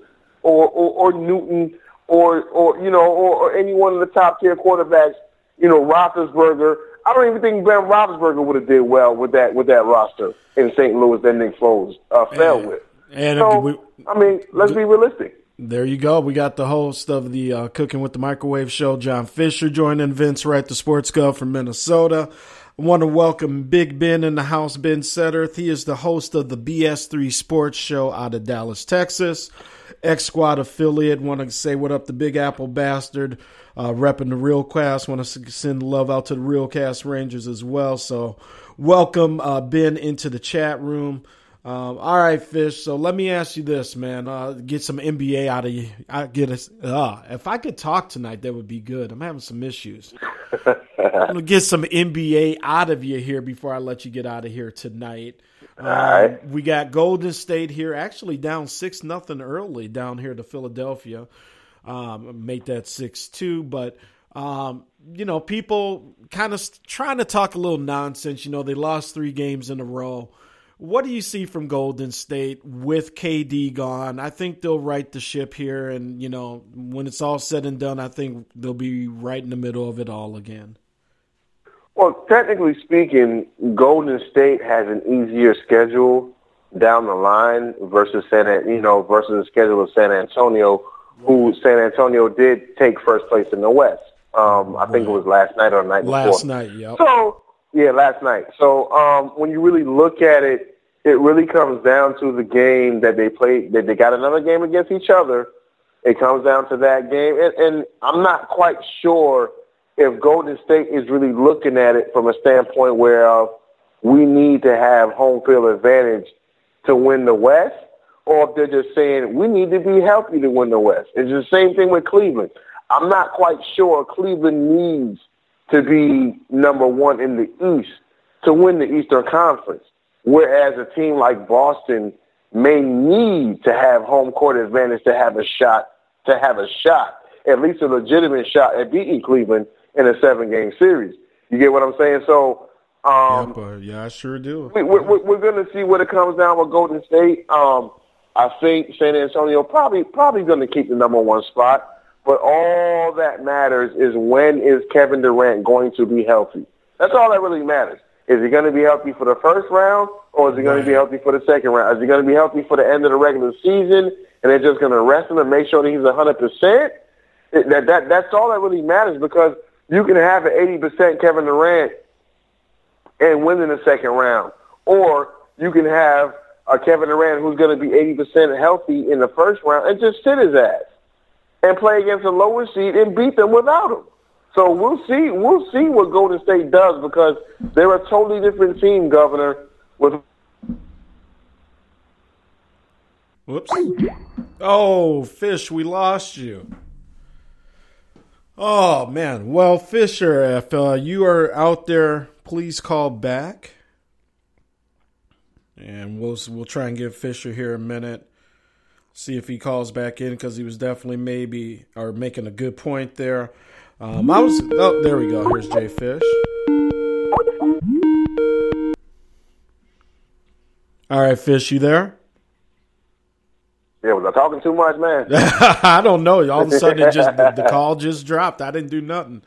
or or, or Newton or or you know or, or any one of the top tier quarterbacks. You know, Roethlisberger. I don't even think Ben Roethlisberger would have did well with that with that roster in St. Louis that Nick Foles uh, fell with. And so, we- I mean, let's be realistic. There you go. We got the host of the uh, Cooking with the Microwave show, John Fisher, joining Vince Wright, the sports guy from Minnesota. I want to welcome Big Ben in the house, Ben Setterth. He is the host of the BS3 Sports Show out of Dallas, Texas. X Squad affiliate. Want to say what up to Big Apple Bastard, uh, repping the Real Cast. Want to send love out to the Real Cast Rangers as well. So, welcome uh, Ben into the chat room. Um, all right, Fish. So let me ask you this, man. Uh, get some NBA out of you. I get us. Uh, if I could talk tonight, that would be good. I'm having some issues. I'm gonna get some NBA out of you here before I let you get out of here tonight. Um, We got Golden State here, actually down six nothing early down here to Philadelphia. Um, make that six two, but um, you know, people kind of trying to talk a little nonsense. You know, they lost three games in a row. What do you see from Golden State with KD gone? I think they'll right the ship here, and you know, when it's all said and done, I think they'll be right in the middle of it all again. Well, technically speaking, Golden State has an easier schedule down the line versus San, you know, versus the schedule of San Antonio, who San Antonio did take first place in the West. Um, I think it was last night or the night before. Last night, yeah. So yeah, last night. So um, when you really look at it, it really comes down to the game that they played. That they got another game against each other. It comes down to that game, and, and I'm not quite sure if Golden State is really looking at it from a standpoint where uh, we need to have home field advantage to win the West, or if they're just saying we need to be healthy to win the West. It's the same thing with Cleveland. I'm not quite sure Cleveland needs to be number one in the East to win the Eastern Conference, whereas a team like Boston may need to have home court advantage to have a shot, to have a shot, at least a legitimate shot at beating Cleveland in a seven-game series. You get what I'm saying? So, um, yeah, I sure do. we, we're going to see what it comes down with Golden State. Um, I think San Antonio probably probably going to keep the number one spot. But all that matters is when is Kevin Durant going to be healthy? That's all that really matters. Is he going to be healthy for the first round, or is he going to be healthy for the second round? Is he going to be healthy for the end of the regular season, and they're just going to rest him and make sure that he's a hundred percent? That that that's all that really matters because you can have an eighty percent Kevin Durant and win in the second round. Or you can have a Kevin Durant who's going to be 80% healthy in the first round and just sit his ass and play against a lower seed and beat them without him. So we'll see. We'll see what Golden State does because they're a totally different team, Governor. With Whoops. Oh, Fish, we lost you. Oh, man. Well, Fisher, if uh, you are out there, please call back. And we'll we'll try and give Fisher here a minute. See if he calls back in because he was definitely maybe or making a good point there. Um, I was oh there we go. Here's Jay Fish. All right, Fish, you there? yeah, was I talking too much, man? I don't know. All of a sudden, it just the, the call just dropped. I didn't do nothing.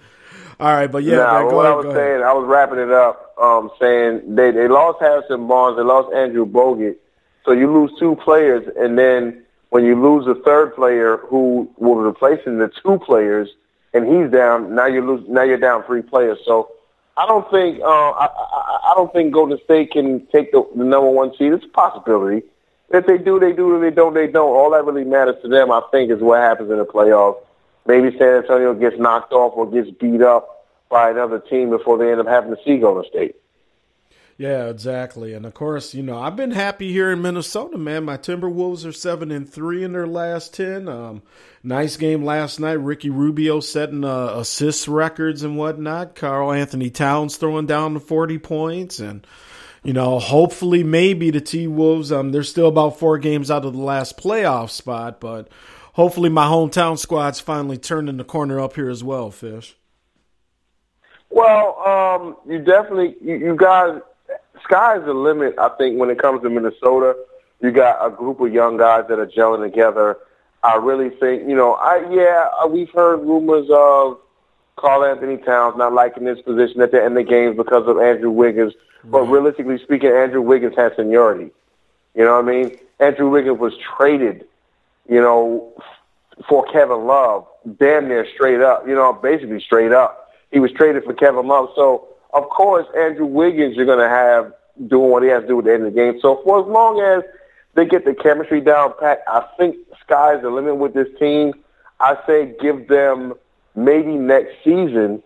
All right, but yeah, Nah, man, go what ahead. I was go ahead. saying, I was wrapping it up, um, saying they they lost Harrison Barnes, they lost Andrew Bogut, so you lose two players, and then when you lose a third player who will be replacing the two players, and he's down, now you lose, now you're down three players. So I don't think uh, I, I, I don't think Golden State can take the, the number one seed. It's a possibility. If they do, they do. If they don't, they don't. All that really matters to them, I think, is what happens in the playoffs. Maybe San Antonio gets knocked off or gets beat up by another team before they end up having to see Golden State. Yeah, exactly. And of course, you know, I've been happy here in Minnesota, man. My Timberwolves are seven and three in their last ten. Um, nice game last night. Ricky Rubio setting uh, assist records and whatnot. Karl-Anthony Towns throwing down the forty points, and you know, hopefully, maybe the T Wolves. Um, they're still about four games out of the last playoff spot, but hopefully my hometown squad's finally turning the corner up here as well, Fish. Well, um, you definitely you, you guys. Sky's the limit. I think when it comes to Minnesota, you got a group of young guys that are gelling together. I really think you know. I yeah, uh, we've heard rumors of Karl-Anthony Towns not liking his position at the end of games because of Andrew Wiggins. But realistically speaking, Andrew Wiggins has seniority. You know what I mean? Andrew Wiggins was traded, you know, for Kevin Love, damn near straight up. You know, basically straight up. He was traded for Kevin Love. So of course, Andrew Wiggins, you're going to have doing what he has to do at the end of the game. So for as long as they get the chemistry down pat, I think sky's the limit with this team. I say give them maybe next season.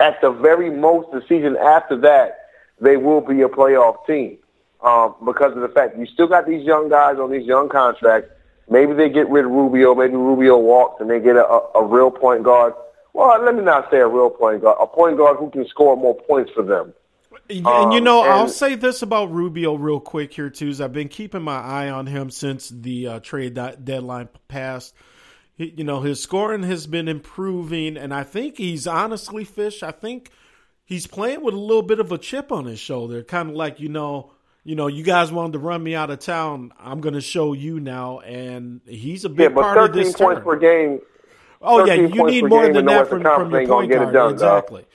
At the very most, the season after that, they will be a playoff team um, because of the fact you still got these young guys on these young contracts. Maybe they get rid of Rubio. Maybe Rubio walks and they get a, a, a real point guard. Well, let me not say a real point guard. A point guard who can score more points for them. And, and you know, Um, I'll say this about Rubio real quick here too. Is I've been keeping my eye on him since the uh, trade de- deadline passed. He, you know, his scoring has been improving, and I think he's honestly, fish. I think he's playing with a little bit of a chip on his shoulder, kind of like you know, you know, you guys wanted to run me out of town. I'm going to show you now, and he's a Yeah, big but part of 13 this points turn. per game. Oh yeah, you need more than that from, from your point get it guard. done, exactly.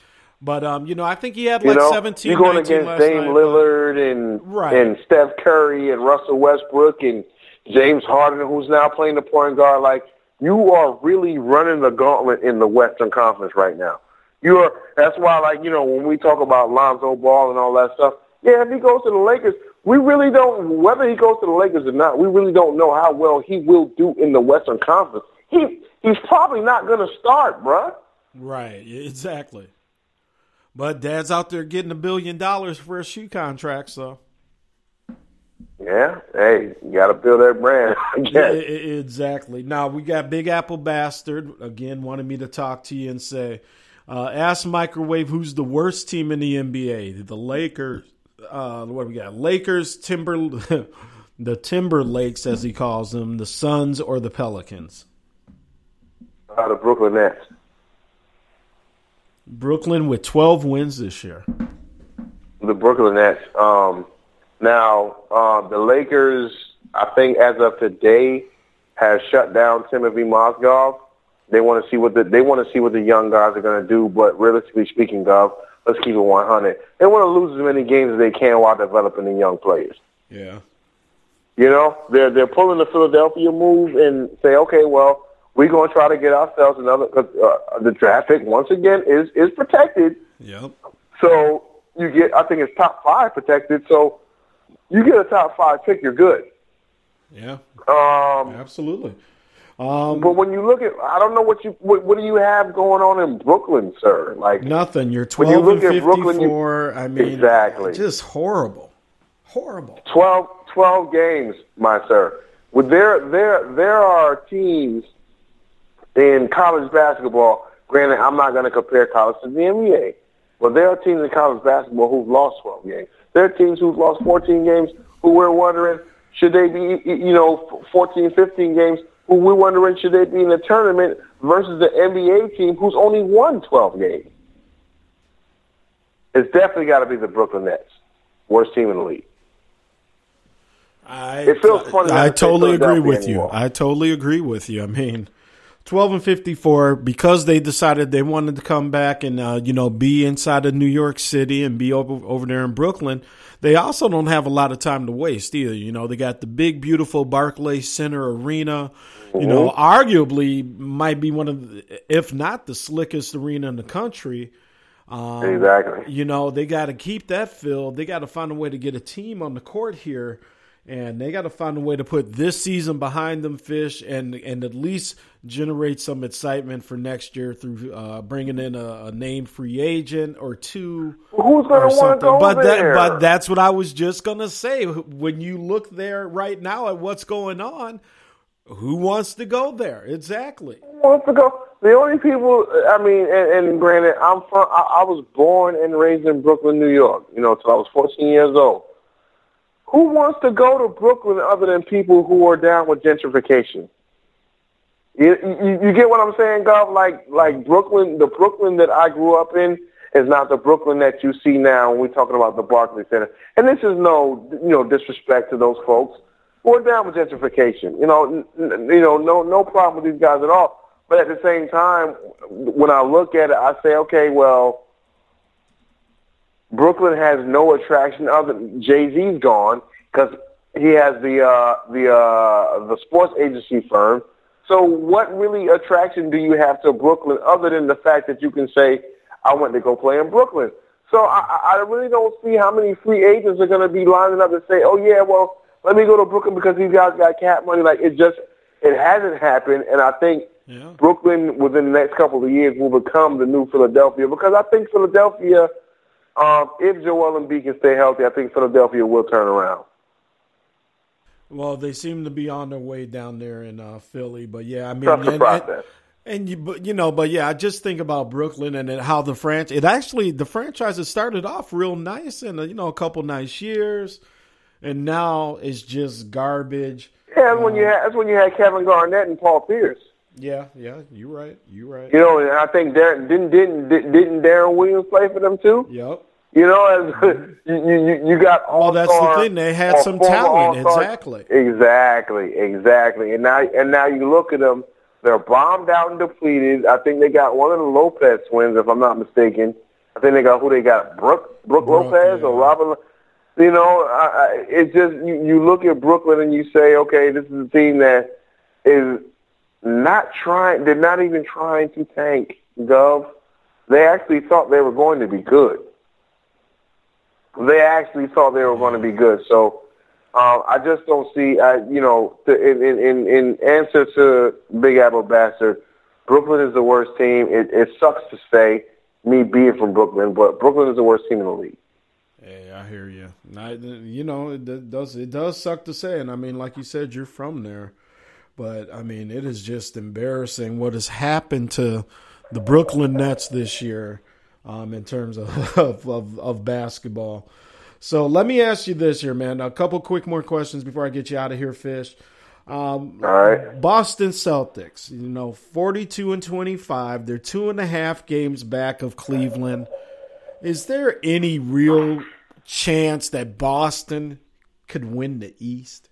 But um, you know, I think he had You like know, 17, you're going against Dame night. Lillard and Right. and Steph Curry and Russell Westbrook and James Harden, who's now playing the point guard. Like you are really running the gauntlet in the Western Conference right now. You are. That's why, like you know, when we talk about Lonzo Ball and all that stuff, yeah, if he goes to the Lakers, we really don't. Whether he goes to the Lakers or not, we really don't know how well he will do in the Western Conference. He he's probably not going to start, bruh. Right, exactly. But Dad's out there getting a billion dollars for a shoe contract, so Yeah, hey, you got to build that brand. Yeah, exactly. Now we got Big Apple Bastard again wanted me to talk to you and say, uh, ask Microwave who's the worst team in the NBA. The Lakers. Uh, what do we got? Lakers, Timber, the Timberlakes as he calls them, the Suns or the Pelicans. Uh, the Brooklyn Nets. Brooklyn with twelve wins this year. the Brooklyn Nets. Um, now, uh, the Lakers, I think as of today, has shut down Timothy Mozgov. They want to see what the they want to see what the young guys are going to do. But realistically speaking, Gov, let's keep it 100. They want to lose as many games as they can while developing the young players. Yeah. You know, they're they're pulling the Philadelphia move and say, okay, well, we're going to try to get ourselves another. Uh, the draft pick once again is is protected. Yep. So you get, I think it's top five protected. So you get a top five pick, you're good. Yeah. Um, Absolutely. Um, but when you look at, I don't know what you, what, what do you have going on in Brooklyn, sir? Like Nothing. You're When you twelve and look at Brooklyn, you-. I mean, Exactly. just horrible, horrible. 12, 12 games, my sir. With there, there, there are teams in college basketball. Granted, I'm not going to compare college to the NBA, but there are teams in college basketball who've lost 12 games. There are teams who've lost 14 games who we're wondering should they be, you know, 14, 15 games. Who we're wondering should they be in the tournament versus the NBA team who's only won 12 games. It's definitely got to be the Brooklyn Nets, worst team in the league. I, It feels funny not I totally agree Philadelphia with you. I totally agree with you. I mean, twelve and fifty-four because they decided they wanted to come back and uh, you know be inside of New York City and be over over there in Brooklyn. They also don't have a lot of time to waste either. You know, they got the big, beautiful Barclays Center Arena. You know, Mm-hmm. arguably might be one of, the, if not the slickest arena in the country. Um, Exactly. You know, they got to keep that filled. They got to find a way to get a team on the court here, and they got to find a way to put this season behind them, fish, and and at least generate some excitement for next year through uh, bringing in a, a named free agent or two. Who's gonna wanna go But there? that, but that's what I was just gonna say. When you look there right now at what's going on, who wants to go there? Exactly. wants to go. The only people, I mean, and, and granted, I'm from. I, I was born and raised in Brooklyn, New York. You know, till I was 14 years old. Who wants to go to Brooklyn other than people who are down with gentrification? You, you, you get what I'm saying, Gov? Like, like Brooklyn, the Brooklyn that I grew up in is not the Brooklyn that you see now when we're talking about the Barclays Center. And this is no, you know, disrespect to those folks who are down with gentrification. You know, n- you know, no, no problem with these guys at all. But at the same time, when I look at it, I say, okay, well, Brooklyn has no attraction other Jay Z's gone because he has the uh, the uh, the sports agency firm. So what really attraction do you have to Brooklyn other than the fact that you can say I went to go play in Brooklyn? So I, I really don't see how many free agents are going to be lining up to say, oh yeah, well let me go to Brooklyn because these guys got cap money. Like it just it hasn't happened, and I think Brooklyn within the next couple of years will become the new Philadelphia because I think Philadelphia, um, if Joel Embiid can stay healthy, I think Philadelphia will turn around. Well, they seem to be on their way down there in uh, Philly, but yeah, I mean, Trust and, process. and, and you, but you know, but yeah, I just think about Brooklyn and then how the franchise. It actually the franchise has started off real nice and uh, you know a couple nice years, and now it's just garbage. Yeah, that's when you had that's when you had Kevin Garnett and Paul Pierce. Yeah, yeah, you're right. You're right. You know, and I think Darren, didn't didn't didn't Deron Williams play for them too? Yep. You know, as you, you you got all. Well, that's the thing. They had some talent. Exactly. Exactly. Exactly. And now and now you look at them. They're bombed out and depleted. I think they got one of the Lopez twins, if I'm not mistaken. I think they got who they got, Brook Brook, Lopez or Robin. You know, I, I, it's just you, you look at Brooklyn and you say, okay, this is a team that is not trying. They're not even trying to tank. Gov. They actually thought they were going to be good. They actually thought they were going to be good. So um, I just don't see. I, you know, in, in in in answer to Big Apple Bastard, Brooklyn is the worst team. It, it sucks to say, me being from Brooklyn, but Brooklyn is the worst team in the league. Hey, I hear you. I, you know, it does it does suck to say, and I mean, like you said, you're from there, but I mean, it is just embarrassing what has happened to the Brooklyn Nets this year, um, in terms of, of of of basketball. So let me ask you this here, man. A couple quick more questions before I get you out of here, Fish. Um, All right. Boston Celtics, you know, 42 and 25. They're two and a half games back of Cleveland. Is there any real chance that Boston could win the East?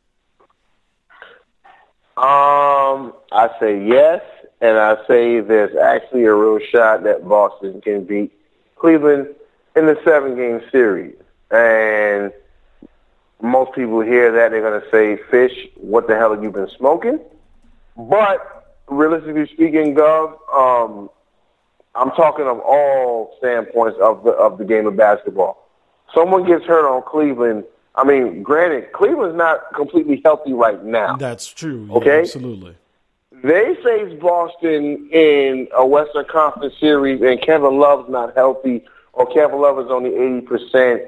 Um, I say yes, and I say there's actually a real shot that Boston can beat Cleveland in the seven game series. And most people hear that they're going to say, "Fish, what the hell have you been smoking?" But realistically speaking, Gov, um, I'm talking of all standpoints of the of the game of basketball. Someone gets hurt on Cleveland. I mean, granted, Cleveland's not completely healthy right now. That's true. Yeah, Okay. absolutely. They face Boston in a Western Conference series, and Kevin Love's not healthy, or Kevin Love is only eighty percent.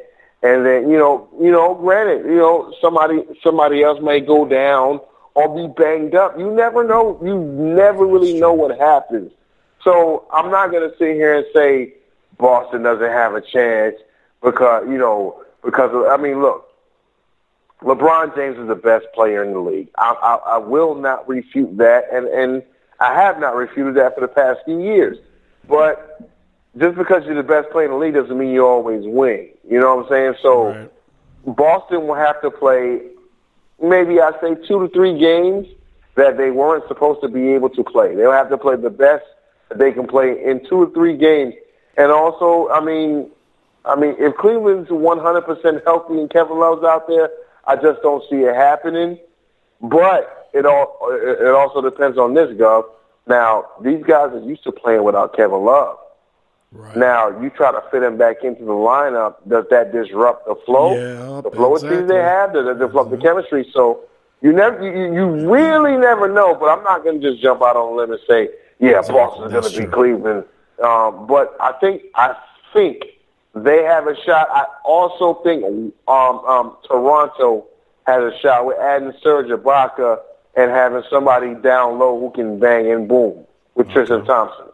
And then you know, you know, granted, you know, somebody somebody else may go down or be banged up. You never know. You never really know what happens. So I'm not going to sit here and say Boston doesn't have a chance because you know because of, I mean, look, LeBron James is the best player in the league. I, I, I will not refute that, and and I have not refuted that for the past few years. But just because you're the best player in the league doesn't mean you always win. You know what I'm saying? So Boston will have to play maybe I say two to three games that they weren't supposed to be able to play. They'll have to play the best that they can play in two or three games. And also, I mean, I mean, if Cleveland's 100% healthy and Kevin Love's out there, I just don't see it happening. But it all it also depends on this, Gov. Now, these guys are used to playing without Kevin Love. Now, you try to fit him back into the lineup. Does that disrupt the flow? Yeah, the flow of teams they have, does it disrupt the chemistry? So you never, you, you really never know. But I'm not going to just jump out on a limb and say, yeah, Boston's going to be Cleveland. Um, but I think I think they have a shot. I also think um, um, Toronto has a shot with adding Serge Ibaka and having somebody down low who can bang and boom with Tristan Thompson.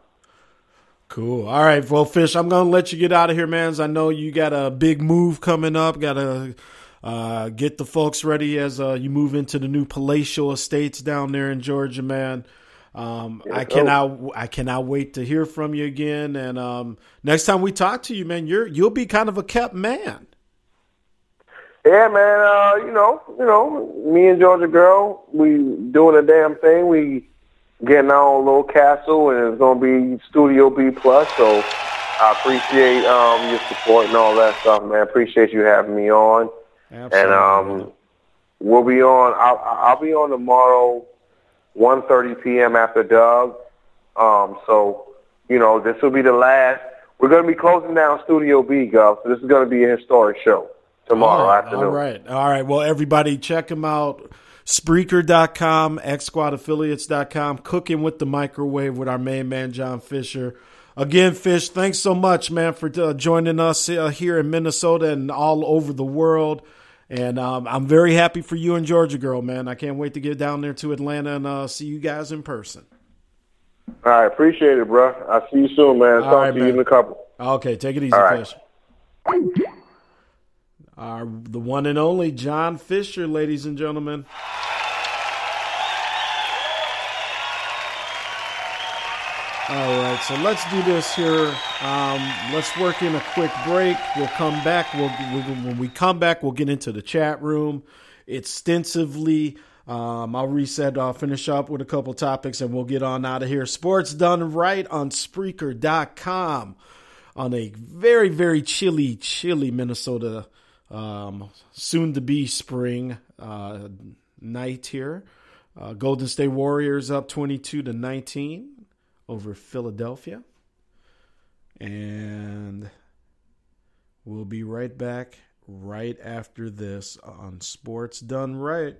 Cool. All right, well, Fish, I'm gonna let you get out of here, man. I know you got a big move coming up. Got to Uh, get the folks ready as uh, you move into the new palatial estates down there in Georgia, man. Um, I cannot, I cannot wait to hear from you again. And um, next time we talk to you, man, you're you'll be kind of a kept man. Yeah, man. Uh, you know, you know, me and Georgia Girl, we doing a damn thing. We getting our own little castle, and it's gonna be Studio B plus. So I appreciate um, your support and all that stuff, man. Appreciate you having me on. Absolutely. And um, we'll be on. I'll, I'll be on tomorrow, 1.30 p.m. after Doug. Um, so you know, this will be the last. We're going to be closing down Studio B, Gov. So this is going to be a historic show tomorrow Oh, afternoon. All right. All right. Well, everybody, check them out. Spreaker.com, XSquadAffiliates.com, Cooking with the Microwave with our main man, John Fisher. Again, Fish, thanks so much, man, for uh, joining us uh, here in Minnesota and all over the world. And um, I'm very happy for you and Georgia Girl, man. I can't wait to get down there to Atlanta and uh, see you guys in person. All right, appreciate it, bro. I'll see you soon, man. All Talk right, to you in a couple. Okay, take it easy, All right. Fish. The one and only John Fisher, ladies and gentlemen. All right, so let's do this here. Um, let's work in a quick break. We'll come back. We'll, we'll when we come back, we'll get into the chat room extensively. Um, I'll reset. I'll finish up with a couple topics, and we'll get on out of here. Sports done right on Spreaker.com on a very very chilly, chilly Minnesota, um, soon to be spring uh, night here. Uh, Golden State Warriors up twenty two to nineteen over Philadelphia. And we'll be right back right after this on Sports Done Right.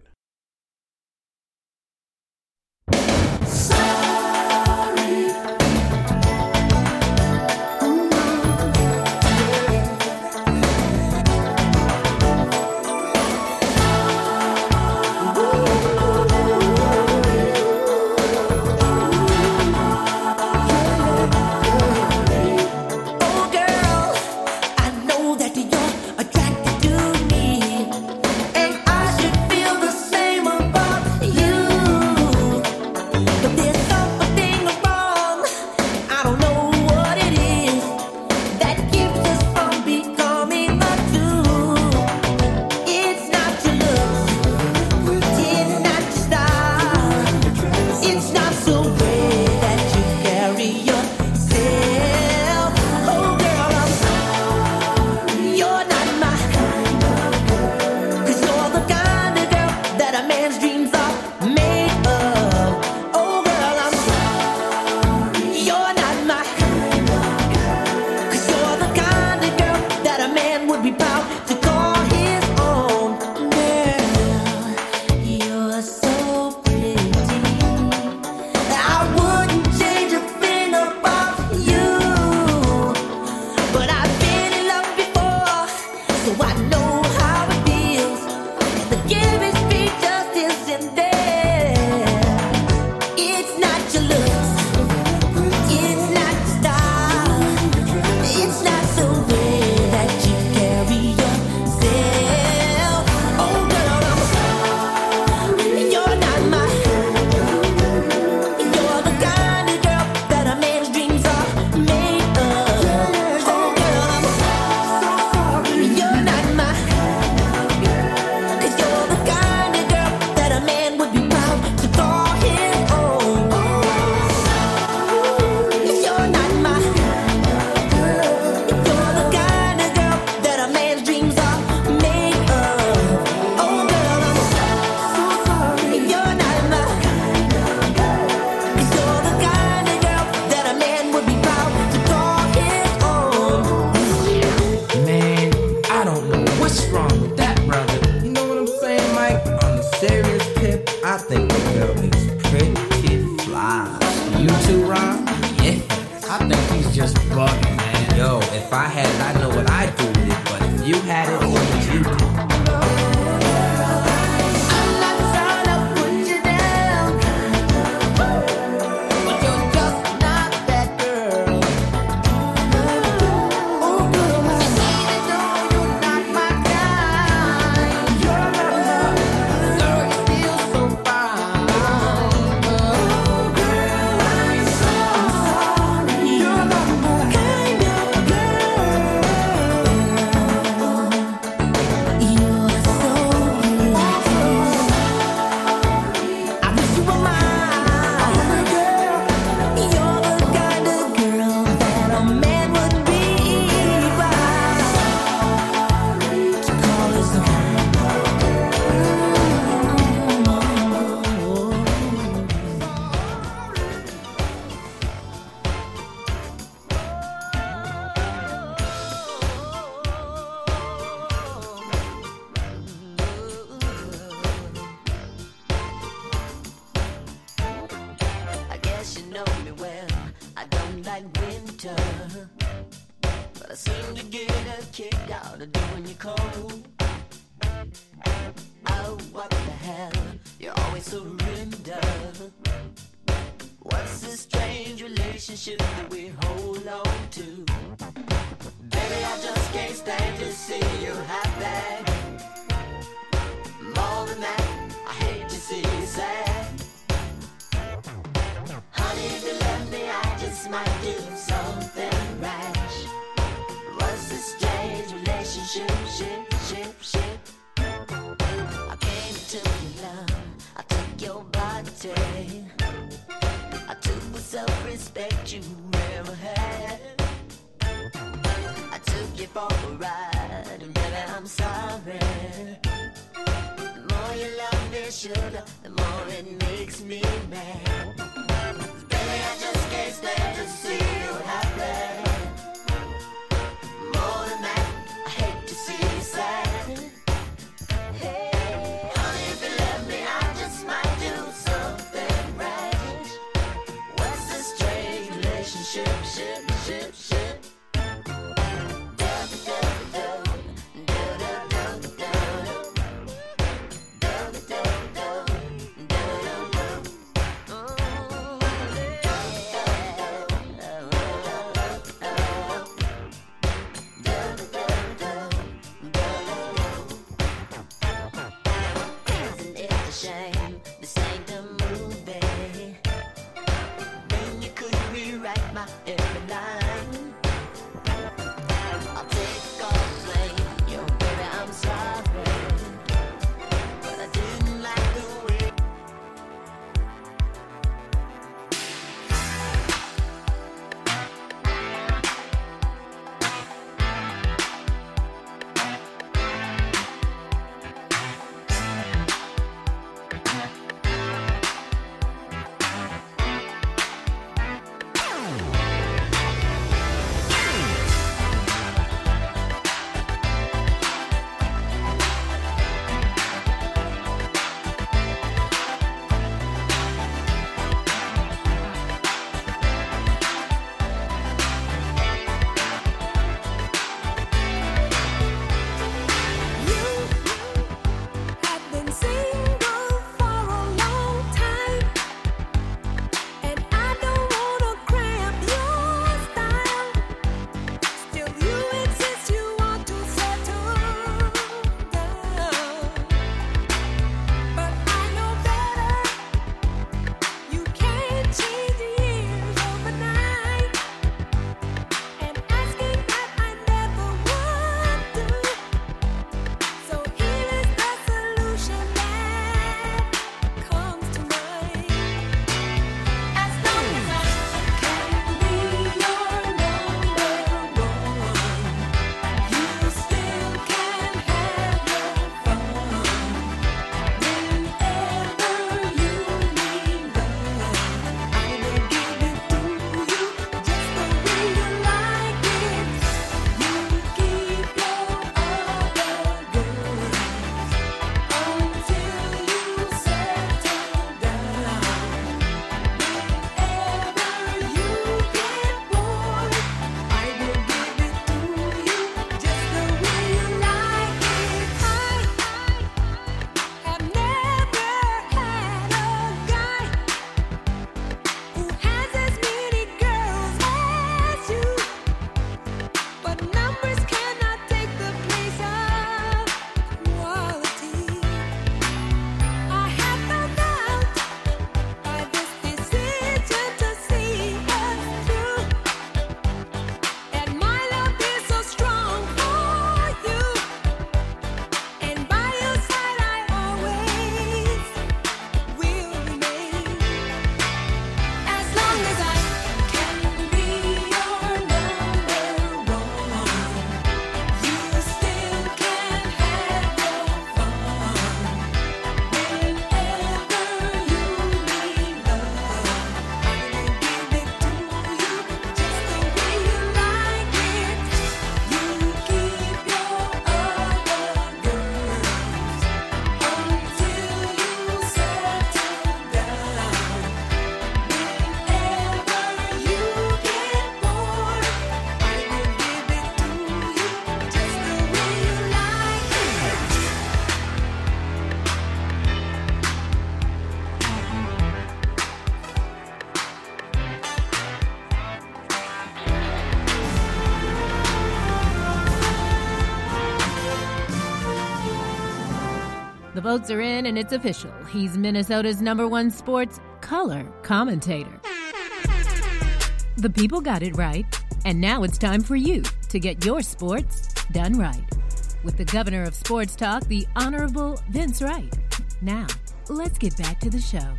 Votes are in and it's official. He's Minnesota's number one sports color commentator. The people got it right, and now it's time for you to get your sports done right. With the governor of sports talk, the Honorable Vince Wright. Now, let's get back to the show.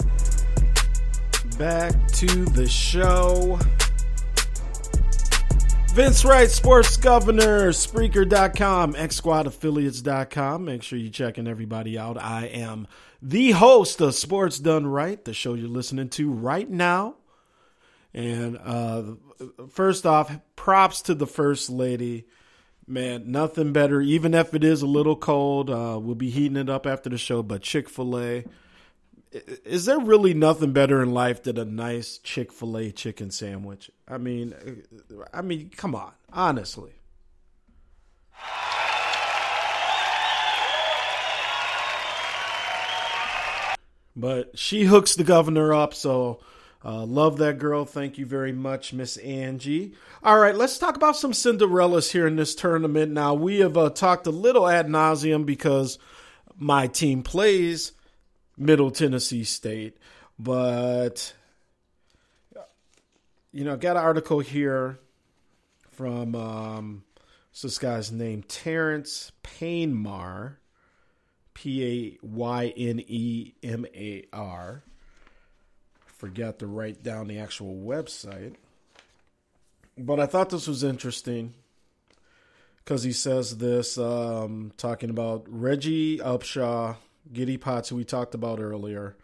Back to the show. Vince Wright, Sports Governor, Spreaker.com, X Squad Affiliates.com. Make sure you're checking everybody out. I am the host of Sports Done Right, the show you're listening to right now. And uh, first off, props to the First Lady. Man, nothing better, even if it is a little cold. Uh, we'll be heating it up after the show, but Chick fil A. Is there really nothing better in life than a nice Chick fil A chicken sandwich? I mean, I mean, come on, honestly. But she hooks the governor up, so uh, love that girl. Thank you very much, Miss Angie. All right, let's talk about some Cinderellas here in this tournament. Now, we have uh, talked a little ad nauseum because my team plays Middle Tennessee State, but you know, got an article here from um, this guy's name? Terrence Paynemar, P A Y N E M A R. Forgot to write down the actual website, but I thought this was interesting because he says this, um, talking about Reggie Upshaw, Giddy Potts, who we talked about earlier,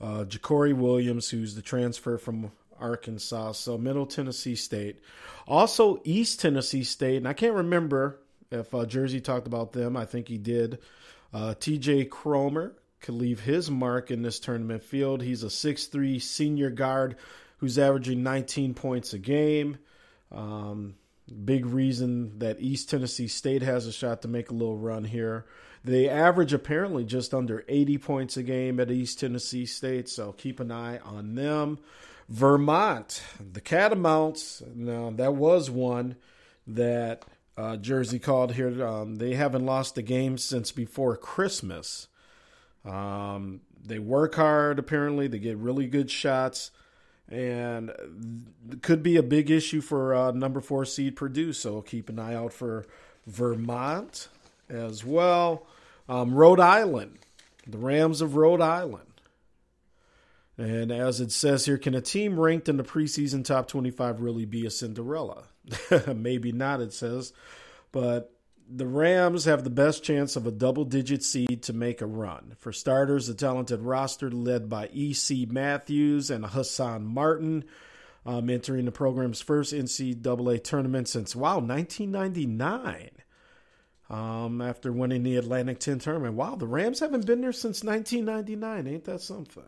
uh, JaCorey Williams, who's the transfer from Arkansas, so Middle Tennessee State. Also, East Tennessee State, and I can't remember if uh, Jersey talked about them. I think he did. Uh, TJ Cromer could leave his mark in this tournament field. He's a 6'3 senior guard who's averaging 19 points a game. Um, big reason that East Tennessee State has a shot to make a little run here. They average apparently just under 80 points a game at East Tennessee State, so keep an eye on them. Vermont, the Catamounts. Now that was one that uh, Jersey called here. Um, they haven't lost a game since before Christmas. Um, they work hard. Apparently, they get really good shots, and could be a big issue for uh, number four seed Purdue. So keep an eye out for Vermont as well. Um, Rhode Island, the Rams of Rhode Island. And as it says here, can a team ranked in the preseason top 25 really be a Cinderella? Maybe not, it says. But the Rams have the best chance of a double digit seed to make a run. For starters, a talented roster led by E.C. Matthews and Hassan Martin, um, entering the program's first NCAA tournament since, wow, 1999. Um, after winning the Atlantic 10 tournament. Wow, the Rams haven't been there since 1999. Ain't that something?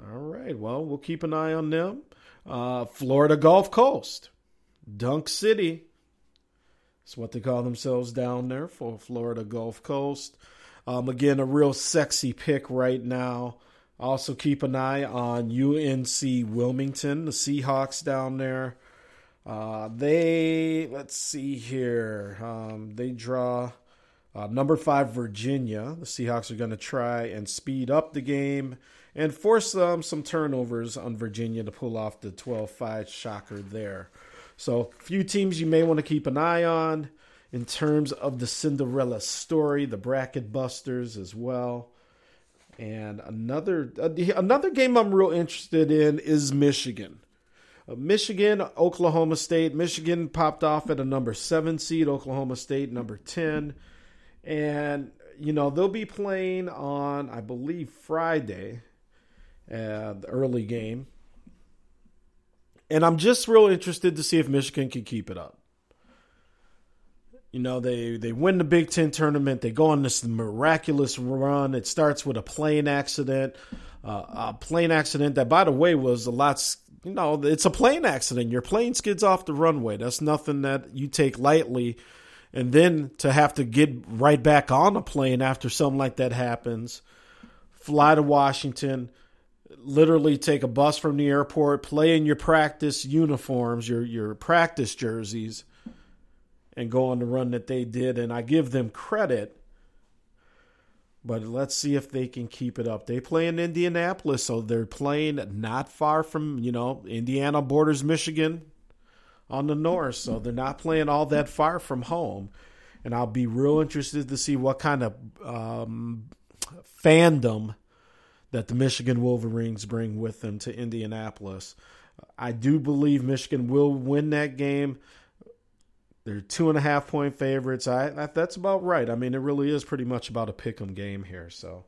All right. Well, we'll keep an eye on them. Uh, Florida Gulf Coast, Dunk City. That's what they call themselves down there for Florida Gulf Coast. Um, again, a real sexy pick right now. Also, keep an eye on UNC Wilmington, the Seahawks down there. Uh, they, let's see here, um, they draw uh, number five, Virginia. The Seahawks are going to try and speed up the game and force some turnovers on Virginia to pull off the 12 5 shocker there. So, a few teams you may want to keep an eye on in terms of the Cinderella story, the bracket busters as well. And another uh, another game I'm real interested in is Michigan. Uh, Michigan, Oklahoma State. Michigan popped off at a number seven seed. Oklahoma State number ten, and you know they'll be playing on I believe Friday, uh, the early game. And I'm just real interested to see if Michigan can keep it up. You know, they, they win the Big Ten tournament. They go on this miraculous run. It starts with a plane accident. Uh, a plane accident that, by the way, was a lot, you know, it's a plane accident. Your plane skids off the runway. That's nothing that you take lightly. And then to have to get right back on a plane after something like that happens, fly to Washington, literally take a bus from the airport, play in your practice uniforms, your your practice jerseys, and go on the run that they did. And I give them credit but let's see if they can keep it up. They play in Indianapolis, so they're playing not far from, you know, Indiana borders Michigan on the north, so they're not playing all that far from home. And I'll be real interested to see what kind of um, fandom that the Michigan Wolverines bring with them to Indianapolis. I do believe Michigan will win that game. They're two and a half point favorites. I, I that's about right. I mean, it really is pretty much about a pick 'em game here. So,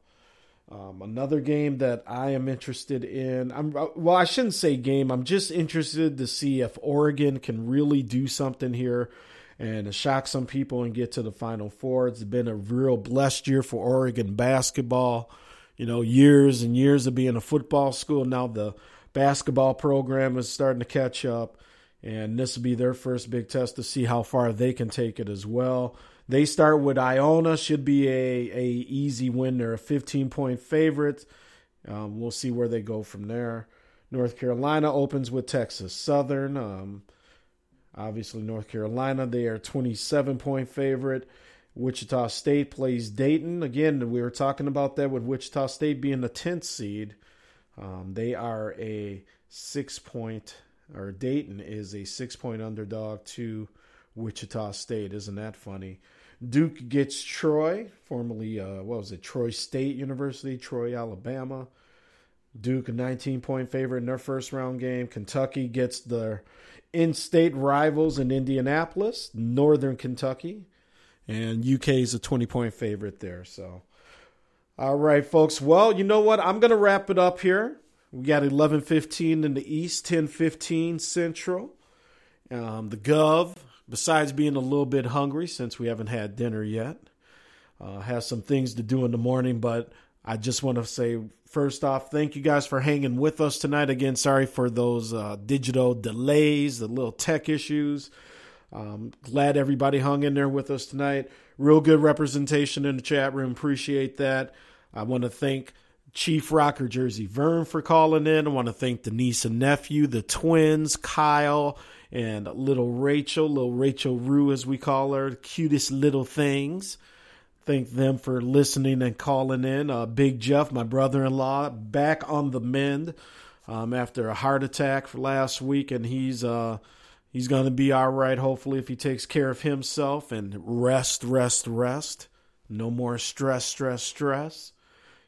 um, another game that I am interested in. I'm well. I shouldn't say game. I'm just interested to see if Oregon can really do something here and shock some people and get to the Final Four. It's been a real blessed year for Oregon basketball. You know, years and years of being a football school. Now the basketball program is starting to catch up, and this will be their first big test to see how far they can take it as well. They start with Iona, should be a, a easy win. They're a 15 point favorite. Um, we'll see where they go from there. North Carolina opens with Texas Southern. Um, obviously, North Carolina, they are 27 point favorite. Wichita State plays Dayton. Again, we were talking about that with Wichita State being the 10th seed. Um, they are a six point, or Dayton is a six point underdog to Wichita State. Isn't that funny? Duke gets Troy, formerly, uh, what was it, Troy State University, Troy, Alabama. Duke, a 19 point favorite in their first round game. Kentucky gets their in state rivals in Indianapolis, Northern Kentucky. And UK is a 20 point favorite there. So, all right, folks. Well, you know what? I'm going to wrap it up here. We got 11:15 in the East, 10:15 Central. Um, the Gov, besides being a little bit hungry since we haven't had dinner yet, uh, has some things to do in the morning. But I just want to say first off, thank you guys for hanging with us tonight. Again, sorry for those uh, digital delays, the little tech issues. Um, glad everybody hung in there with us tonight. Real good representation in the chat room. Appreciate that. I want to thank Chief Rocker Jersey Vern for calling in. I want to thank the niece and nephew, the twins, Kyle and little Rachel, little Rachel Rue, as we call her, cutest little things. Thank them for listening and calling in. Uh, Big Jeff, my brother in law, back on the mend um, after a heart attack for last week, and he's. Uh, He's going to be all right, hopefully, if he takes care of himself and rest, rest, rest. No more stress, stress, stress.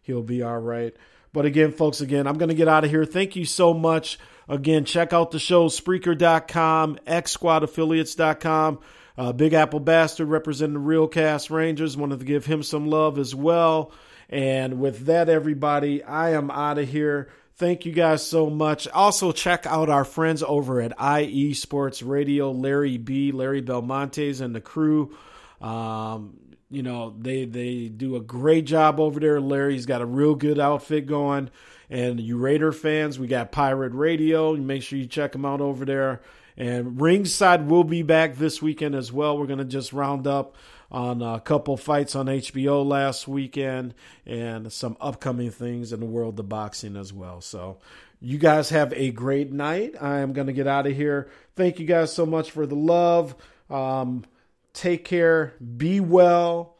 He'll be all right. But again, folks, again, I'm going to get out of here. Thank you so much. Again, check out the show, Spreaker.com, XSquadAffiliates.com. Uh, Big Apple Bastard representing the Real Cast Rangers. Wanted to give him some love as well. And with that, everybody, I am out of here. Thank you guys so much. Also, check out our friends over at IE Sports Radio, Larry B, Larry Belmontes, and the crew. Um, you know, they they do a great job over there. Larry's got a real good outfit going. And you Raider fans, we got Pirate Radio. Make sure you check them out over there. And Ringside will be back this weekend as well. We're going to just round up on a couple fights on HBO last weekend and some upcoming things in the world of boxing as well. So, you guys have a great night. I am going to get out of here. Thank you guys so much for the love. Um, take care. Be well.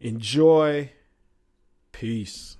Enjoy. Peace.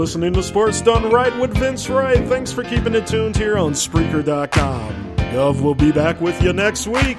Listening to Sports Done Right with Vince Wright. Thanks for keeping it tuned here on Spreaker.com. Gov will be back with you next week.